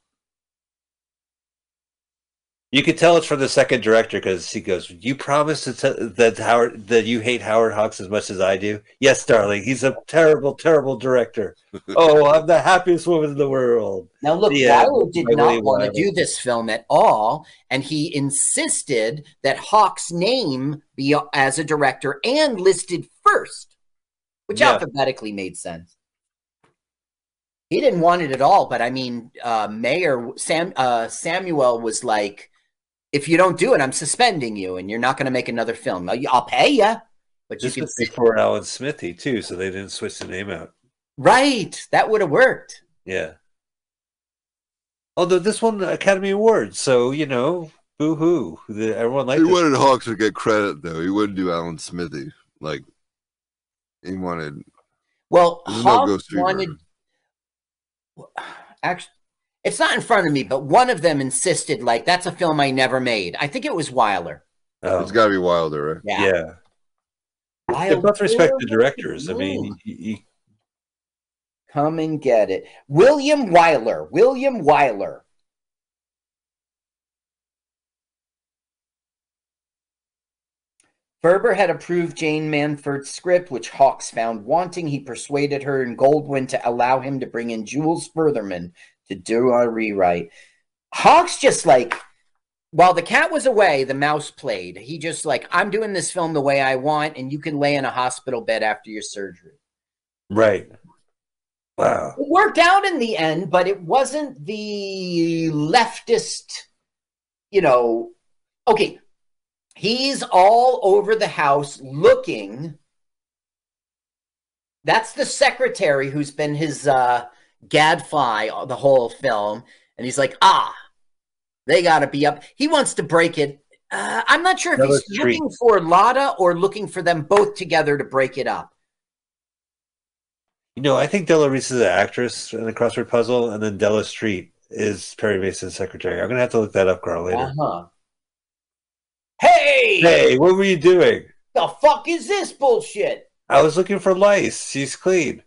You can tell it's from the second director because he goes, "You promised to t- that Howard that you hate Howard Hawks as much as I do." Yes, darling. He's a terrible, terrible director. oh, I'm the happiest woman in the world. Now, look, Yeah, Wyler did not want to do this film at all, and he insisted that Hawk's name be as a director and listed first, which Yeah. alphabetically made sense. He didn't want it at all, but I mean, uh, Mayor Sam uh, Samuel was like, "If you don't do it, I'm suspending you, and you're not going to make another film. I'll, I'll pay you, but you This can." was before Alan Smithee too, so they didn't switch the name out. Right, that would have worked. Yeah. Although this won the Academy Award, so you know, boo hoo. Everyone liked He this. wanted Hawks to get credit, though. He wouldn't do Alan Smithee. Like, he wanted. Well, There's no Hawk Ghost Fever. wanted. Actually, it's not in front of me, but one of them insisted, like, that's a film I never made. I think it was Wyler. Oh, It's got to be Wilder, right? Yeah. yeah. They Wilder. both respect the directors. I mean, Ooh. you- you- Come and get it. William Wyler. William Wyler. Ferber had approved Jane Manford's script, which Hawks found wanting. He persuaded her and Goldwyn to allow him to bring in Jules Furthman to do a rewrite. Hawks just like, while the cat was away, the mouse played. He just like, I'm doing this film the way I want, and you can lay in a hospital bed after your surgery. right. Wow. It worked out in the end, but it wasn't the leftist, you know. Okay, he's all over the house looking. That's the secretary who's been his uh, gadfly the whole film, and he's like, ah, they got to be up. He wants to break it. Uh, I'm not sure if Another he's treat. looking for Lotta or looking for them both together to break it up. You know, I think Della Reese is an actress in the crossword puzzle, and then Della Street is Perry Mason's secretary. I'm gonna have to look that up, Carl, later. Uh-huh. Hey! Hey, what were you doing? The fuck is this bullshit? I was looking for lice. She's clean.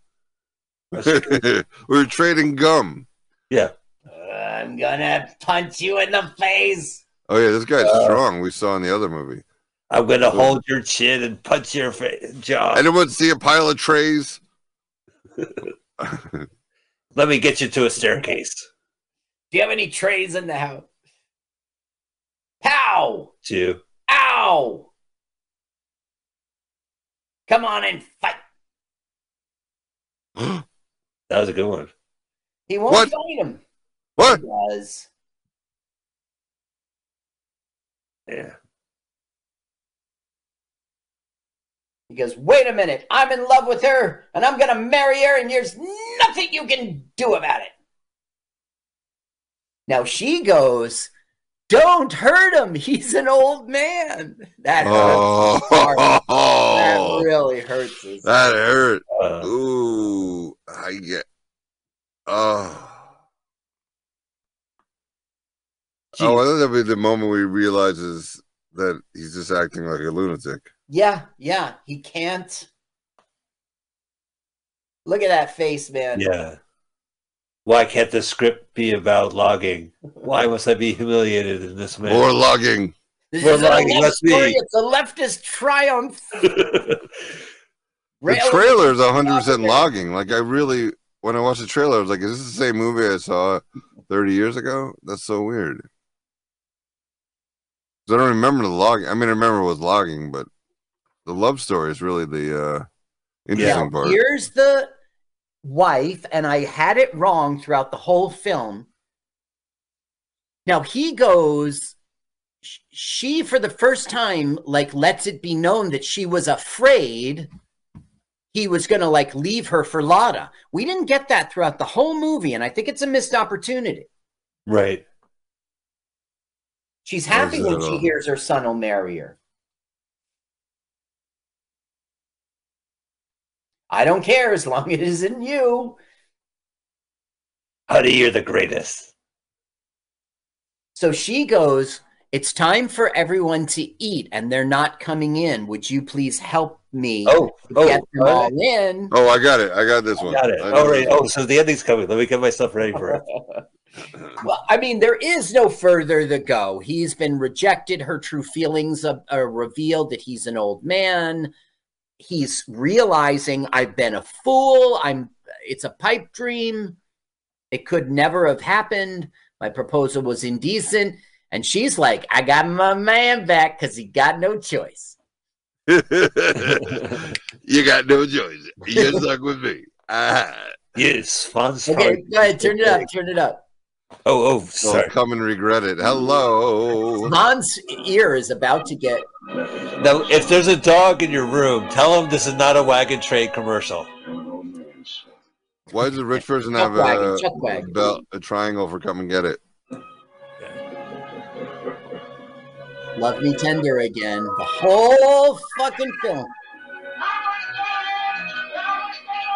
We were trading gum. Yeah. I'm gonna punch you in the face. Oh yeah, this guy's Uh, strong. We saw in the other movie. I'm gonna hold your chin and punch your fa- jaw. Anyone see a pile of trays? Let me get you to a staircase. Do you have any trays in the house? Pow! Two. Ow! Come on and fight. That was a good one. He won't What? fight him. what? He does. Yeah. He goes, wait a minute, I'm in love with her and I'm gonna marry her and there's nothing you can do about it. Now she goes, don't hurt him. He's an old man. That hurts. his heart. That Oh, really hurts his that hurt. Uh, Ooh, I get. Oh. Oh, I think that'll be the moment where he realizes that he's just acting like a lunatic. Yeah, yeah, he can't. Look at that face, man. yeah. Why can't the script be about logging? Why must I be humiliated in this manner? More logging. This Well, is a left let's story. be- It's a leftist triumph. The trailer is 100% logging. Like, I really, when I watched the trailer, I was like, is this the same movie I saw 30 years ago? That's so weird. I don't remember the logging. I mean, I remember it was logging, but the love story is really the uh, interesting Now, part. here's the wife, and I had it wrong throughout the whole film. Now he goes, she for the first time, like, lets it be known that she was afraid he was going to like leave her for Lotta. We didn't get that throughout the whole movie, and I think it's a missed opportunity. right. She's happy when she uh, hears her son will marry her. I don't care as long as it isn't you. Honey, you're the greatest. So she goes, It's time for everyone to eat, and they're not coming in. Would you please help me Oh, oh, get them oh, all in? Oh, I got it. I got this one. got it. All oh, right. Oh, so the ending's coming. Let me get myself ready for it. Well, I mean, there is no further to go. He's been rejected. Her true feelings are, are revealed that he's an old man. He's realizing I've been a fool. I'm. It's a pipe dream. It could never have happened. My proposal was indecent, and she's like, "I got my man back because he got no choice." you got no choice. You're stuck with me. Ah. yes, Fonz. Okay, go ahead. Turn it up. Turn it up. Oh, oh, So sorry. come and regret it. Hello. Han's ear is about to get. Now, if there's a dog in your room, tell him this is not a wagon trade commercial. Why does a rich person Chuck have wagon, a, chuck wagon. belt, a triangle for come and get it? Love Me Tender again. The whole fucking film.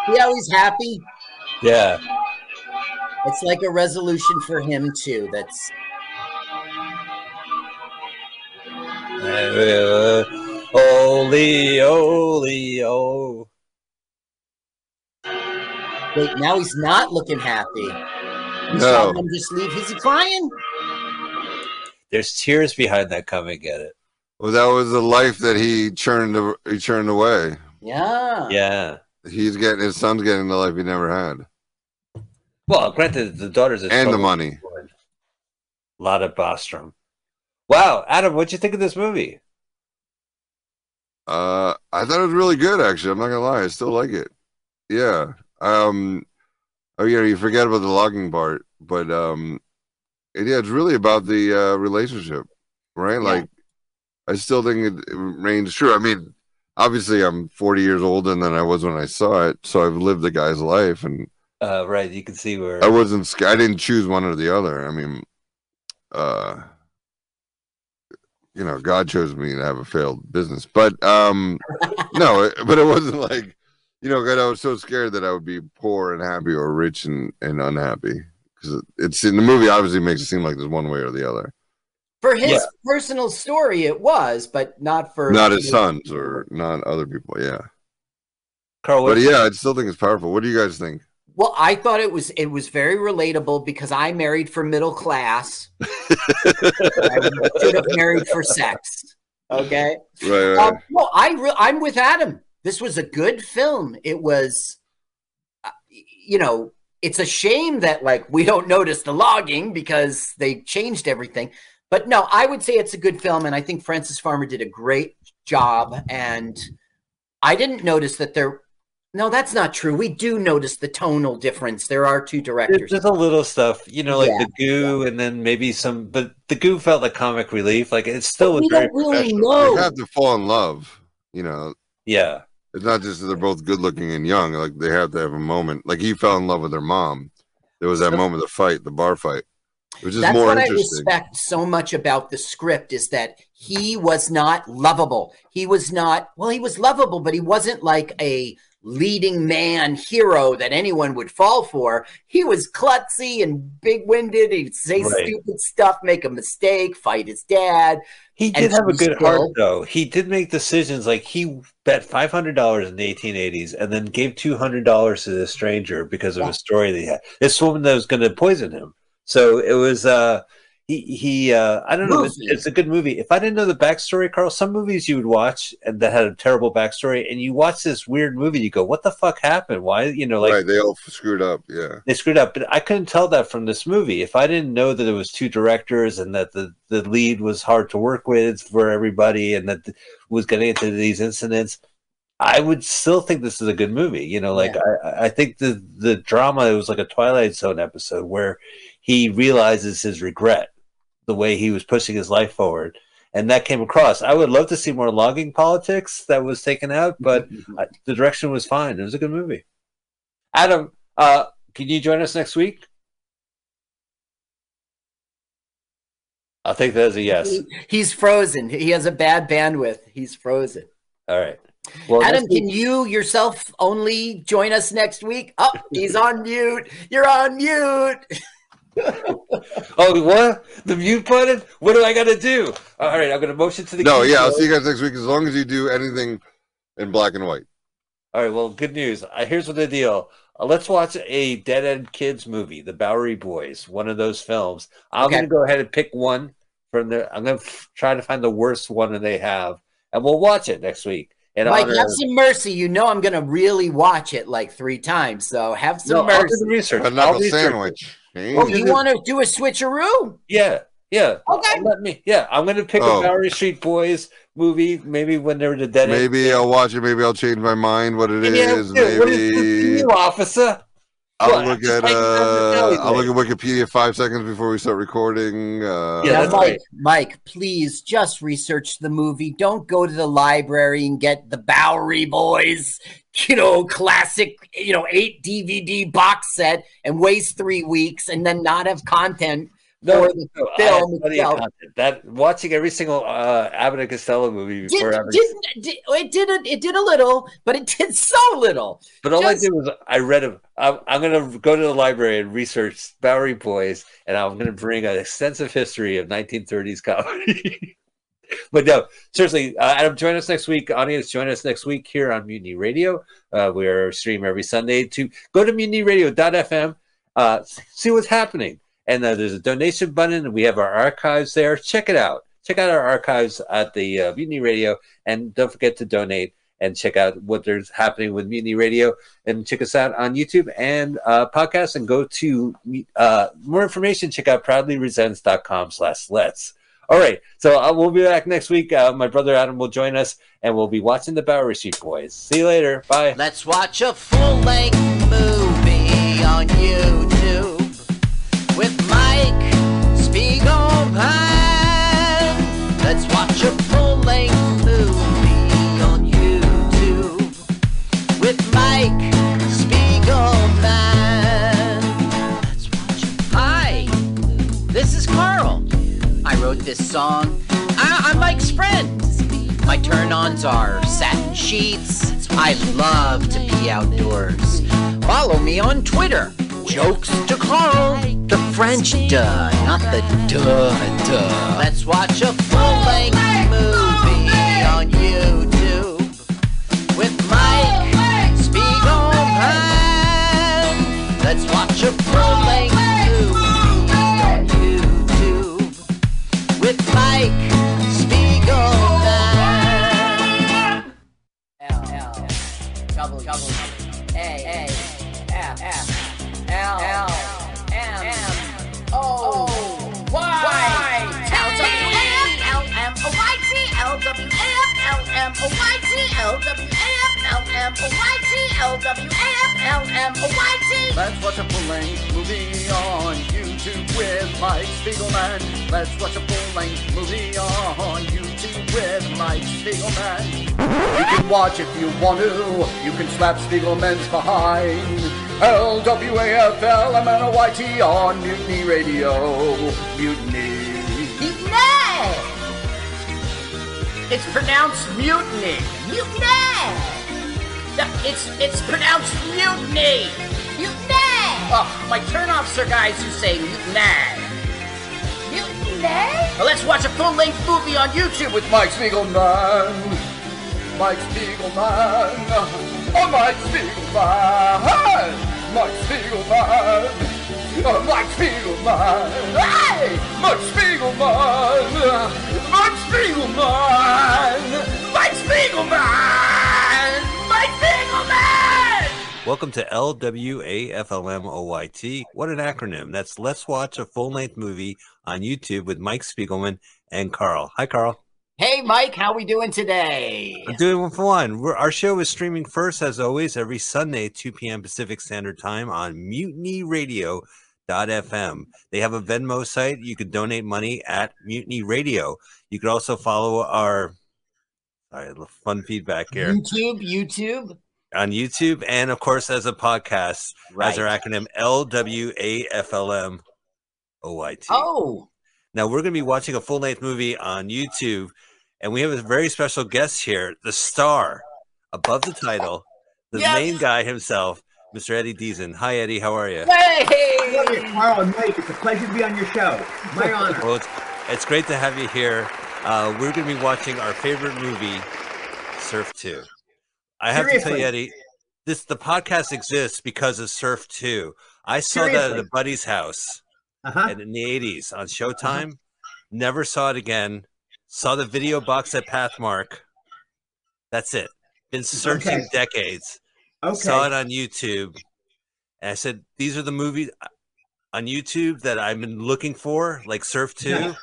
See how he's happy? Yeah. It's like a resolution for him too. That's Uh, Holy, holy, oh. wait, now he's not looking happy. You saw No. him just leave. Is he crying? There's tears behind that coming, get it? Well, that was the life that he churned. He churned away. Yeah. Yeah. He's getting his son's getting the life he never had, Well, granted, the daughter's a and the troubled money. woman. Lotta Bostrom. Wow, Adam, what'd you think of this movie? Uh, I thought it was really good. Actually, I'm not gonna lie. I still like it. Yeah. Um. Oh yeah, you forget about the logging part, but um, it, yeah, it's really about the uh, relationship, right? Like, I still think it, it remains true. I mean, obviously, I'm 40 years older than I was when I saw it, so I've lived the guy's life, and Uh, right, you can see where I wasn't. sc- I didn't choose one or the other. I mean, uh, you know, God chose me to have a failed business, but um, no, it- but it wasn't like you know, God, I was so scared that I would be poor and happy or rich and, and unhappy. Because it's in the movie, obviously makes it seem like there's one way or the other. For his Yeah. personal story, it was, but not for Not his sons or not other people. Yeah. Carl, what But yeah, I still think it's powerful. What do you guys think? Well, I thought it was it was very relatable because I married for middle class. I should have married for sex. Okay. Right, right. Um, no, I re- I'm with Adam. This was a good film. It was, uh, you know, it's a shame that like we don't notice the logging because they changed everything. But no, I would say it's a good film, and I think Frances Farmer did a great job. And I didn't notice that there. No, that's not true. We do notice the tonal difference. There are two There's directors. just a little stuff, you know, like Yeah, the goo, and then maybe some. But the goo felt like comic relief. Like it still was we very don't really professional. They know. have to fall in love. You know, Yeah, it's not just that they're both good looking and young. Like they have to have a moment. Like he fell in love with their mom. There was that So- moment, of the fight, the bar fight, which is That's more what I interesting. respect so much about the script is that he was not lovable. He was not well, he was lovable, but he wasn't like a leading man hero that anyone would fall for. He was klutzy and big-winded. He'd say Right. stupid stuff, make a mistake, fight his dad. He did have a good heart, though. He did make decisions. Like he bet five hundred dollars in the eighteen eighties, and then gave two hundred dollars to this stranger because of Yeah. a story that he had. This woman that was going to poison him. So it was. uh he he uh I don't know. It's, it's a good movie. If I didn't know the backstory, Carl, some movies you would watch and that had a terrible backstory, and you watch this weird movie, you go, "What the fuck happened? Why?" You know, like right, they all screwed up. Yeah, they screwed up. But I couldn't tell that from this movie. If I didn't know that it was two directors and that the, the lead was hard to work with for everybody and that th- was getting into these incidents, I would still think this is a good movie. You know, like I, I think the the drama it was like a Twilight Zone episode where he realizes his regret, the way he was pushing his life forward. And that came across. I would love to see more logging politics that was taken out, but I, the direction was fine. It was a good movie. Adam, uh, can you join us next week? I'll take that as a yes. He- he's frozen. He has a bad bandwidth. He's frozen. All right. Well, Adam, can you yourself only join us next week? Oh, he's on mute. You're on mute. oh, what? The mute button? What do I got to do? All right, I'm going to motion to the. no, yeah. I'll see you guys next week as long as you do anything in black and white. All right. Well, good news. Uh, here's what the deal. Uh, let's watch a Dead End Kids movie, The Bowery Boys, one of those films. I'm Okay. going to go ahead and pick one from the. I'm going to f- try to find the worst one that they have, and we'll watch it next week. In Mike, honor have of- some mercy. You know I'm going to really watch it like three times. So have some no, I'll do mercy. the research. A I'll knuckle research it. sandwich. Oh, you want to do a switcheroo? Yeah, yeah. Okay. Let me. Yeah, I'm going to pick Oh. a Bowery Street Boys movie. Maybe when they were the Dead End. Maybe I'll watch it. Maybe I'll change my mind. What it is? Yeah, dude, what is this to Maybe you, officer? I'll What, look at hanging out in the uh. I'll look at Wikipedia five seconds before we start recording. Uh, Yeah, Mike, right. Mike, please just research the movie. Don't go to the library and get the Bowery Boys, you know, classic, you know, eight DVD box set and waste three weeks and then not have content No, the no, film have plenty of itself. That watching every single uh, Abbott and Costello movie before Abbott. did, did, it did a, it did a little, but it did so little. But all I did was I read them. I'm, I'm going to go to the library and research Bowery Boys, and I'm going to bring an extensive history of 1930s comedy. but no, seriously, uh, Adam, join us next week. Audience, join us next week here on Mutiny Radio. Uh, we're stream every Sunday. To go to mutinyradio.fm, uh, see what's happening. And uh, there's a donation button, and we have our archives there. Check it out. Check out our archives at the uh, Mutiny Radio, and don't forget to donate and check out what there's happening with Mutiny Radio and check us out on YouTube and uh, podcast and go to uh, more information. Check out proudlyresents.com slash let's. All right. So uh, we'll be back next week. Uh, my brother Adam will join us and we'll be watching the Bowery Street Boys. See you later. Bye. Let's watch a full length movie on YouTube with Mike this song. I- I'm Mike's friend. My turn ons are satin sheets, I love to be outdoors. Follow me on Twitter. Jokes to Carl. The French duh, not the duh duh. Let's watch a full length movie on YouTube with Mike Spiegelman. Let's watch a full length Behind. L-W-A-F-L-M-N-O-Y-T on Mutiny Radio. Mutiny. Mutiny! It's pronounced mutiny. Mutiny! It's, it's pronounced mutiny. Mutiny! Oh, my turnoffs are guys who say mutiny. Mutiny? Well, let's watch a full-length movie on YouTube with Mike Spiegelman. Mike Spiegelman. Oh, Mike Spiegelman. Mike Spiegelman. Oh, Mike Spiegelman. Hey! Mike Spiegelman. Mike Spiegelman. Mike Spiegelman. Mike Spiegelman. Welcome to LWAFLMOYT. What an acronym. That's Let's Watch a Full Length Movie on YouTube with Mike Spiegelman and Carl. Hi, Carl. Hey, Mike, how we doing today? I'm doing fine. We're, our show is streaming first, as always, every Sunday, 2 p.m. Pacific Standard Time on mutinyradio.fm. They have a Venmo site. You can donate money at Mutiny Radio. You could also follow our sorry, little fun feedback here YouTube, YouTube. on YouTube, and of course, as a podcast, Right. as our acronym LWAFLM OYT. Oh, Now we're going to be watching a full length movie on YouTube, and we have a very special guest here, the star above the title, the Yes. main guy himself, Mr. Eddie Deezen. Hi, Eddie. How are you? hey! Carl and Mike, it's a pleasure to be on your show. My honor. Well, it's, it's great to have you here. Uh, we're going to be watching our favorite movie, Surf Two. I have to tell you, Eddie, this the podcast exists because of Surf Two. I saw that at a buddy's house. Uh-huh. and in the 80s on Showtime. Never saw it again. Saw the video box at Pathmark. That's it. Been searching Okay. decades. Okay. Saw it on YouTube. And I said, These are the movies on YouTube that I've been looking for, like Surf 2. Yeah.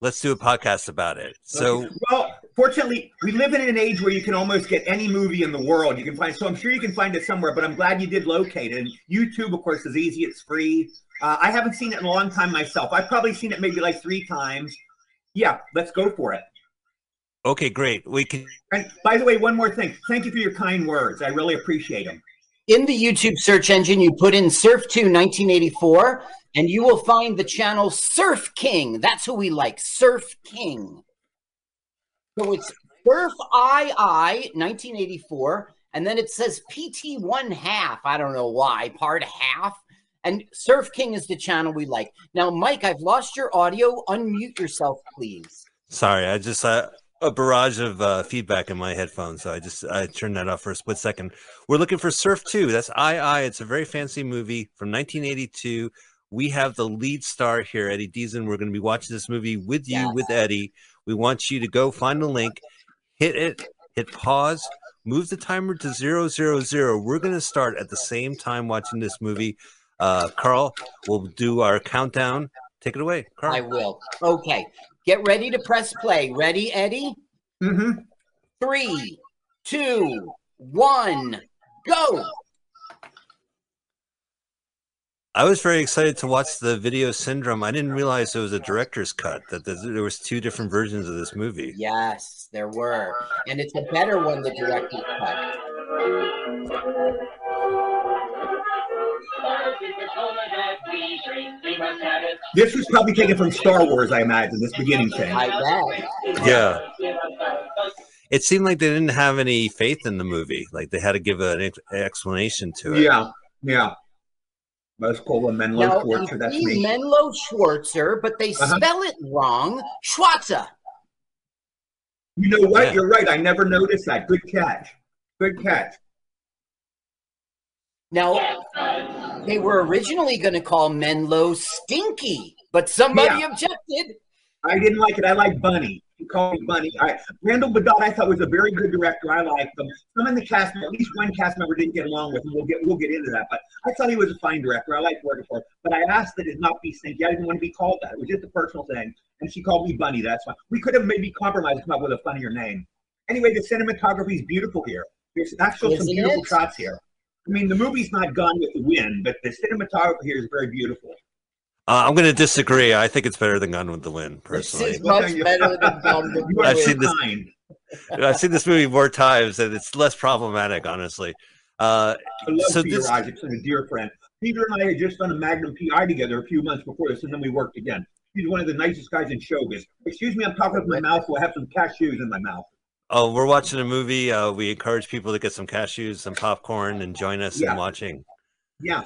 Let's do a podcast about it. So, well, fortunately, we live in an age where you can almost get any movie in the world. You can find, so I'm sure you can find it somewhere. But I'm glad you did locate it. And YouTube, of course, is easy. It's free. Uh, I haven't seen it in a long time myself. I've probably seen it maybe like three times. Yeah, let's go for it. okay, great. We can. And by the way, one more thing. Thank you for your kind words. I really appreciate them. In the YouTube search engine, you put in Surf 2 1984, and you will find the channel Surf King. That's who we like, Surf King. So it's Surf II 1984, and then it says PT one half. I don't know why, part half. And Surf King is the channel we like. Now, Mike, I've lost your audio. Unmute yourself, please. Sorry, I just uh, a barrage of uh, feedback in my headphones, so I just I turned that off for a split second. We're looking for Surf Two. That's I I. It's a very fancy movie from 1982. We have the lead star here, Eddie Deezen. We're going to be watching this movie with you, Yes. with Eddie. We want you to go find the link, hit it, hit pause, move the timer to zero zero zero. We're going to start at the same time watching this movie. Uh, Carl, we'll do our countdown. Take it away, Carl. I will. Okay. Get ready to press play. Ready, Eddie? Mm-hmm. Three, two, one, go. I was very excited to watch the Vinegar Syndrome. I didn't realize it was a director's cut. That there there was two different versions of this movie. Yes, there were. And it's a better one, the director's cut. This was probably taken from Star Wars, I imagine. This beginning thing. I bet. Yeah, it seemed like they didn't have any faith in the movie. Like they had to give an ex- explanation to it. Yeah, yeah. Most call him Menlo Now, Schwarzer. That's he's me. Menlo Schwarzer, but they Uh-huh. spell it wrong. Schwarzer. You know what? Yeah. You're right. I never noticed that. Good catch. Good catch. Now, they were originally going to call Menlo Stinky, but somebody Yeah. objected. I didn't like it. I like Bunny. He called me Bunny. I, Randall Badat, I thought was a very good director. I liked him. Some in the cast, at least one cast member didn't get along with him. We'll get we'll get into that. But I thought he was a fine director. I liked working for him. But I asked that it not be stinky. I didn't want to be called that. It was just a personal thing. And she called me Bunny. That's fine. We could have maybe compromised and come up with a funnier name. Anyway, the cinematography is beautiful here. There's actually some beautiful shots here. I mean, the movie's not Gone with the Wind, but the cinematography here is very beautiful. Uh, I'm going to disagree. I think it's better than Gone with the Wind, This personally. is much better than Gone with the are I've seen this- I've seen this movie more times, and it's less problematic, honestly. Uh, I love So Peter this- Isacksen, a dear friend. Peter and I had just done a Magnum PI together a few months before this, and then we worked again. He's one of the nicest guys in showbiz. Excuse me, I'm talking with my mouth. Well, I have some cashews in my mouth. Oh, we're watching a movie. Uh, we encourage people to get some cashews, some popcorn, and join us Yeah. in watching. Yeah,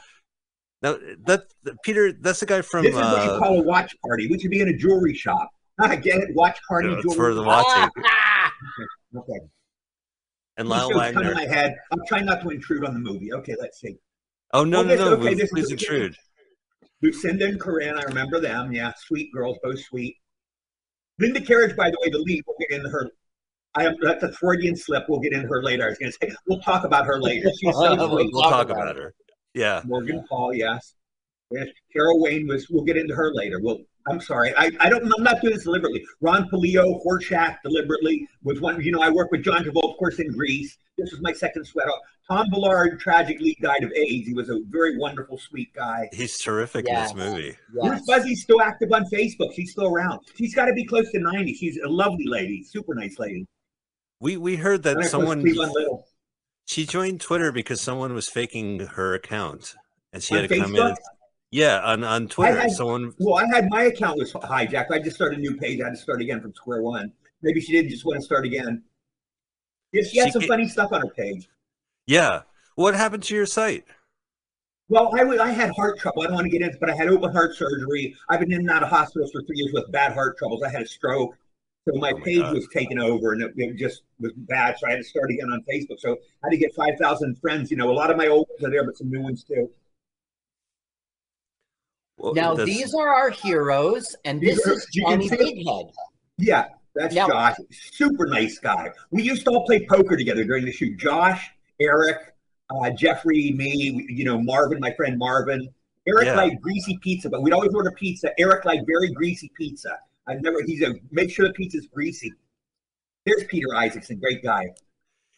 Now, that Peter, that's the guy from. this is what you Uh, call a watch party. We should be in a jewelry shop. I get it. Watch party, it's jewelry. for the watching. Ah, Okay. and Lyle Waggoner. my head. I'm trying not to intrude on the movie. Okay, let's see. Oh no, Oh, no, this- no! okay, this is- please intrude. Lucinda and Corinne, I remember them. Yeah, sweet girls, both sweet. Linda Kerridge, by the way, the lead. We'll get into her. I have that's a Freudian slip. We'll get into her later. I was going to say we'll talk about her later. She's so We'll. We'll talk talk about about her. Yeah. Morgan Paull, yes. Yes, Carol Wayne was. We'll get into her later. Well, I'm sorry. I, I don't. I'm not doing this deliberately. Ron Palillo, Horshack, deliberately was one. You know, I work with John Travolta, of course, in Grease. This was my second Sweathog. Tom Villard tragically died of AIDS. He was a very wonderful, sweet guy. He's terrific Yes. in this movie. Ruth yes. Buzzi's still active on Facebook. She's still around. She's got to be close to 90. She's a lovely lady, super nice lady. We we heard that someone she joined Twitter because someone was faking her account, and she On had to come in. Yeah, on on Twitter, had- someone. Well, I had my account was hijacked. I just started a new page. I had to start again from square one. Maybe she didn't just want to start again. Yeah, she had some ca- funny stuff on her page. Yeah, what happened to your site? Well, I wa- I had heart trouble. I don't want to get into, but I had open heart surgery. I've been in and out of hospitals for three years with bad heart troubles. I had a stroke, so my Oh my page God. was taken over, and it, it just was bad. So I had to start again on Facebook. So I had to get five thousand friends. You know, a lot of my old ones are there, but some new ones too. Well, Now that's- these are our heroes, and this are- is you Johnny see- Big Head. Yeah, that's Now- Josh. Super nice guy. We used to all play poker together during the shoot. Josh, Eric, uh, Jeffrey, me, you know, Marvin, my friend Marvin. Eric Yeah. liked greasy pizza, but we'd always order pizza. Eric liked very greasy pizza. I never. He's a make sure the pizza's greasy. There's Peter Isacksen, great guy.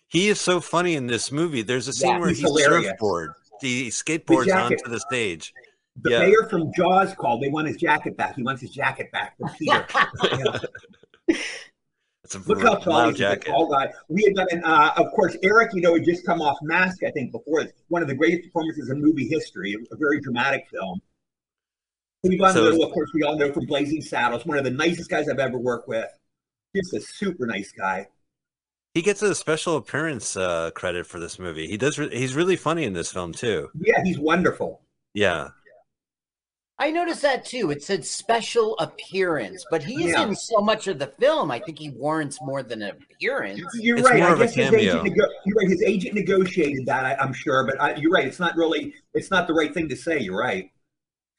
He is so funny in this movie. There's a scene Yeah, where he's he hilarious. surfboard, he skateboards jacket. onto the stage. The Yeah. mayor from Jaws called. They want his jacket back. He wants his jacket back from Peter. Yeah. It's a Look how tall loud he is, a tall guy. We had done, and uh, of course, Eric, you know, had just come off Mask, I think, before this. One of the greatest performances in movie history, a very dramatic film. Cleavon So- Little, of course, we all know from Blazing Saddles, one of the nicest guys I've ever worked with. Just a super nice guy. He gets a special appearance uh, credit for this movie. He does. Re- he's really funny in this film too. Yeah, he's wonderful. Yeah, I noticed that too. It said special appearance, but he's Yeah. in so much of the film. I think he warrants more than an appearance. You're It's right. more I of a guess his agent, nego- you're right. His agent negotiated that. I, I'm sure, but I, you're right. It's not really. It's not the right thing to say. You're right.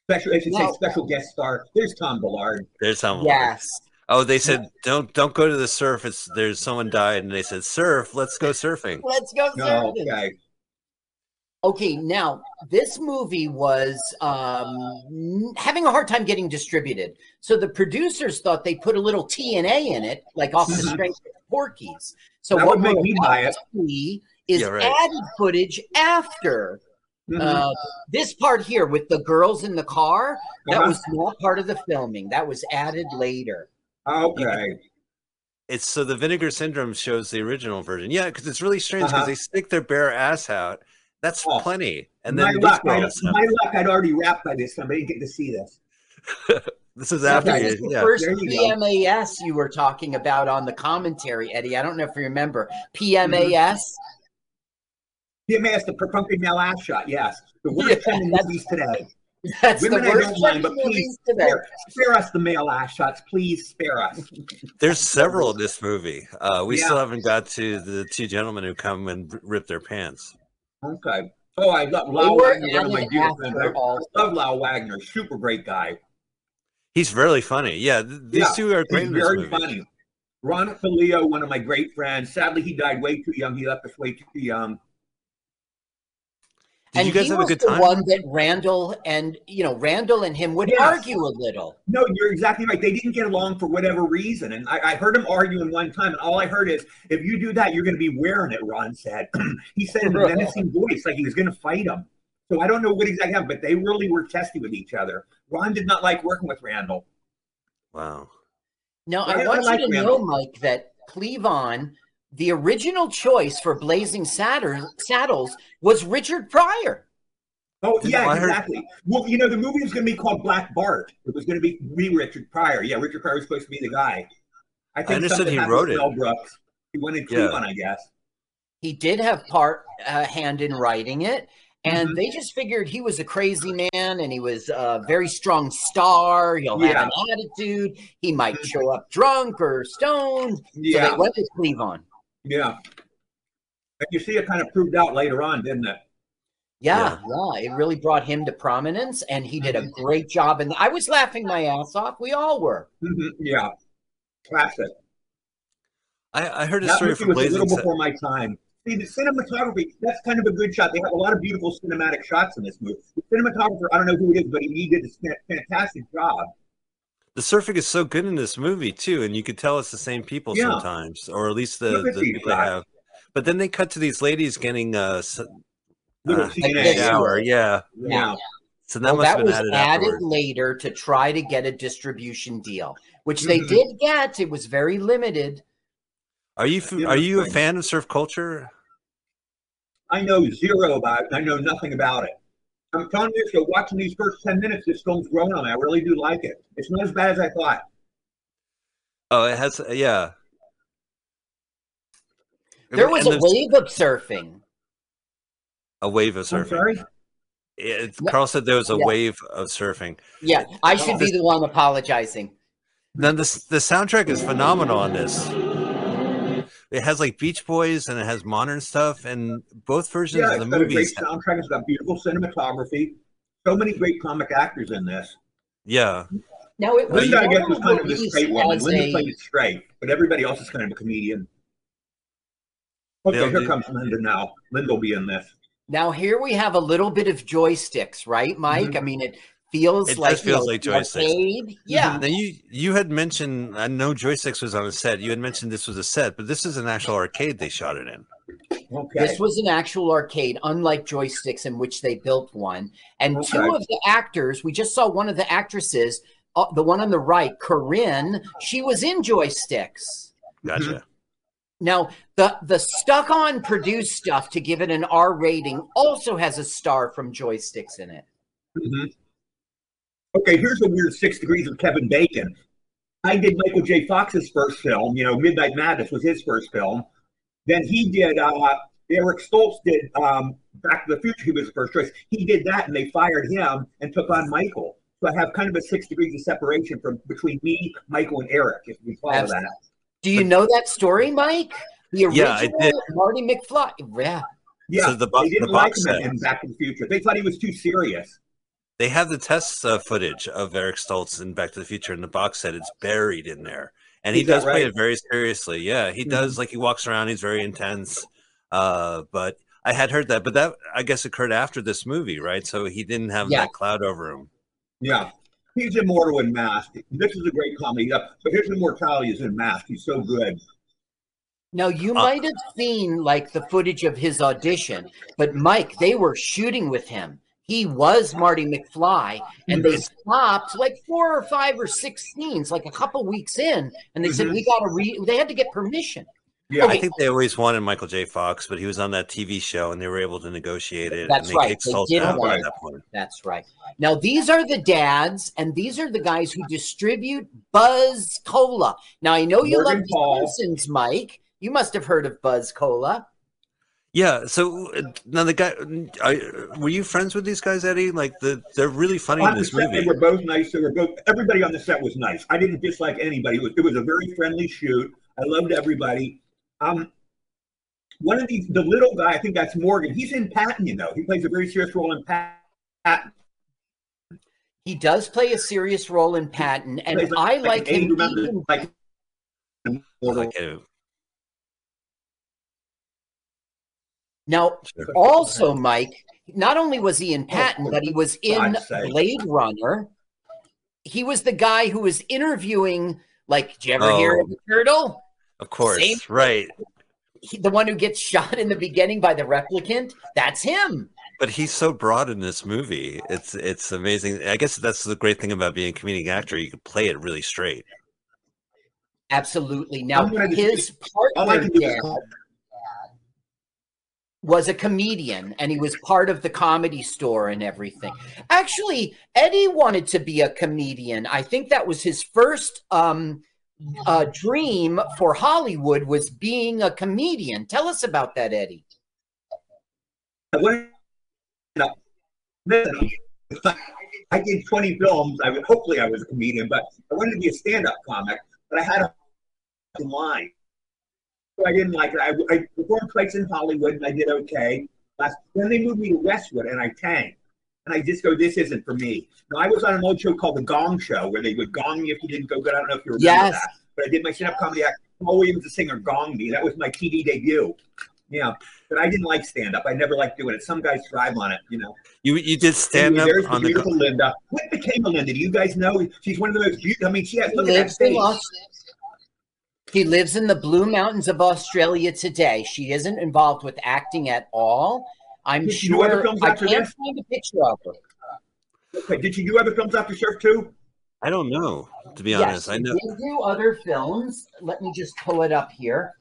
Special. I should say special guest star. There's Tom Villard. there's how. Yes. Oh, they said don't don't go to the surf. It's there's someone died, and they said surf. Let's go surfing. Let's go. No, surfing. okay. Okay, now this movie was um, having a hard time getting distributed. So the producers thought they put a little TNA in it, like off the Mhm. strength of Porky's. So That what would make we're me buy about it. to see is Yeah, right. added footage after Mhm. uh, this part here with the girls in the car. That Uh-huh. was not part of the filming. That was added later. Okay. It's so the vinegar syndrome shows the original version. Yeah, because it's really strange because Uh-huh. they stick their bare ass out. That's Oh, plenty, and then these luck, I, my luck, I'd already wrapped by this time. I didn't get to see this. This is Now, after this you. is the Yeah. first There you go. PMAS you were talking about on the commentary, Eddie. I don't know if you remember PMAS. PMAS, the perfunctory male ass shot. Yes, the worst Yeah, trend in movies today. That's Women the I worst don't mind, but please movies today. spare, spare us the male ass shots. Please spare us. There's several in this movie. Uh, we Yeah. still haven't got to the two gentlemen who come and rip their pants. Okay. Oh, I love They Lyle were Waggoner, one of my dear friends. I love Lyle Waggoner. Super great guy. He's really funny. Yeah, th- these Yeah, two are great He's in this very movie. funny. Ron Palillo, one of my great friends. Sadly, he died way too young. He left us way too young. Did and you guys he have a was good the time? one that Randall and you know Randall and him would Yes. argue a little. No, you're exactly right. They didn't get along for whatever reason. And I, I heard him arguing one time, and all I heard is, if you do that, you're going to be wearing it, Ron said. he said in a menacing voice, like he was going to fight him. So I don't know what exactly happened, but they really were testy with each other. Ron did not like working with Randall. Wow. Now I- I I want like you to Randall. know, Mike, that Cleavon, the original choice for Blazing Saddle- Saddles, was Richard Pryor. Oh, yeah, heard- exactly. Well, you know, the movie was going to be called Black Bart. It was going to be be Richard Pryor. Yeah, Richard Pryor was supposed to be the guy. I think understood he wrote it. Mel Brooks. He wanted Yeah. Cleavon, I guess. He did have part uh, hand in writing it, and Mhm. they just figured he was a crazy man, and he was a very strong star. He'll Yeah. have an attitude. He might show up drunk or stoned. So Yeah, they went with Cleavon. Yeah. And you see it kind of proved out later on, didn't it? Yeah, yeah, it really brought him to prominence, and he did a great job. And I was laughing my ass off. We all were. Mhm, Yeah. Classic. I, I heard a That story from was a little before my time. See, the cinematography, that's kind of a good shot. They have a lot of beautiful cinematic shots in this movie. The cinematographer, I don't know who it is, but he did a fantastic job. The surfing is so good in this movie too, and you could tell it's the same people Yeah. sometimes, or at least the, the people they have. But then they cut to these ladies getting uh, s- Little uh, TNA. shower. Yeah, Yeah. so that Well, must that have been was added, added later to try to get a distribution deal, which they Mhm. did get. It was very limited. Are you are you a fan of surf culture? I know zero about it. I know nothing about it. I'm telling you, so watching these first 10 minutes, this film's grown on me. I really do like it. It's not as bad as I thought. Oh, it has. Yeah. There was And a there's wave of surfing. a wave of I'm surfing. sorry? It, Yeah. Carl said there was a Yeah. wave of surfing. Yeah, I oh, should be the one apologizing. Then the the soundtrack is phenomenal on this. It has like Beach Boys and it has modern stuff, and both versions Yeah, of the it's got a great soundtrack. It's got beautiful cinematography. So many great comic actors in this. Yeah, Now it was Linda, I guess, was kind of the straight woman. as Linda a- played it straight, but everybody else is kind of a comedian. Okay, They'll here do- comes Linda now. Linda will be in this. Now here we have a little bit of joysticks, right, Mike? Mhm. I mean, it feels It does like feels you know, like joysticks. arcade. Yeah, Now you you had mentioned I know joysticks was on a set. You had mentioned this was a set, but this is an actual arcade they shot it in. Okay. This was an actual arcade, unlike joysticks, in which they built one. And Okay. two of the actors, we just saw one of the actresses, uh, the one on the right, Corinne. She was in joysticks. Gotcha. Now, the the stuck on produced stuff to give it an R rating also has a star from joysticks in it. Mhm. Okay, here's a weird six degrees of Kevin Bacon. I did Michael J. Fox's first film. You know, Midnight Madness was his first film. Then he did. Uh, Eric Stoltz did um, Back to the Future. He was the first choice. He did that, and they fired him and took on Michael. So I have kind of a six degrees of separation from between me, Michael, and Eric. If we follow Absolutely. that. Do you know that story, Mike? The original Yeah, I did. Marty McFly. Yeah. Yeah, So the bo- they didn't the like box him in- in Back to the Future. They thought he was too serious. They have the test uh, footage of Eric Stoltz in Back to the Future in the box set. It's buried in there, and he Is that does play it very seriously. Yeah, he does. Like he walks around, he's very intense. Uh, but I had heard that, but that I guess occurred after this movie, right? So he didn't have Yeah. that cloud over him. Yeah. He's immortal in Mask. This is a great comedy. Yeah, but his immortality is in Mask. He's so good. Now you Uh, might have seen like the footage of his audition, but Mike, they were shooting with him. He was Marty McFly, and they stopped like four or five or six scenes, like a couple weeks in, and they said Mhm. we got to re. They had to get permission. Yeah, I think they always wanted Michael J. Fox, but he was on that TV show, and they were able to negotiate it. That's and they right. They did out want that point. That's right. Now these are the dads, and these are the guys who distribute Buzz Cola. Now I know you Morgan love Paul. the Simpsons, Mike. You must have heard of Buzz Cola. Yeah. So uh, now the guy, I, were you friends with these guys, Eddie? Like the, they're really funny in on the this set, movie. they were both nice. They were both. Everybody on the set was nice. I didn't dislike anybody. It was, it was a very friendly shoot. I loved everybody. Um, one of these, the little guy, I think that's Morgan. He's in Patton. You know, he plays a very serious role in Pat- Patton. He does play a serious role in Patton, and Plays I an like aide, him. remember, even- like, Like, Now, also, Mike, not only was he in oh, Patton, but he was in Blade Runner. He was the guy who was interviewing. Like, did you ever hear Oh. of the turtle? Of course, Same- right. He, the one who gets shot in the beginning by the replicant. That's him. But he's so broad in this movie. It's it's amazing. I guess that's the great thing about being a comedic actor. You can play it really straight. Absolutely. Now, I'm gonna just- his partner can do is dad was a comedian, and he was part of the comedy store and everything. Actually, Eddie wanted to be a comedian. I think that was his first um, uh, dream for Hollywood was being a comedian. Tell us about that, Eddie. I did 20 films. I would hopefully I was a comedian, but I wanted to be a stand-up comic. But I had a line, I didn't like it. I, I performed twice in Hollywood, and I did okay. Last, then they moved me to Westwood, and I tanked. And I just go, this isn't for me. Now I was on an old show called The Gong Show, where they would gong me if you didn't go good. I don't know if you remember Yes. that, but I did my stand-up comedy act. Paul Williams, the singer, gonged me. That was my TV debut. Yeah, but I didn't like stand-up. I never liked doing it. Some guys thrive on it, you know. You you did stand up There's on the. beautiful Linda. What became of Linda? Do you guys know? She's one of the most beautiful. I mean, she has look at that lives in face. Aus- He lives in the Blue Mountains of Australia today. She isn't involved with acting at all. I'm Did she do sure films I after can't this? find a picture of her. Okay, did she do other films after Surf too? I don't know. To be Yes, honest, I know. did do other films. Let me just pull it up here.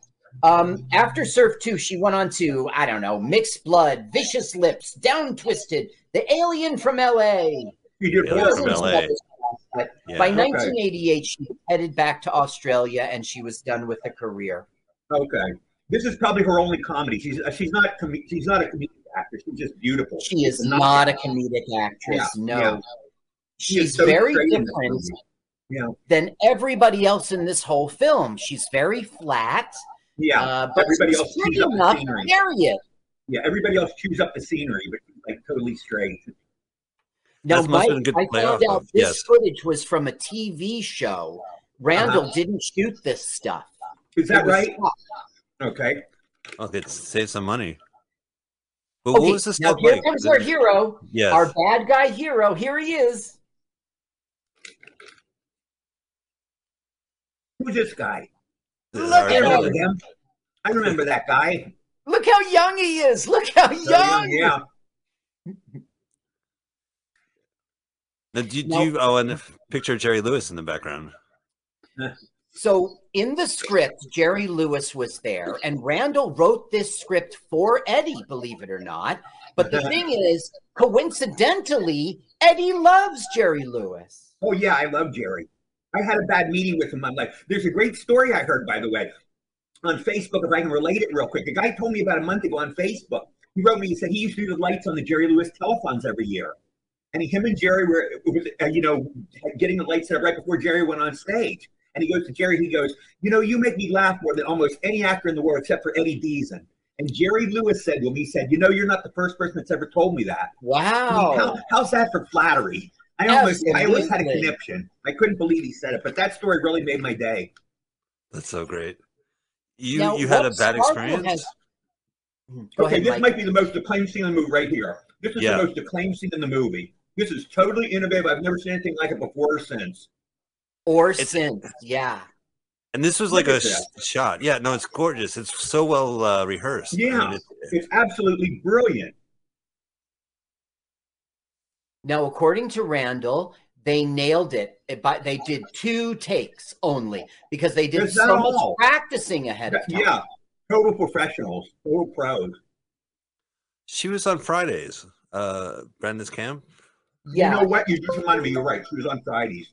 Um, after Surf 2, she went on to, I don't know, Mixed Blood, Vicious Lips, Down Twisted, The Alien from LA. She did Yeah, four that's She from was films. in LA. Other stuff, But Yeah. by Okay. 1988, she headed back to Australia and she was done with the career. Okay, this is probably her only comedy. She's uh, she's not com- she's not a comedic actor. She's just beautiful. She is She's not a comedic actress. Yeah, no. yeah. She is She's so very straight different. Yeah, than everybody else in this whole film. She's very flat. yeah. Uh, but Everybody she's else chews pretty up the enough, scenery. period. yeah, everybody else chews up the scenery, but like totally straight. Now, That must Mike, have been good I found out of, this yes. footage was from a TV show. Randall Uh-huh. didn't shoot this stuff. Is that right? shot. Okay. Oh, they save some money. But Okay, what was this now stuff here like? comes our hero, Yes. our bad guy hero. Here he is. Who's this guy? Look I at remember him. him. I remember that guy. Look how young he is. Look how So young. Yeah. Now, do, you- do No. you, oh, and the picture of Jerry Lewis in the background. So in the script, Jerry Lewis was there, and Randall wrote this script for Eddie, believe it or not. But the thing is, coincidentally, Eddie loves Jerry Lewis. Oh yeah, I love Jerry. I had a bad meeting with him. I'm like, there's a great story I heard, by the way, on Facebook. If I can relate it real quick, a guy told me about a month ago on Facebook. He wrote me. He said he used to do the lights on the Jerry Lewis telephones every year, and he, him and Jerry were, was, uh, you know, getting the lights set up right before Jerry went on stage. And he goes to Jerry. He goes, you know, you make me laugh more than almost any actor in the world except for Eddie Deezen. And Jerry Lewis said to him, he said, you know, you're not the first person that's ever told me that. I mean, Wow. how, how's that for flattery? I almost, I always had a conniption. I couldn't believe he said it, but that story really made my day. That's so great. You Now, you had a bad experience. has- okay, ahead, this Mike. might be the most acclaimed scene in the movie right here. This is Yeah. the most acclaimed scene in the movie. This is totally innovative. I've never seen anything like it before or since. Or It's- since, yeah. And this was Look like a sh- shot. Yeah, no, it's gorgeous. It's so well uh, rehearsed. I Yeah. mean, it- It's absolutely brilliant. Now, according to Randall, they nailed it. it but they did two takes only because they did so much all? practicing ahead of time. Yeah, Total professionals, total pros. She was on Fridays. Uh, Brandis Kemp. Yeah. You know what? You just reminded me. You're right. She was on Fridays.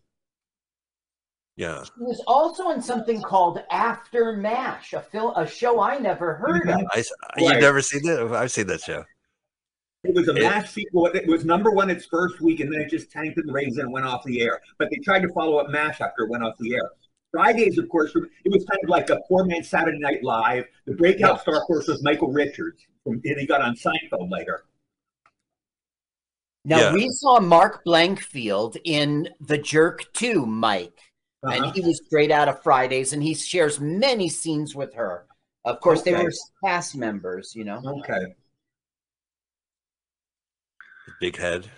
Yeah. She was also in something called AfterMASH, a film, a show I never heard mm-hmm. of. I, You've Right. never seen it? I've seen that show. It was a It- MASH sequel. It was number one its first week, and then it just tanked in the ratings and went off the air. But they tried to follow up MASH after it went off the air. Fridays, of course, it was kind of like a poor man's Saturday Night Live. The breakout star, of course, was Michael Richards, and he got on Seinfeld later. Now Yeah. we saw Mark Blankfield in The Jerk 2, Mike. Uh-huh. And he was straight out of Fridays, and he shares many scenes with her. Of course, they were cast members, you know. Okay. Big head.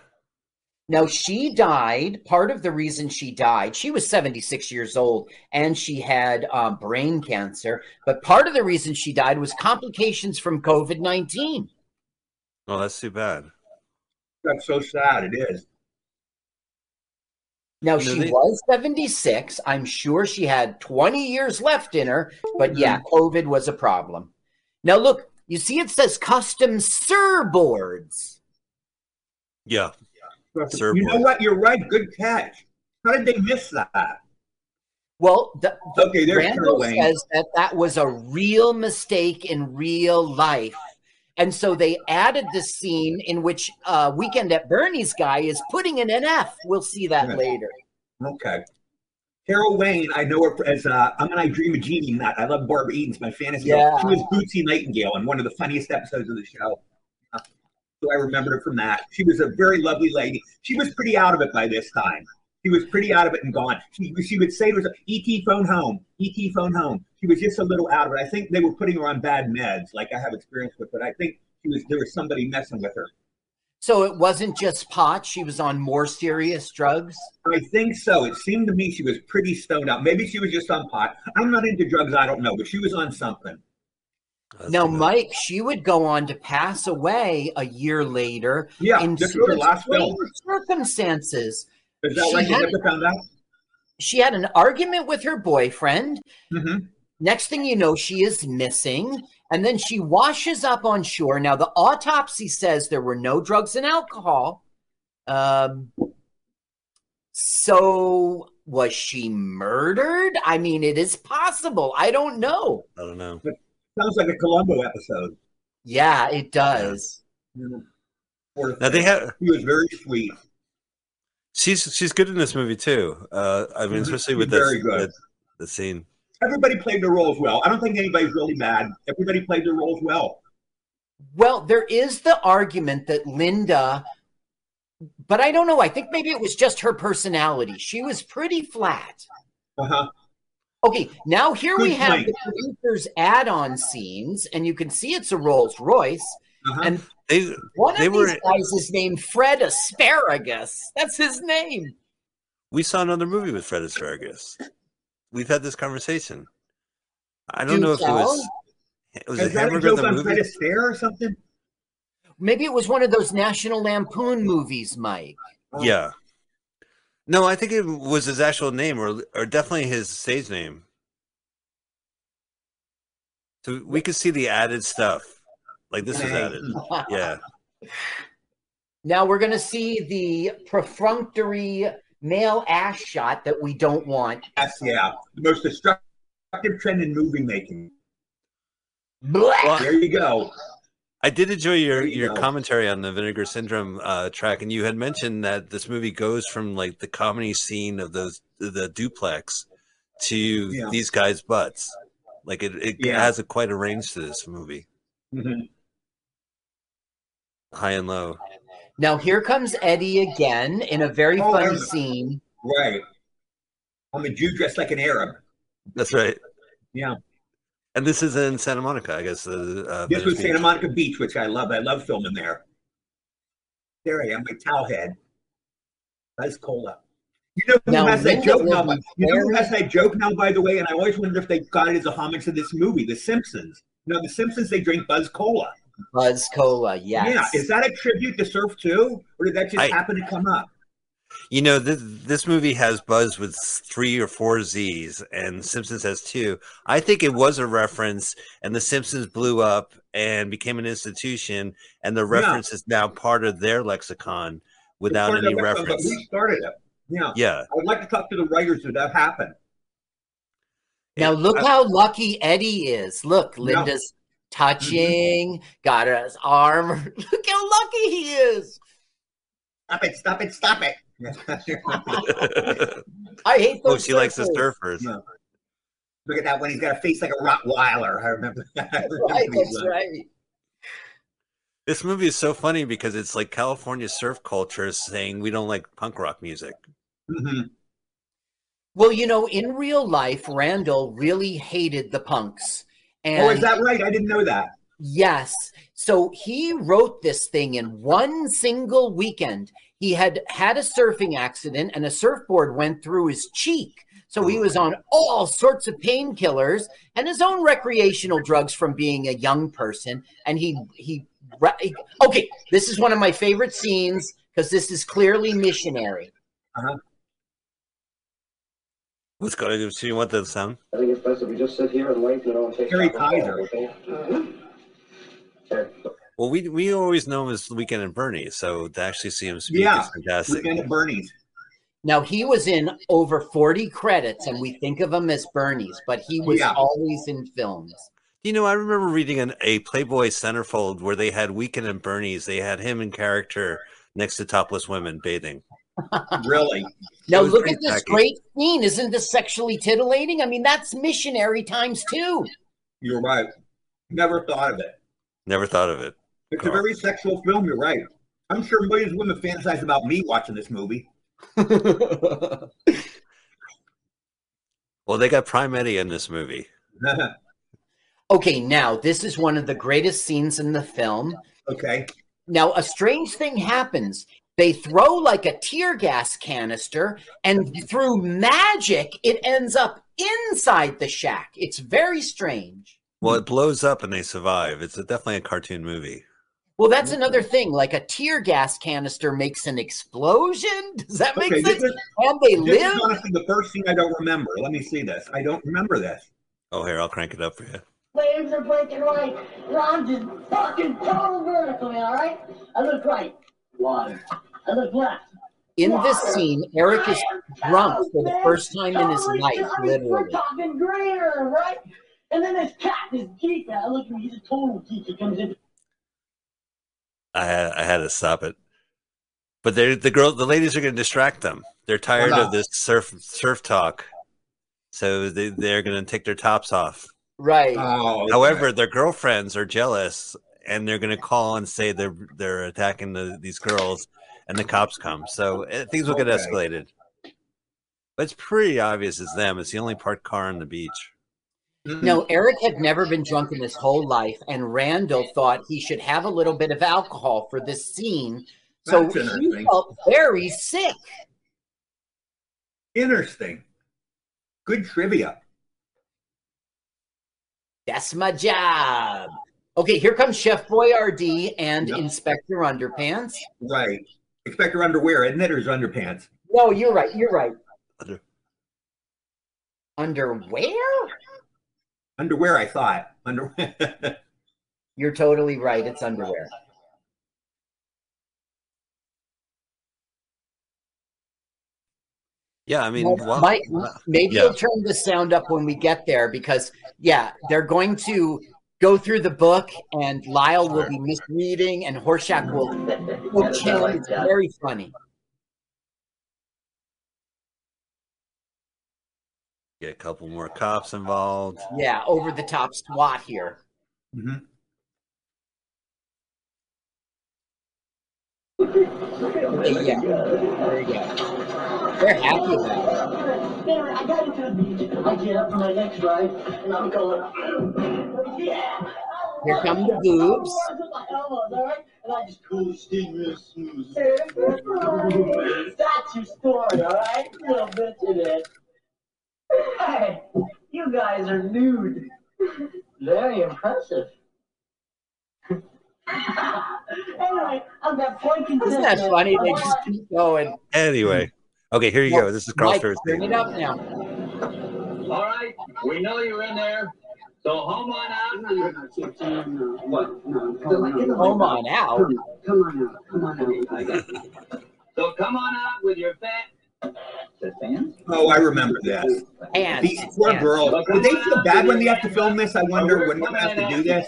Now, she died. Part of the reason she died, she was 76 years old and she had um, brain cancer. But part of the reason she died was complications from COVID 19. Oh, that's too bad. That's so sad. It is. Now, No, she they- was 76. I'm sure she had 20 years left in her. But yeah, COVID was a problem. Now, look, you see, it says custom surboards. Yeah. Sir you know what? You're right. Good catch. How did they miss that? Well, the, the Okay, there's Randall Carol says that that was a real mistake in real life. And so they added the scene in which uh, Weekend at Bernie's guy is putting in an F. We'll see that later. Okay. Carol Wayne, I know her as uh, I'm and I Dream of Jeannie. Nut. I love Barbara Eden's my fantasy. Yeah. She was Bootsy Nightingale in one of the funniest episodes of the show. Uh, So I remembered her from that. She was a very lovely lady. She was pretty out of it by this time. She was pretty out of it and gone. She, she would say to herself, ET phone home, ET phone home. She was just a little out of it. I think they were putting her on bad meds, like I have experience with, but I think she was there was somebody messing with her. So it wasn't just pot, she was on more serious drugs. I think so. It seemed to me she was pretty stoned out. Maybe she was just on pot. I'm not into drugs. I don't know, but she was on something. That's now, too bad. Mike, she would go on to pass away a year later Yeah, in this was sort last film. strange circumstances. Is that She right? You had- never found out? She had an argument with her boyfriend. hmm Next thing you know, she is missing. And then she washes up on shore. Now, the autopsy says there were no drugs and alcohol. Um, so, was she murdered? I mean, it is possible. I don't know. I don't know. Sounds like a Columbo episode. Yeah, it does. Poor Now they thing. have. He was very sweet. She's she's good in this movie too. Uh, I mean, especially She's with very good. the, the scene. Everybody played their roles well. I don't think anybody's really bad. Everybody played their roles well. Well, there is the argument that Linda, but I don't know. I think maybe it was just her personality. She was pretty flat. Uh-huh. Okay, now here we Good have point. the producers add-on scenes, and you can see it's a Rolls Royce. Uh-huh. And They one They of were- these guys is named Fred Asparagus. That's his name. we saw another movie with Fred Asparagus. We've had this conversation. I don't Do know if it was it was Is it that a Hamburger joke the movie. Fred Astaire or something? Maybe it was one of those National Lampoon movies, Mike. Yeah. No, I think it was his actual name, or or definitely his stage name. So we could see the added stuff, like this was Dang. added. Yeah, Now we're going to see the perfunctory male ass shot that we don't want. Yes, yeah. The most destructive trend in movie making. Blah! Well, There you go. I did enjoy your you your go. commentary on the Vinegar Syndrome uh, track, and you had mentioned that this movie goes from like the comedy scene of those the duplex to Yeah. these guys' butts. Like it, it Yeah. has a quite a range to this movie, Mhm. High and low. Now here comes Eddie again in a very Oh, funny there's- scene. Right. I'm a Jew dressed like an Arab. That's right. Yeah. And this is in Santa Monica, I guess. Uh, uh, This was Venice Santa Monica Beach, which I love. I love filming there. There I am, my towel head. Buzz Cola. You know who Now, has that joke now? my You know who has that joke now, by the way? And I always wonder if they got it as a homage to this movie, The Simpsons. You know, The Simpsons, they drink Buzz Cola. Buzz Cola, yes. Yeah. Is that a tribute to Surf too? Or did that just I- happen to come up? You know, this, this movie has buzz with three or four Z's, and Simpsons has two. I think it was a reference, and The Simpsons blew up and became an institution, and the reference is now part of their lexicon without any the- but reference. We started it. Yeah. Yeah. I'd like to talk to the writers if that happened. Now look how lucky Eddie is. Look, Linda's touching, got his arm. Look how lucky he is. Stop it! Stop it! Stop it! I hate Oh, those. she likes the surfers. surfers. No. Look at that one. He's got a face like a Rottweiler. I remember that. I remember Right, that's right. This movie is so funny because it's like California surf culture is saying we don't like punk rock music. mhm. Well, you know, in real life, Randall really hated the punks. And Oh, is that right? I didn't know that. Yes. So he wrote this thing in one single weekend. He had had a surfing accident and a surfboard went through his cheek. So he was on all sorts of painkillers and his own recreational drugs from being a young person. And he, he, okay, this is one of my favorite scenes because this is clearly missionary. Uh-huh. Let's go. So you want the sound? I think it's best if we just sit here and wait, you know, and take Harry stock of the call, Kaiser. okay? Okay. Well, we we always know him as Weekend and Bernie, so to actually see him speak Yeah. is fantastic. Weekend at Bernie's. Now he was in over 40 credits and we think of him as Bernie's, but he was Yeah. always in films. You know, I remember reading an, a Playboy centerfold where they had Weekend and Bernie's. They had him in character next to topless women bathing. Really? Now look at this tacky. great scene. Isn't this sexually titillating? I mean, that's missionary times two. You're right. Never thought of it. Never thought of it. It's a very sexual film. You're right. I'm sure millions of women fantasize about me watching this movie. Well, they got Prime Eddie in this movie. okay, now this is one of the greatest scenes in the film. okay. Now, a strange thing happens. They throw like a tear gas canister, and through magic, it ends up inside the shack. It's very strange. Well, it blows up and they survive. It's a, definitely a cartoon movie. Well, that's another thing. Like a tear gas canister makes an explosion. Does that make Okay, sense? is- And they This live. is honestly the first thing I don't remember. Let me see this. I don't remember this. Oh, here, I'll crank it up for you. Waves are breaking right. And I'm just fucking total vertically, all right? I look right. Water. I look left. In this scene, Eric is drunk for the first time in his life, I We're literally. talking greater, right? And then this cat, this geek, I look at me, he's a total geek. He comes in. I had, I had to stop it. But they're, the girl, the ladies are going to distract them. They're tired of this surf surf talk, so they, they're going to take their tops off. Right. Oh, okay. However, their girlfriends are jealous, and they're going to call and say they're they're attacking the, these girls, and the cops come. So uh, things will get Okay. escalated. But it's pretty obvious it's them. It's the only parked car on the beach. No, Eric had never been drunk in his whole life, and Randall thought he should have a little bit of alcohol for this scene. So That's he felt very sick. Interesting. Good trivia. That's my job. Okay, here comes Chef Boyardee and Yep. Inspector Underpants. Right. Inspector Underwear, isn't it? Or is it underpants? No, you're right. You're right. Under- Underwear? Underwear, I thought. Underwear. You're totally right. It's underwear. Yeah, I mean, Well, well, Mike, uh, maybe yeah. you'll turn the sound up when we get there because, yeah, they're going to go through the book and Lyle will be misreading and Horshack will coach him. It's very funny. get a couple more cops involved. Yeah, over the top SWAT here. Mhm. Yeah. There you go. They're happy about it. Anyway, I got into the beach. I get up for my next ride, and I'm going, yeah. Here come the boobs. And I just cool steam real smooth. That's your story, all right? Little bit of it. Hey, you guys are nude. Very impressive. anyway, I've got point Isn't that funny? They just keep going. Anyway, okay, here you go. This is Carl Mike, Sturz. turn it up now. All right, we know you're in there. So home on out. No, you're not. Can't say no. What? No, come on. Home on out. Come on out. Come on out. I got you. So come on out with your fan. The fans? Oh, I remember that. And These poor girls. Would they feel bad when they have to film this? I wonder when they have to do this.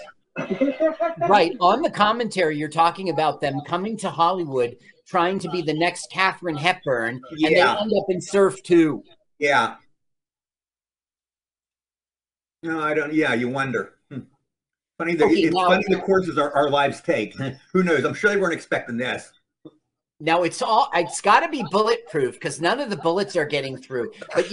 right on the commentary, you're talking about them coming to Hollywood, trying to be the next Katherine Hepburn, and they end up in Surf Two. Yeah. No, I don't. Yeah, you wonder. Hmm. Funny that Okay, it's now- funny the courses our, our lives take. Who knows? I'm sure they weren't expecting this. Now it's all it's got to be bulletproof because none of the bullets are getting through. But